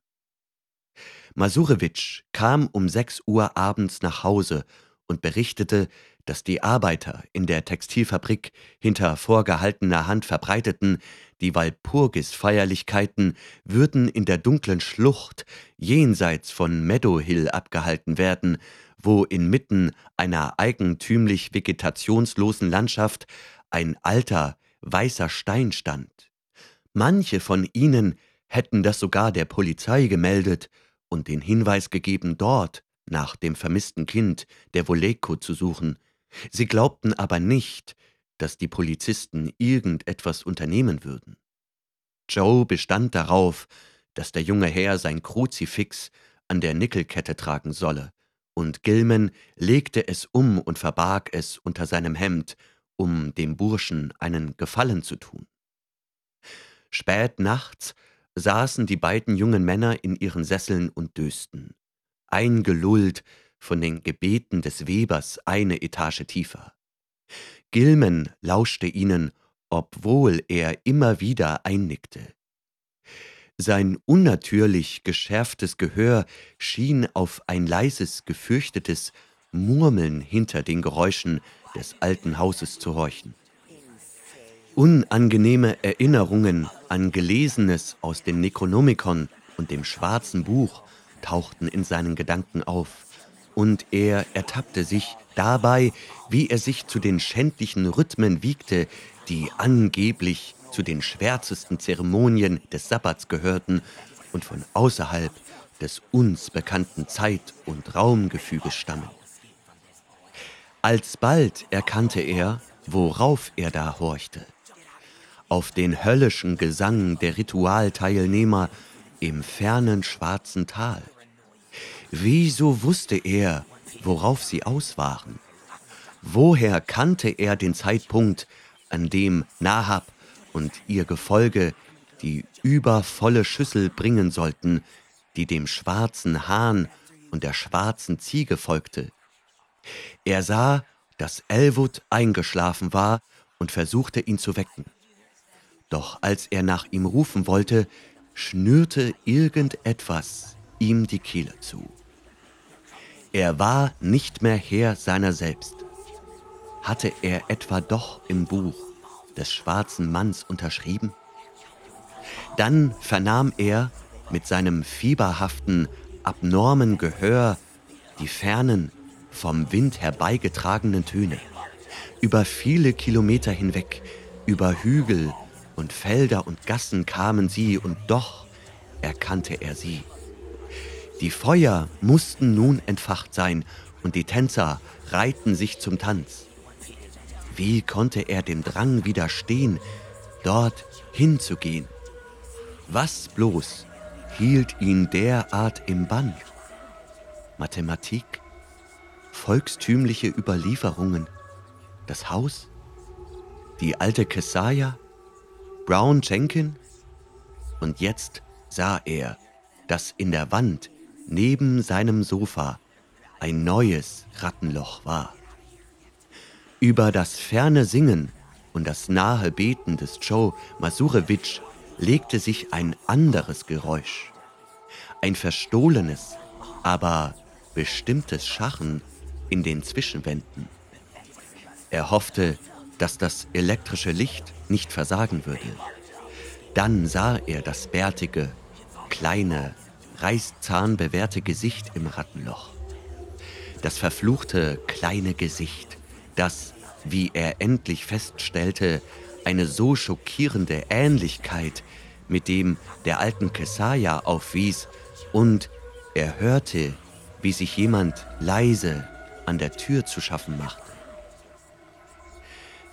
Masurewitsch kam um sechs Uhr abends nach Hause und berichtete, dass die Arbeiter in der Textilfabrik hinter vorgehaltener Hand verbreiteten, die Walpurgisfeierlichkeiten würden in der dunklen Schlucht jenseits von Meadow Hill abgehalten werden, wo inmitten einer eigentümlich vegetationslosen Landschaft ein alter, weißer Stein stand. Manche von ihnen hätten das sogar der Polizei gemeldet und den Hinweis gegeben, dort nach dem vermissten Kind der Voleko zu suchen. Sie glaubten aber nicht, dass die Polizisten irgendetwas unternehmen würden. Joe bestand darauf, dass der junge Herr sein Kruzifix an der Nickelkette tragen solle, und Gilman legte es um und verbarg es unter seinem Hemd, um dem Burschen einen Gefallen zu tun. Spät nachts saßen die beiden jungen Männer in ihren Sesseln und dösten, eingelullt von den Gebeten des Webers eine Etage tiefer. Gilman lauschte ihnen, obwohl er immer wieder einnickte. Sein unnatürlich geschärftes Gehör schien auf ein leises, gefürchtetes Murmeln hinter den Geräuschen des alten Hauses zu horchen. Unangenehme Erinnerungen an Gelesenes aus dem Necronomicon und dem Schwarzen Buch tauchten in seinen Gedanken auf, und er ertappte sich dabei, wie er sich zu den schändlichen Rhythmen wiegte, die angeblich zu den schwärzesten Zeremonien des Sabbats gehörten und von außerhalb des uns bekannten Zeit- und Raumgefüges stammen. Alsbald erkannte er, worauf er da horchte. Auf den höllischen Gesang der Ritualteilnehmer im fernen schwarzen Tal. Wieso wusste er, worauf sie aus waren? Woher kannte er den Zeitpunkt, an dem Nahab und ihr Gefolge die übervolle Schüssel bringen sollten, die dem schwarzen Hahn und der schwarzen Ziege folgte? Er sah, dass Elwood eingeschlafen war und versuchte ihn zu wecken. Doch als er nach ihm rufen wollte, schnürte irgendetwas ihm die Kehle zu. Er war nicht mehr Herr seiner selbst. Hatte er etwa doch im Buch des schwarzen Manns unterschrieben? Dann vernahm er mit seinem fieberhaften, abnormen Gehör die fernen, vom Wind herbeigetragenen Töne. Über viele Kilometer hinweg, über Hügel und Felder und Gassen kamen sie, und doch erkannte er sie. Die Feuer mussten nun entfacht sein, und die Tänzer reihten sich zum Tanz. Wie konnte er dem Drang widerstehen, dort hinzugehen? Was bloß hielt ihn derart im Bann? Mathematik, volkstümliche Überlieferungen, das Haus, die alte Kesaja, Brown Jenkin? Und jetzt sah er, dass in der Wand neben seinem Sofa ein neues Rattenloch war. Über das ferne Singen und das nahe Beten des Joe Masurewitsch legte sich ein anderes Geräusch. Ein verstohlenes, aber bestimmtes Schachen in den Zwischenwänden. Er hoffte, dass das elektrische Licht nicht versagen würde. Dann sah er das bärtige, kleine, reißzahnbewehrte Gesicht im Rattenloch. Das verfluchte kleine Gesicht, das, wie er endlich feststellte, eine so schockierende Ähnlichkeit mit dem der alten Kesaja aufwies, und er hörte, wie sich jemand leise an der Tür zu schaffen machte.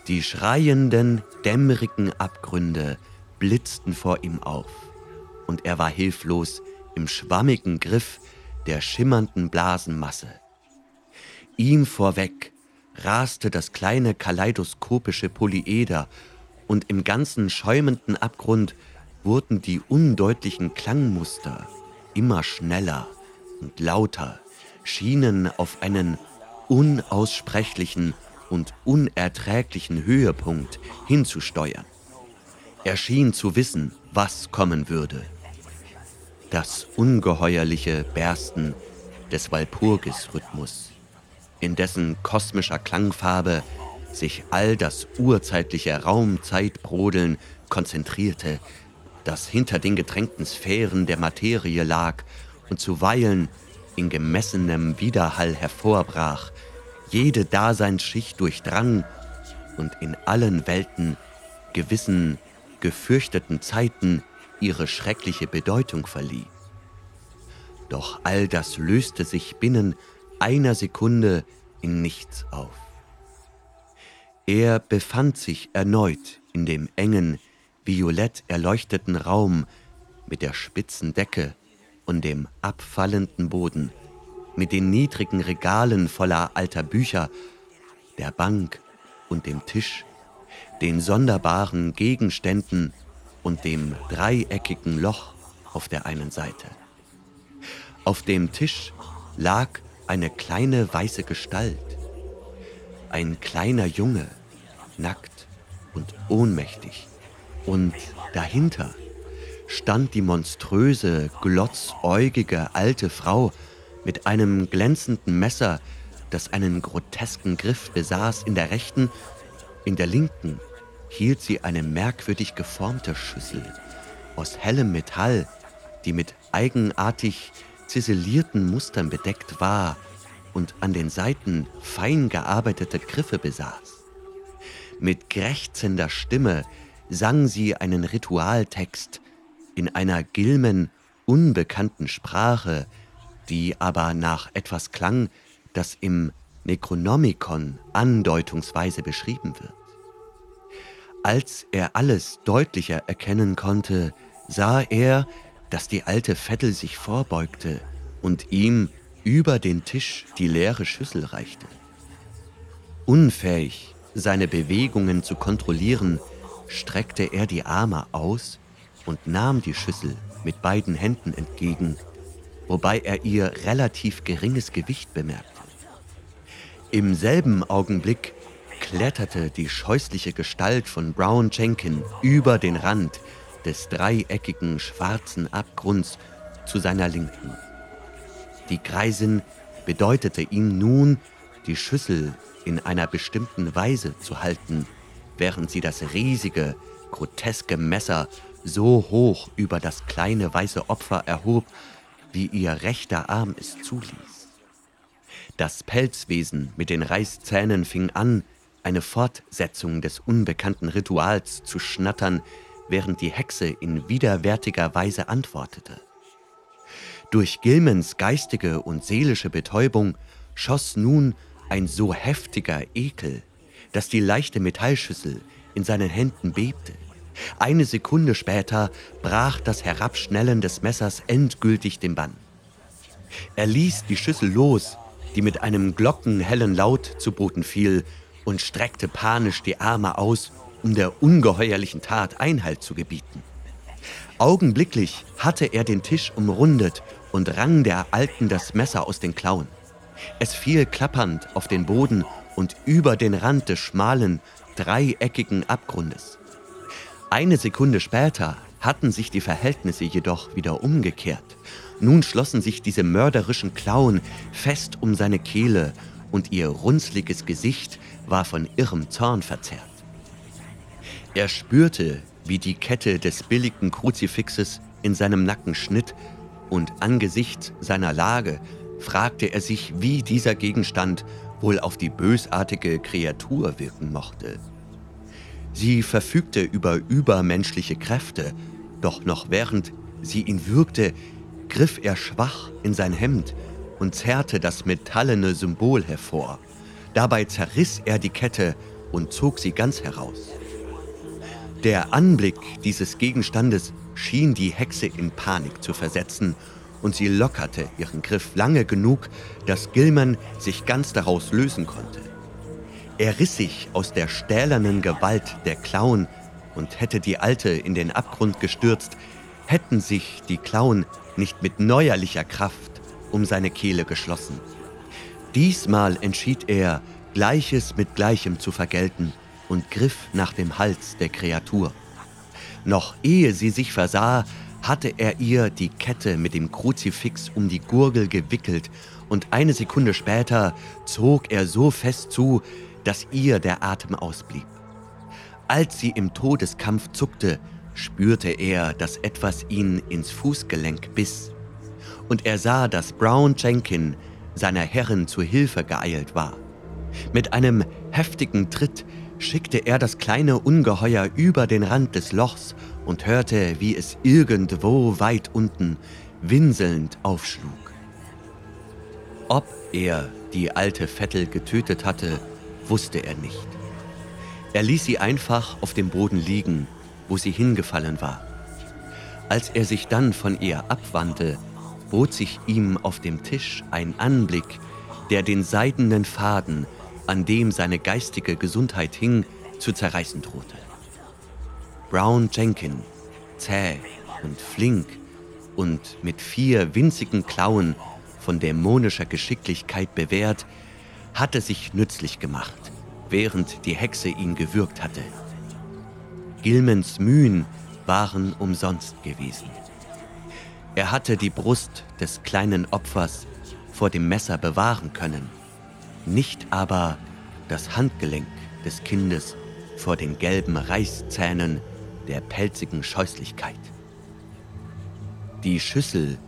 Die schreienden, dämmerigen Abgründe blitzten vor ihm auf, und er war hilflos im schwammigen Griff der schimmernden Blasenmasse. Ihm vorweg raste das kleine kaleidoskopische Polyeder, und im ganzen schäumenden Abgrund wurden die undeutlichen Klangmuster immer schneller und lauter, schienen auf einen unaussprechlichen und unerträglichen Höhepunkt hinzusteuern. Er schien zu wissen, was kommen würde. Das ungeheuerliche Bersten des Walpurgis-Rhythmus, in dessen kosmischer Klangfarbe sich all das urzeitliche Raumzeitbrodeln konzentrierte, das hinter den getränkten Sphären der Materie lag und zuweilen in gemessenem Widerhall hervorbrach, jede Daseinsschicht durchdrang und in allen Welten gewissen gefürchteten Zeiten ihre schreckliche Bedeutung verlieh. Doch all das löste sich binnen einer Sekunde in nichts auf. Er befand sich erneut in dem engen, violett erleuchteten Raum mit der spitzen Decke und dem abfallenden Boden, mit den niedrigen Regalen voller alter Bücher, der Bank und dem Tisch, den sonderbaren Gegenständen und dem dreieckigen Loch auf der einen Seite. Auf dem Tisch lag eine kleine weiße Gestalt, ein kleiner Junge, nackt und ohnmächtig, und dahinter stand die monströse, glotzäugige alte Frau mit einem glänzenden Messer, das einen grotesken Griff besaß, in der rechten, in der linken hielt sie eine merkwürdig geformte Schüssel aus hellem Metall, die mit eigenartig ziselierten Mustern bedeckt war und an den Seiten fein gearbeitete Griffe besaß. Mit krächzender Stimme sang sie einen Ritualtext in einer Gilmen unbekannten Sprache, die aber nach etwas klang, das im Necronomicon andeutungsweise beschrieben wird. Als er alles deutlicher erkennen konnte, sah er, dass die alte Vettel sich vorbeugte und ihm über den Tisch die leere Schüssel reichte. Unfähig, seine Bewegungen zu kontrollieren, streckte er die Arme aus und nahm die Schüssel mit beiden Händen entgegen, wobei er ihr relativ geringes Gewicht bemerkte. Im selben Augenblick kletterte die scheußliche Gestalt von Brown Jenkin über den Rand des dreieckigen schwarzen Abgrunds zu seiner Linken. Die Greisin bedeutete ihm nun, die Schüssel in einer bestimmten Weise zu halten, während sie das riesige, groteske Messer so hoch über das kleine weiße Opfer erhob, wie ihr rechter Arm es zuließ. Das Pelzwesen mit den Reißzähnen fing an, eine Fortsetzung des unbekannten Rituals zu schnattern, während die Hexe in widerwärtiger Weise antwortete. Durch Gilmans geistige und seelische Betäubung schoss nun ein so heftiger Ekel, dass die leichte Metallschüssel in seinen Händen bebte. Eine Sekunde später brach das Herabschnellen des Messers endgültig den Bann. Er ließ die Schüssel los, die mit einem glockenhellen Laut zu Boden fiel, und streckte panisch die Arme aus, um der ungeheuerlichen Tat Einhalt zu gebieten. Augenblicklich hatte er den Tisch umrundet und rang der Alten das Messer aus den Klauen. Es fiel klappernd auf den Boden und über den Rand des schmalen, dreieckigen Abgrundes. Eine Sekunde später hatten sich die Verhältnisse jedoch wieder umgekehrt. Nun schlossen sich diese mörderischen Klauen fest um seine Kehle und ihr runzliges Gesicht war von irrem Zorn verzerrt. Er spürte, wie die Kette des billigen Kruzifixes in seinem Nacken schnitt und angesichts seiner Lage fragte er sich, wie dieser Gegenstand wohl auf die bösartige Kreatur wirken mochte. Sie verfügte über übermenschliche Kräfte, doch noch während sie ihn würgte, griff er schwach in sein Hemd und zerrte das metallene Symbol hervor. Dabei zerriss er die Kette und zog sie ganz heraus. Der Anblick dieses Gegenstandes schien die Hexe in Panik zu versetzen und sie lockerte ihren Griff lange genug, dass Gilman sich ganz daraus lösen konnte. Er riss sich aus der stählernen Gewalt der Klauen und hätte die Alte in den Abgrund gestürzt, hätten sich die Klauen nicht mit neuerlicher Kraft um seine Kehle geschlossen. Diesmal entschied er, Gleiches mit Gleichem zu vergelten und griff nach dem Hals der Kreatur. Noch ehe sie sich versah, hatte er ihr die Kette mit dem Kruzifix um die Gurgel gewickelt und eine Sekunde später zog er so fest zu, dass ihr der Atem ausblieb. Als sie im Todeskampf zuckte, spürte er, dass etwas ihn ins Fußgelenk biss. Und er sah, dass Brown Jenkin seiner Herrin zu Hilfe geeilt war. Mit einem heftigen Tritt schickte er das kleine Ungeheuer über den Rand des Lochs und hörte, wie es irgendwo weit unten winselnd aufschlug. Ob er die alte Vettel getötet hatte, wusste er nicht. Er ließ sie einfach auf dem Boden liegen, wo sie hingefallen war. Als er sich dann von ihr abwandte, bot sich ihm auf dem Tisch ein Anblick, der den seidenen Faden, an dem seine geistige Gesundheit hing, zu zerreißen drohte. Brown Jenkin, zäh und flink und mit vier winzigen Klauen von dämonischer Geschicklichkeit bewehrt, hatte sich nützlich gemacht, während die Hexe ihn gewürgt hatte. Gilmans Mühen waren umsonst gewesen. Er hatte die Brust des kleinen Opfers vor dem Messer bewahren können, nicht aber das Handgelenk des Kindes vor den gelben Reißzähnen der pelzigen Scheußlichkeit. Die Schüssel,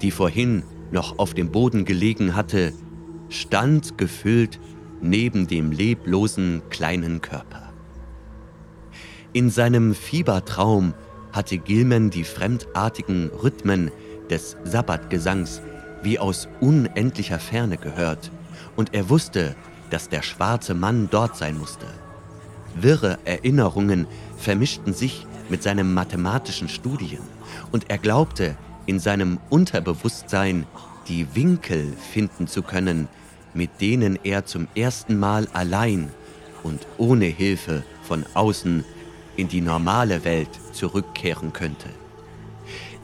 die vorhin noch auf dem Boden gelegen hatte, stand gefüllt neben dem leblosen kleinen Körper. In seinem Fiebertraum hatte Gilman die fremdartigen Rhythmen des Sabbatgesangs wie aus unendlicher Ferne gehört, und er wusste, dass der schwarze Mann dort sein musste. Wirre Erinnerungen vermischten sich mit seinen mathematischen Studien, und er glaubte, in seinem Unterbewusstsein die Winkel finden zu können, mit denen er zum ersten Mal allein und ohne Hilfe von außen in die normale Welt zurückkehren könnte.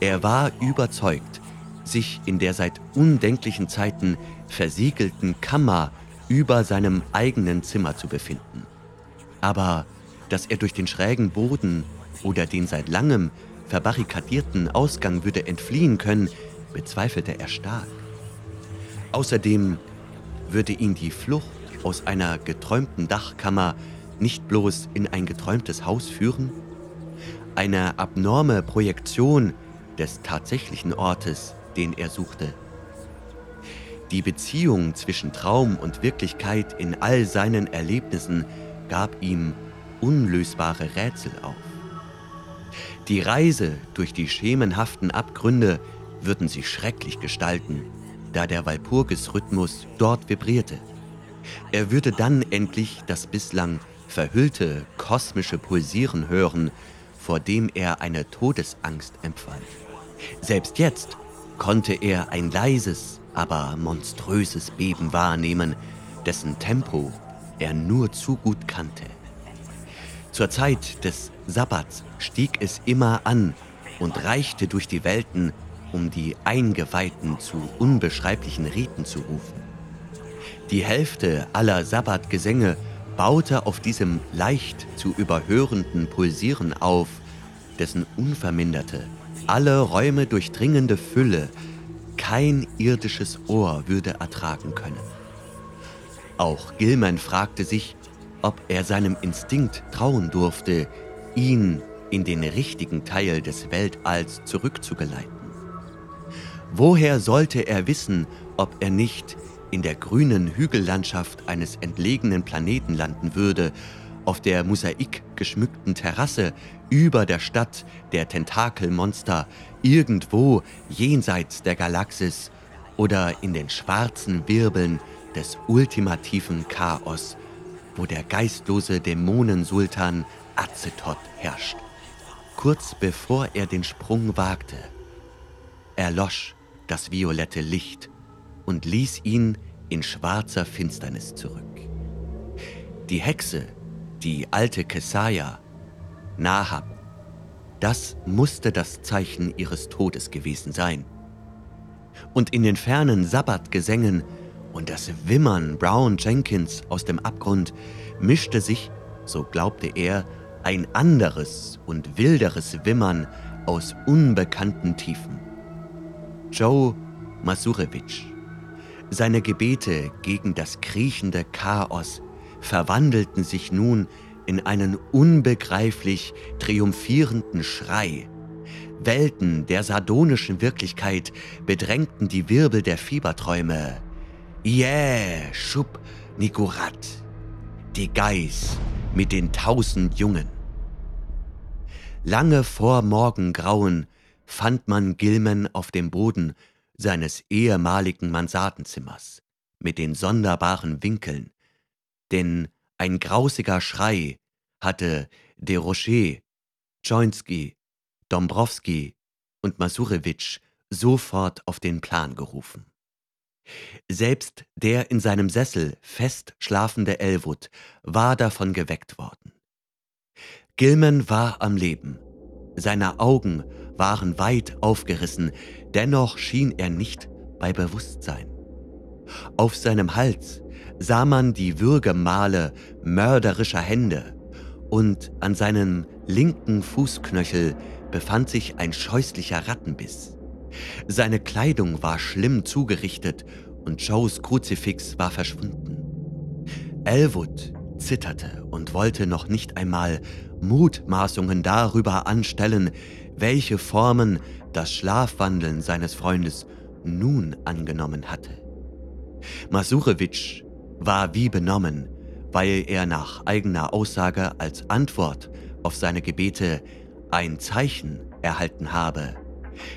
Er war überzeugt, sich in der seit undenklichen Zeiten versiegelten Kammer über seinem eigenen Zimmer zu befinden. Aber dass er durch den schrägen Boden oder den seit langem verbarrikadierten Ausgang würde entfliehen können, bezweifelte er stark. Außerdem würde ihn die Flucht aus einer geträumten Dachkammer nicht bloß in ein geträumtes Haus führen? Eine abnorme Projektion des tatsächlichen Ortes, den er suchte. Die Beziehung zwischen Traum und Wirklichkeit in all seinen Erlebnissen gab ihm unlösbare Rätsel auf. Die Reise durch die schemenhaften Abgründe würden sie schrecklich gestalten, da der Walpurgis-Rhythmus dort vibrierte. Er würde dann endlich das bislang verhüllte kosmische Pulsieren hören, vor dem er eine Todesangst empfand. Selbst jetzt konnte er ein leises, aber monströses Beben wahrnehmen, dessen Tempo er nur zu gut kannte. Zur Zeit des Sabbats stieg es immer an und reichte durch die Welten, um die Eingeweihten zu unbeschreiblichen Riten zu rufen. Die Hälfte aller Sabbatgesänge baute auf diesem leicht zu überhörenden Pulsieren auf, dessen unverminderte, alle Räume durchdringende Fülle kein irdisches Ohr würde ertragen können. Auch Gilman fragte sich, ob er seinem Instinkt trauen durfte, ihn in den richtigen Teil des Weltalls zurückzugeleiten. Woher sollte er wissen, ob er nicht in der grünen Hügellandschaft eines entlegenen Planeten landen würde, auf der mosaikgeschmückten Terrasse über der Stadt der Tentakelmonster, irgendwo jenseits der Galaxis oder in den schwarzen Wirbeln des ultimativen Chaos, wo der geistlose Dämonensultan Azetoth herrscht. Kurz bevor er den Sprung wagte, erlosch das violette Licht und ließ ihn in schwarzer Finsternis zurück. Die Hexe, die alte Kesaya, Nahab, das musste das Zeichen ihres Todes gewesen sein. Und in den fernen Sabbatgesängen und das Wimmern Brown Jenkins aus dem Abgrund mischte sich, so glaubte er, ein anderes und wilderes Wimmern aus unbekannten Tiefen. Joe Masurewitsch. Seine Gebete gegen das kriechende Chaos verwandelten sich nun in einen unbegreiflich triumphierenden Schrei. Welten der sardonischen Wirklichkeit bedrängten die Wirbel der Fieberträume. Yeah, Schub Nikurat, die Geiß mit den tausend Jungen. Lange vor Morgengrauen fand man Gilman auf dem Boden seines ehemaligen Mansardenzimmers mit den sonderbaren Winkeln, denn ein grausiger Schrei hatte de Rocher, Joinski, Dombrowski und Masurewitsch sofort auf den Plan gerufen. Selbst der in seinem Sessel fest schlafende Elwood war davon geweckt worden. Gilman war am Leben. Seine Augen waren weit aufgerissen, dennoch schien er nicht bei Bewusstsein. Auf seinem Hals sah man die Würgemale mörderischer Hände und an seinem linken Fußknöchel befand sich ein scheußlicher Rattenbiss. Seine Kleidung war schlimm zugerichtet und Joes Kruzifix war verschwunden. Elwood zitterte und wollte noch nicht einmal Mutmaßungen darüber anstellen, welche Formen das Schlafwandeln seines Freundes nun angenommen hatte. Masurewitsch war wie benommen, weil er nach eigener Aussage als Antwort auf seine Gebete ein Zeichen erhalten habe.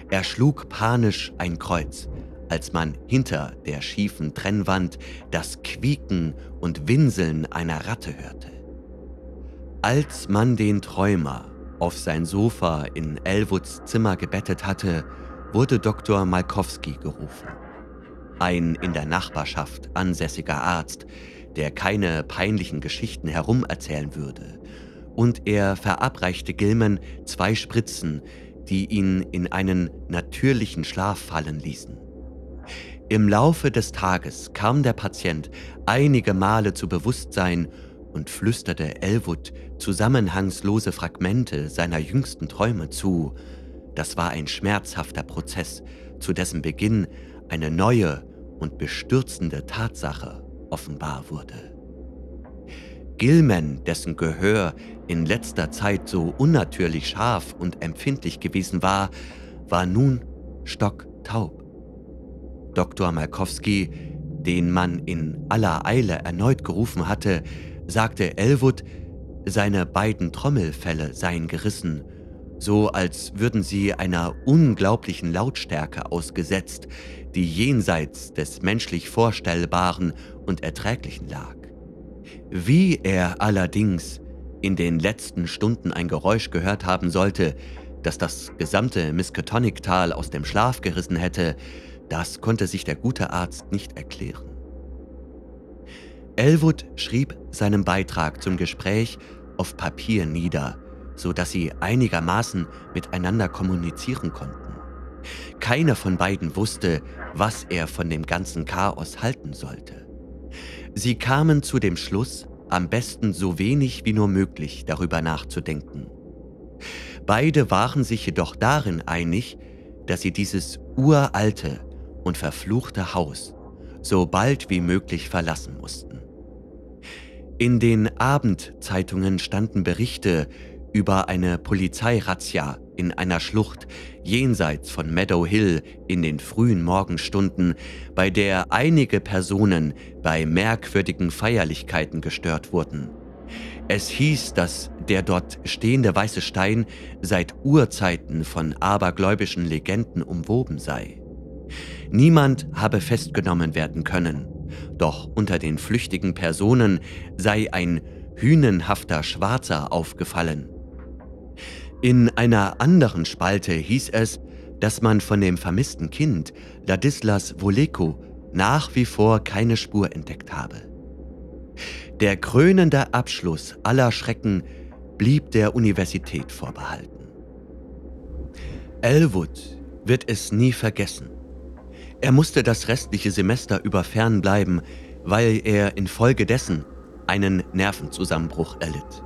Er schlug panisch ein Kreuz, als man hinter der schiefen Trennwand das Quieken und Winseln einer Ratte hörte. Als man den Träumer auf sein Sofa in Elwoods Zimmer gebettet hatte, wurde Dr. Malkowski gerufen. Ein in der Nachbarschaft ansässiger Arzt, der keine peinlichen Geschichten herumerzählen würde. Und er verabreichte Gilman zwei Spritzen, die ihn in einen natürlichen Schlaf fallen ließen. Im Laufe des Tages kam der Patient einige Male zu Bewusstsein und flüsterte Elwood zusammenhangslose Fragmente seiner jüngsten Träume zu. Das war ein schmerzhafter Prozess, zu dessen Beginn eine neue und bestürzende Tatsache offenbar wurde. Gilman, dessen Gehör in letzter Zeit so unnatürlich scharf und empfindlich gewesen war, war nun stocktaub. Dr. Malkowski, den man in aller Eile erneut gerufen hatte, sagte Elwood, seine beiden Trommelfälle seien gerissen, so als würden sie einer unglaublichen Lautstärke ausgesetzt, die jenseits des menschlich Vorstellbaren und Erträglichen lag. Wie er allerdings in den letzten Stunden ein Geräusch gehört haben sollte, das das gesamte Miskatonic-Tal aus dem Schlaf gerissen hätte, das konnte sich der gute Arzt nicht erklären. Elwood schrieb seinen Beitrag zum Gespräch auf Papier nieder, so dass sie einigermaßen miteinander kommunizieren konnten. Keiner von beiden wusste, was er von dem ganzen Chaos halten sollte. Sie kamen zu dem Schluss, am besten so wenig wie nur möglich darüber nachzudenken. Beide waren sich jedoch darin einig, dass sie dieses uralte, und verfluchte Haus so bald wie möglich verlassen mussten. In den Abendzeitungen standen Berichte über eine Polizeirazzia in einer Schlucht jenseits von Meadow Hill in den frühen Morgenstunden, bei der einige Personen bei merkwürdigen Feierlichkeiten gestört wurden. Es hieß, dass der dort stehende weiße Stein seit Urzeiten von abergläubischen Legenden umwoben sei. Niemand habe festgenommen werden können, doch unter den flüchtigen Personen sei ein hünenhafter Schwarzer aufgefallen. In einer anderen Spalte hieß es, dass man von dem vermissten Kind Ladislas Voleko nach wie vor keine Spur entdeckt habe. Der krönende Abschluss aller Schrecken blieb der Universität vorbehalten. Elwood wird es nie vergessen. Er musste das restliche Semester über fernbleiben, weil er infolgedessen einen Nervenzusammenbruch erlitt.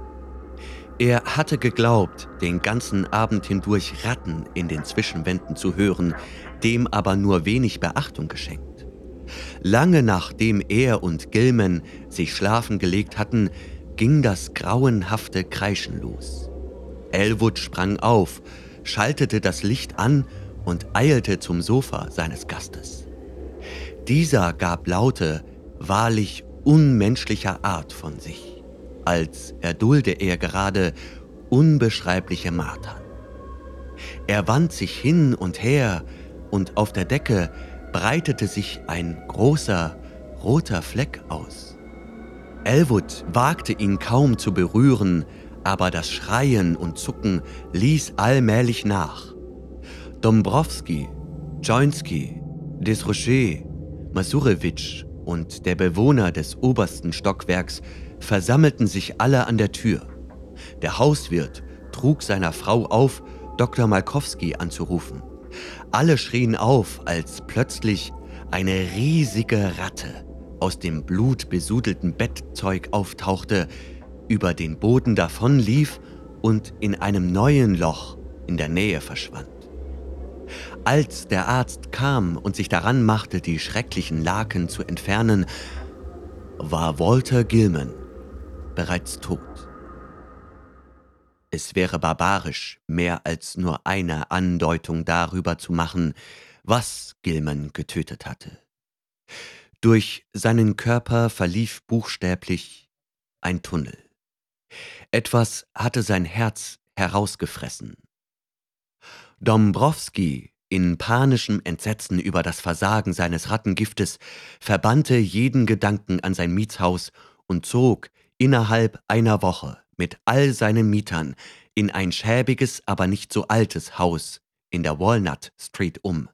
Er hatte geglaubt, den ganzen Abend hindurch Ratten in den Zwischenwänden zu hören, dem aber nur wenig Beachtung geschenkt. Lange nachdem er und Gilman sich schlafen gelegt hatten, ging das grauenhafte Kreischen los. Elwood sprang auf, schaltete das Licht an und eilte zum Sofa seines Gastes. Dieser gab Laute wahrlich unmenschlicher Art von sich, als erdulde er gerade unbeschreibliche Martern. Er wand sich hin und her, und auf der Decke breitete sich ein großer, roter Fleck aus. Elwood wagte ihn kaum zu berühren, aber das Schreien und Zucken ließ allmählich nach. Dombrowski, Joinski, Desrocher, Masurewitsch und der Bewohner des obersten Stockwerks versammelten sich alle an der Tür. Der Hauswirt trug seiner Frau auf, Dr. Malkowski anzurufen. Alle schrien auf, als plötzlich eine riesige Ratte aus dem blutbesudelten Bettzeug auftauchte, über den Boden davonlief und in einem neuen Loch in der Nähe verschwand. Als der Arzt kam und sich daran machte, die schrecklichen Laken zu entfernen, war Walter Gilman bereits tot. Es wäre barbarisch, mehr als nur eine Andeutung darüber zu machen, was Gilman getötet hatte. Durch seinen Körper verlief buchstäblich ein Tunnel. Etwas hatte sein Herz herausgefressen. Dombrowski, in panischem Entsetzen über das Versagen seines Rattengiftes, verbannte jeden Gedanken an sein Mietshaus und zog innerhalb einer Woche mit all seinen Mietern in ein schäbiges, aber nicht so altes Haus in der Walnut Street um.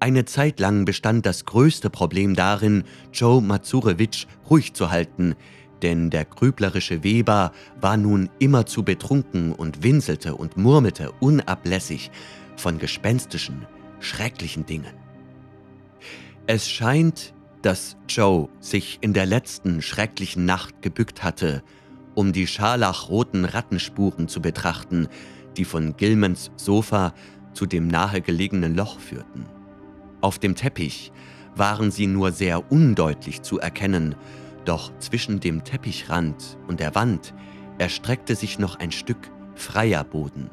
Eine Zeit lang bestand das größte Problem darin, Joe Mazurewitsch ruhig zu halten, denn der grüblerische Weber war nun immerzu betrunken und winselte und murmelte unablässig von gespenstischen, schrecklichen Dingen. Es scheint, dass Joe sich in der letzten schrecklichen Nacht gebückt hatte, um die scharlachroten Rattenspuren zu betrachten, die von Gilmans Sofa zu dem nahegelegenen Loch führten. Auf dem Teppich waren sie nur sehr undeutlich zu erkennen, doch zwischen dem Teppichrand und der Wand erstreckte sich noch ein Stück freier Boden.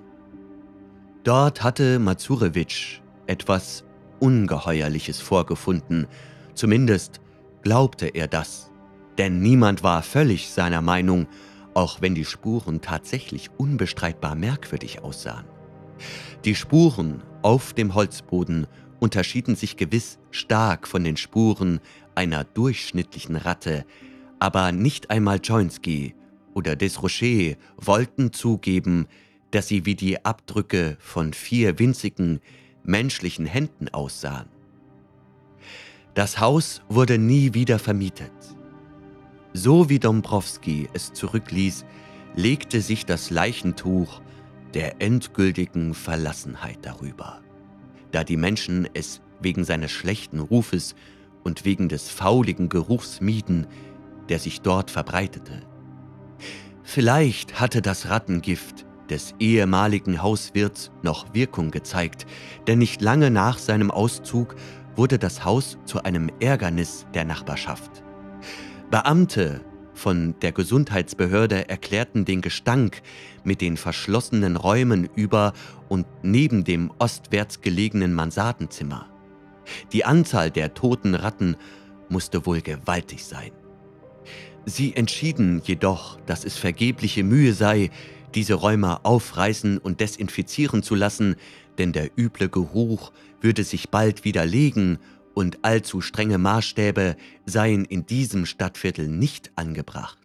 Dort hatte Mazurewitsch etwas Ungeheuerliches vorgefunden, zumindest glaubte er das, denn niemand war völlig seiner Meinung, auch wenn die Spuren tatsächlich unbestreitbar merkwürdig aussahen. Die Spuren auf dem Holzboden unterschieden sich gewiss stark von den Spuren einer durchschnittlichen Ratte, aber nicht einmal Joinski oder Desrocher wollten zugeben, dass sie wie die Abdrücke von vier winzigen menschlichen Händen aussahen. Das Haus wurde nie wieder vermietet. So wie Dombrowski es zurückließ, legte sich das Leichentuch der endgültigen Verlassenheit darüber, da die Menschen es wegen seines schlechten Rufes und wegen des fauligen Geruchs mieden, der sich dort verbreitete. Vielleicht hatte das Rattengift des ehemaligen Hauswirts noch Wirkung gezeigt, denn nicht lange nach seinem Auszug wurde das Haus zu einem Ärgernis der Nachbarschaft. Beamte von der Gesundheitsbehörde erklärten den Gestank mit den verschlossenen Räumen über und neben dem ostwärts gelegenen Mansardenzimmer. Die Anzahl der toten Ratten musste wohl gewaltig sein. Sie entschieden jedoch, dass es vergebliche Mühe sei, diese Räume aufreißen und desinfizieren zu lassen, denn der üble Geruch würde sich bald widerlegen und allzu strenge Maßstäbe seien in diesem Stadtviertel nicht angebracht.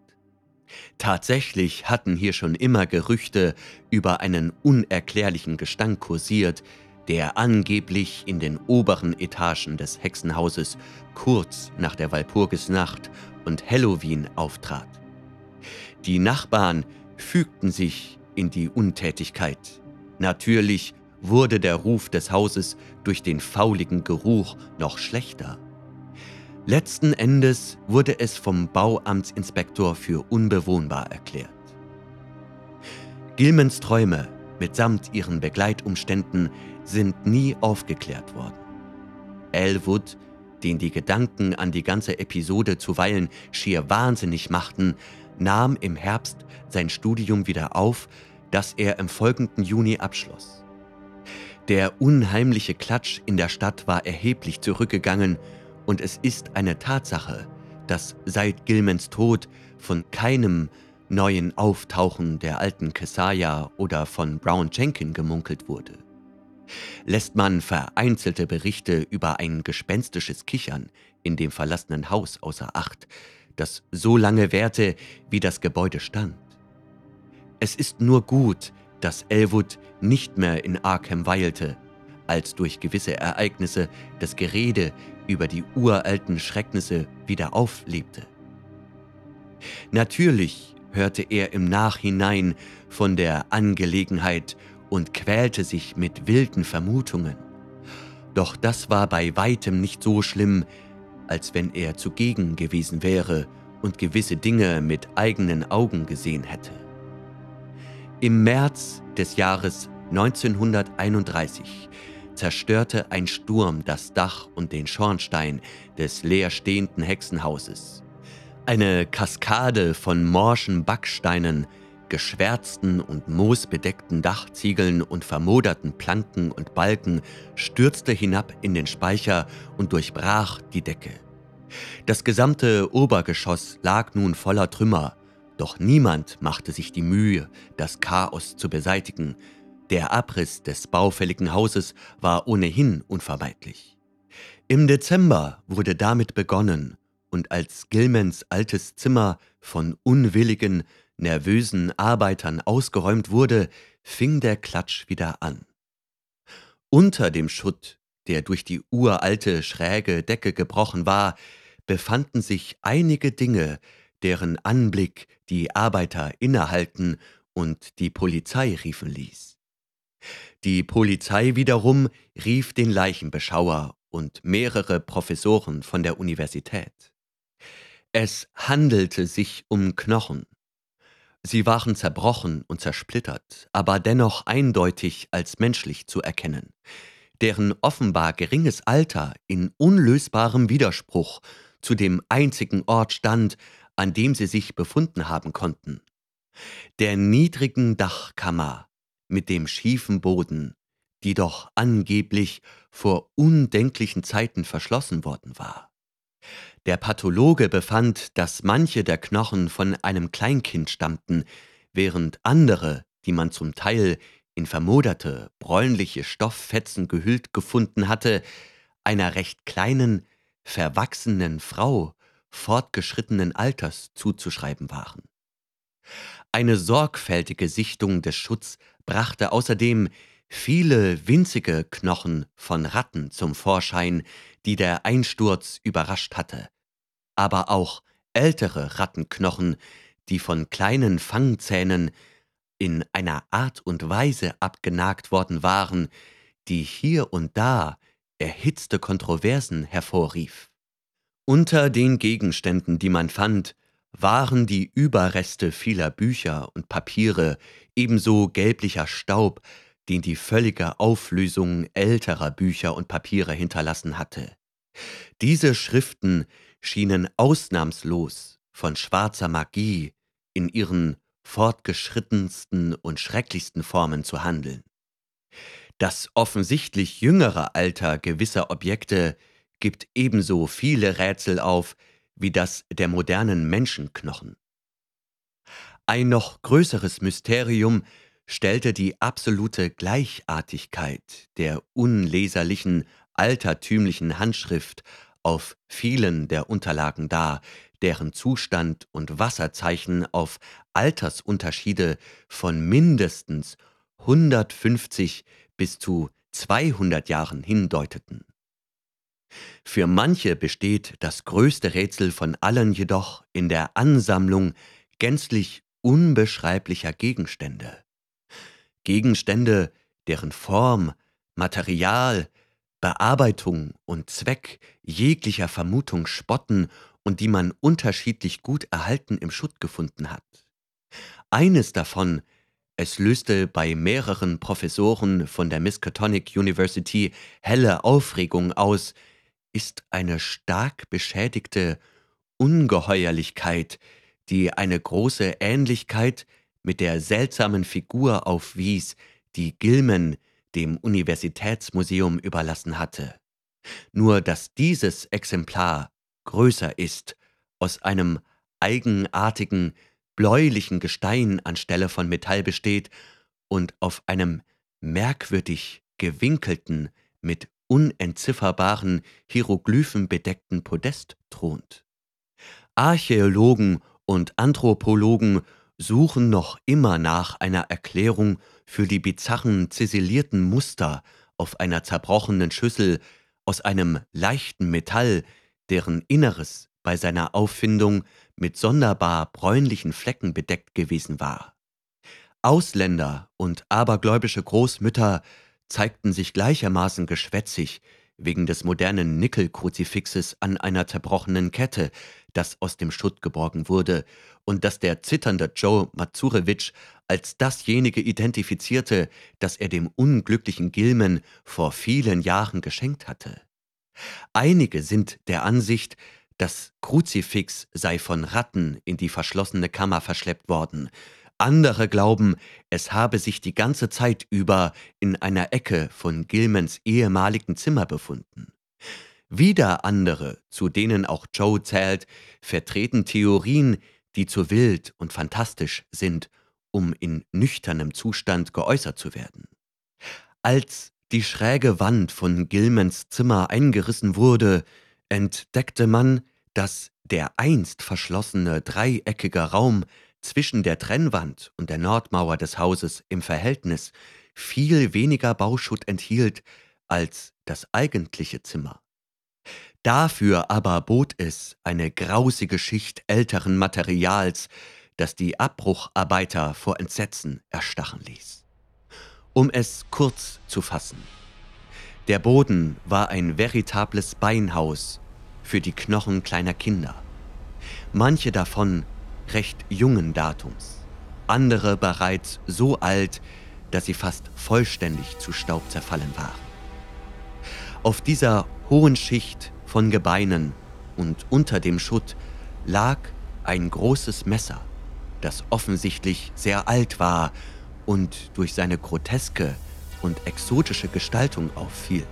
Tatsächlich hatten hier schon immer Gerüchte über einen unerklärlichen Gestank kursiert, der angeblich in den oberen Etagen des Hexenhauses kurz nach der Walpurgisnacht und Halloween auftrat. Die Nachbarn fügten sich in die Untätigkeit. Natürlich wurde der Ruf des Hauses durch den fauligen Geruch noch schlechter. Letzten Endes wurde es vom Bauamtsinspektor für unbewohnbar erklärt. Gilmans Träume mitsamt ihren Begleitumständen sind nie aufgeklärt worden. Elwood, den die Gedanken an die ganze Episode zuweilen schier wahnsinnig machten, nahm im Herbst sein Studium wieder auf, das er im folgenden Juni abschloss. Der unheimliche Klatsch in der Stadt war erheblich zurückgegangen und es ist eine Tatsache, dass seit Gilmans Tod von keinem neuen Auftauchen der alten Kesaja oder von Brown Jenkin gemunkelt wurde. Lässt man vereinzelte Berichte über ein gespenstisches Kichern in dem verlassenen Haus außer Acht, das so lange währte, wie das Gebäude stand. Es ist nur gut, dass Elwood nicht mehr in Arkham weilte, als durch gewisse Ereignisse das Gerede über die uralten Schrecknisse wieder auflebte. Natürlich hörte er im Nachhinein von der Angelegenheit und quälte sich mit wilden Vermutungen. Doch das war bei weitem nicht so schlimm, als wenn er zugegen gewesen wäre und gewisse Dinge mit eigenen Augen gesehen hätte. Im März des Jahres 1931 zerstörte ein Sturm das Dach und den Schornstein des leerstehenden Hexenhauses. Eine Kaskade von morschen Backsteinen geschwärzten und moosbedeckten Dachziegeln und vermoderten Planken und Balken stürzte hinab in den Speicher und durchbrach die Decke. Das gesamte Obergeschoss lag nun voller Trümmer, doch niemand machte sich die Mühe, das Chaos zu beseitigen. Der Abriss des baufälligen Hauses war ohnehin unvermeidlich. Im Dezember wurde damit begonnen, und als Gilmans altes Zimmer von unwilligen, nervösen Arbeitern ausgeräumt wurde, fing der Klatsch wieder an. Unter dem Schutt, der durch die uralte schräge Decke gebrochen war, befanden sich einige Dinge, deren Anblick die Arbeiter innehalten und die Polizei riefen ließ. Die Polizei wiederum rief den Leichenbeschauer und mehrere Professoren von der Universität. Es handelte sich um Knochen. Sie waren zerbrochen und zersplittert, aber dennoch eindeutig als menschlich zu erkennen, deren offenbar geringes Alter in unlösbarem Widerspruch zu dem einzigen Ort stand, an dem sie sich befunden haben konnten. Der niedrigen Dachkammer mit dem schiefen Boden, die doch angeblich vor undenklichen Zeiten verschlossen worden war. Der Pathologe befand, dass manche der Knochen von einem Kleinkind stammten, während andere, die man zum Teil in vermoderte, bräunliche Stofffetzen gehüllt gefunden hatte, einer recht kleinen, verwachsenen Frau fortgeschrittenen Alters zuzuschreiben waren. Eine sorgfältige Sichtung des Schutz brachte außerdem viele winzige Knochen von Ratten zum Vorschein, die der Einsturz überrascht hatte, aber auch ältere Rattenknochen, die von kleinen Fangzähnen in einer Art und Weise abgenagt worden waren, die hier und da erhitzte Kontroversen hervorrief. Unter den Gegenständen, die man fand, waren die Überreste vieler Bücher und Papiere, ebenso gelblicher Staub, den die völlige Auflösung älterer Bücher und Papiere hinterlassen hatte. Diese Schriften schienen ausnahmslos von schwarzer Magie in ihren fortgeschrittensten und schrecklichsten Formen zu handeln. Das offensichtlich jüngere Alter gewisser Objekte gibt ebenso viele Rätsel auf wie das der modernen Menschenknochen. Ein noch größeres Mysterium stellte die absolute Gleichartigkeit der unleserlichen, altertümlichen Handschrift auf vielen der Unterlagen dar, deren Zustand und Wasserzeichen auf Altersunterschiede von mindestens 150 bis zu 200 Jahren hindeuteten. Für manche besteht das größte Rätsel von allen jedoch in der Ansammlung gänzlich unbeschreiblicher Gegenstände. Gegenstände, deren Form, Material, Bearbeitung und Zweck jeglicher Vermutung spotten und die man unterschiedlich gut erhalten im Schutt gefunden hat. Eines davon es löste bei mehreren Professoren von der Miskatonic University helle Aufregung aus, ist eine stark beschädigte Ungeheuerlichkeit, die eine große Ähnlichkeit mit der seltsamen Figur aufwies, die Gilman dem Universitätsmuseum überlassen hatte. Nur dass dieses Exemplar größer ist, aus einem eigenartigen, bläulichen Gestein anstelle von Metall besteht und auf einem merkwürdig gewinkelten, mit unentzifferbaren Hieroglyphen bedeckten Podest thront. Archäologen und Anthropologen suchen noch immer nach einer Erklärung für die bizarren ziselierten Muster auf einer zerbrochenen Schüssel aus einem leichten Metall, deren Inneres bei seiner Auffindung mit sonderbar bräunlichen Flecken bedeckt gewesen war. Ausländer und abergläubische Großmütter zeigten sich gleichermaßen geschwätzig wegen des modernen Nickelkruzifixes an einer zerbrochenen Kette, das aus dem Schutt geborgen wurde und das der zitternde Joe Mazurewitsch als dasjenige identifizierte, das er dem unglücklichen Gilman vor vielen Jahren geschenkt hatte. Einige sind der Ansicht, das Kruzifix sei von Ratten in die verschlossene Kammer verschleppt worden, Andere glauben, es habe sich die ganze Zeit über in einer Ecke von Gilmans ehemaligen Zimmer befunden. Wieder andere, zu denen auch Joe zählt, vertreten Theorien, die zu wild und fantastisch sind, um in nüchternem Zustand geäußert zu werden. Als die schräge Wand von Gilmans Zimmer eingerissen wurde, entdeckte man, dass der einst verschlossene dreieckige Raum zwischen der Trennwand und der Nordmauer des Hauses im Verhältnis viel weniger Bauschutt enthielt als das eigentliche Zimmer. Dafür aber bot es eine grausige Schicht älteren Materials, das die Abbrucharbeiter vor Entsetzen erstachen ließ. Um es kurz zu fassen. Der Boden war ein veritables Beinhaus für die Knochen kleiner Kinder. Manche davon recht jungen Datums, andere bereits so alt, dass sie fast vollständig zu Staub zerfallen waren. Auf dieser hohen Schicht von Gebeinen und unter dem Schutt lag ein großes Messer, das offensichtlich sehr alt war und durch seine groteske und exotische Gestaltung auffiel.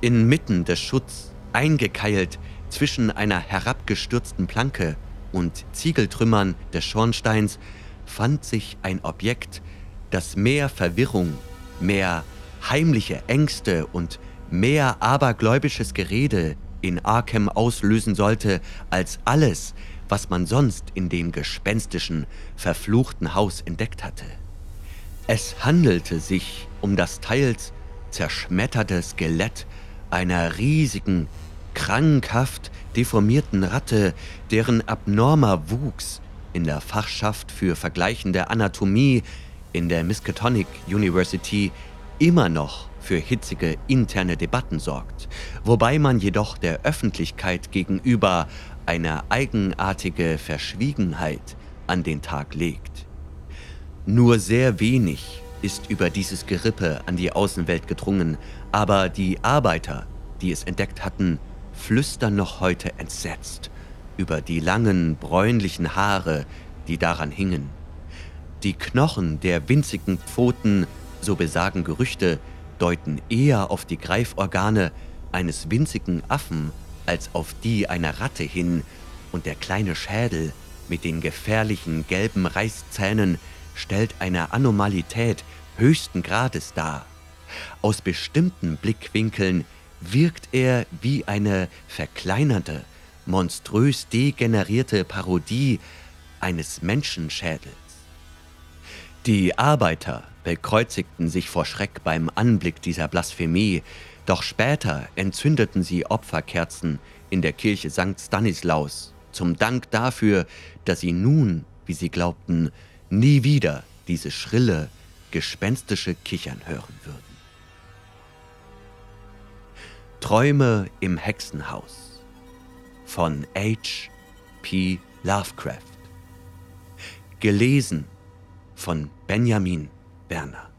Inmitten des Schutts, eingekeilt zwischen einer herabgestürzten Planke und Ziegeltrümmern des Schornsteins, fand sich ein Objekt, das mehr Verwirrung, mehr heimliche Ängste und mehr abergläubisches Gerede in Arkham auslösen sollte als alles, was man sonst in dem gespenstischen, verfluchten Haus entdeckt hatte. Es handelte sich um das teils zerschmetterte Skelett einer riesigen, krankhaft deformierten Ratte, deren abnormer Wuchs in der Fachschaft für vergleichende Anatomie in der Miskatonic University immer noch für hitzige interne Debatten sorgt, wobei man jedoch der Öffentlichkeit gegenüber eine eigenartige Verschwiegenheit an den Tag legt. Nur sehr wenig ist über dieses Gerippe an die Außenwelt gedrungen, aber die Arbeiter, die es entdeckt hatten, flüstern noch heute entsetzt über die langen bräunlichen Haare, die daran hingen. Die Knochen der winzigen Pfoten, so besagen Gerüchte, deuten eher auf die Greiforgane eines winzigen Affen als auf die einer Ratte hin, und der kleine Schädel mit den gefährlichen gelben Reißzähnen stellt eine Anomalität höchsten Grades dar. Aus bestimmten Blickwinkeln wirkt er wie eine verkleinerte, monströs degenerierte Parodie eines Menschenschädels. Die Arbeiter bekreuzigten sich vor Schreck beim Anblick dieser Blasphemie, doch später entzündeten sie Opferkerzen in der Kirche St. Stanislaus zum Dank dafür, dass sie nun, wie sie glaubten, nie wieder diese schrille, gespenstische Kichern hören würden. Träume im Hexenhaus von H. P. Lovecraft. Gelesen von Benjamin Werner.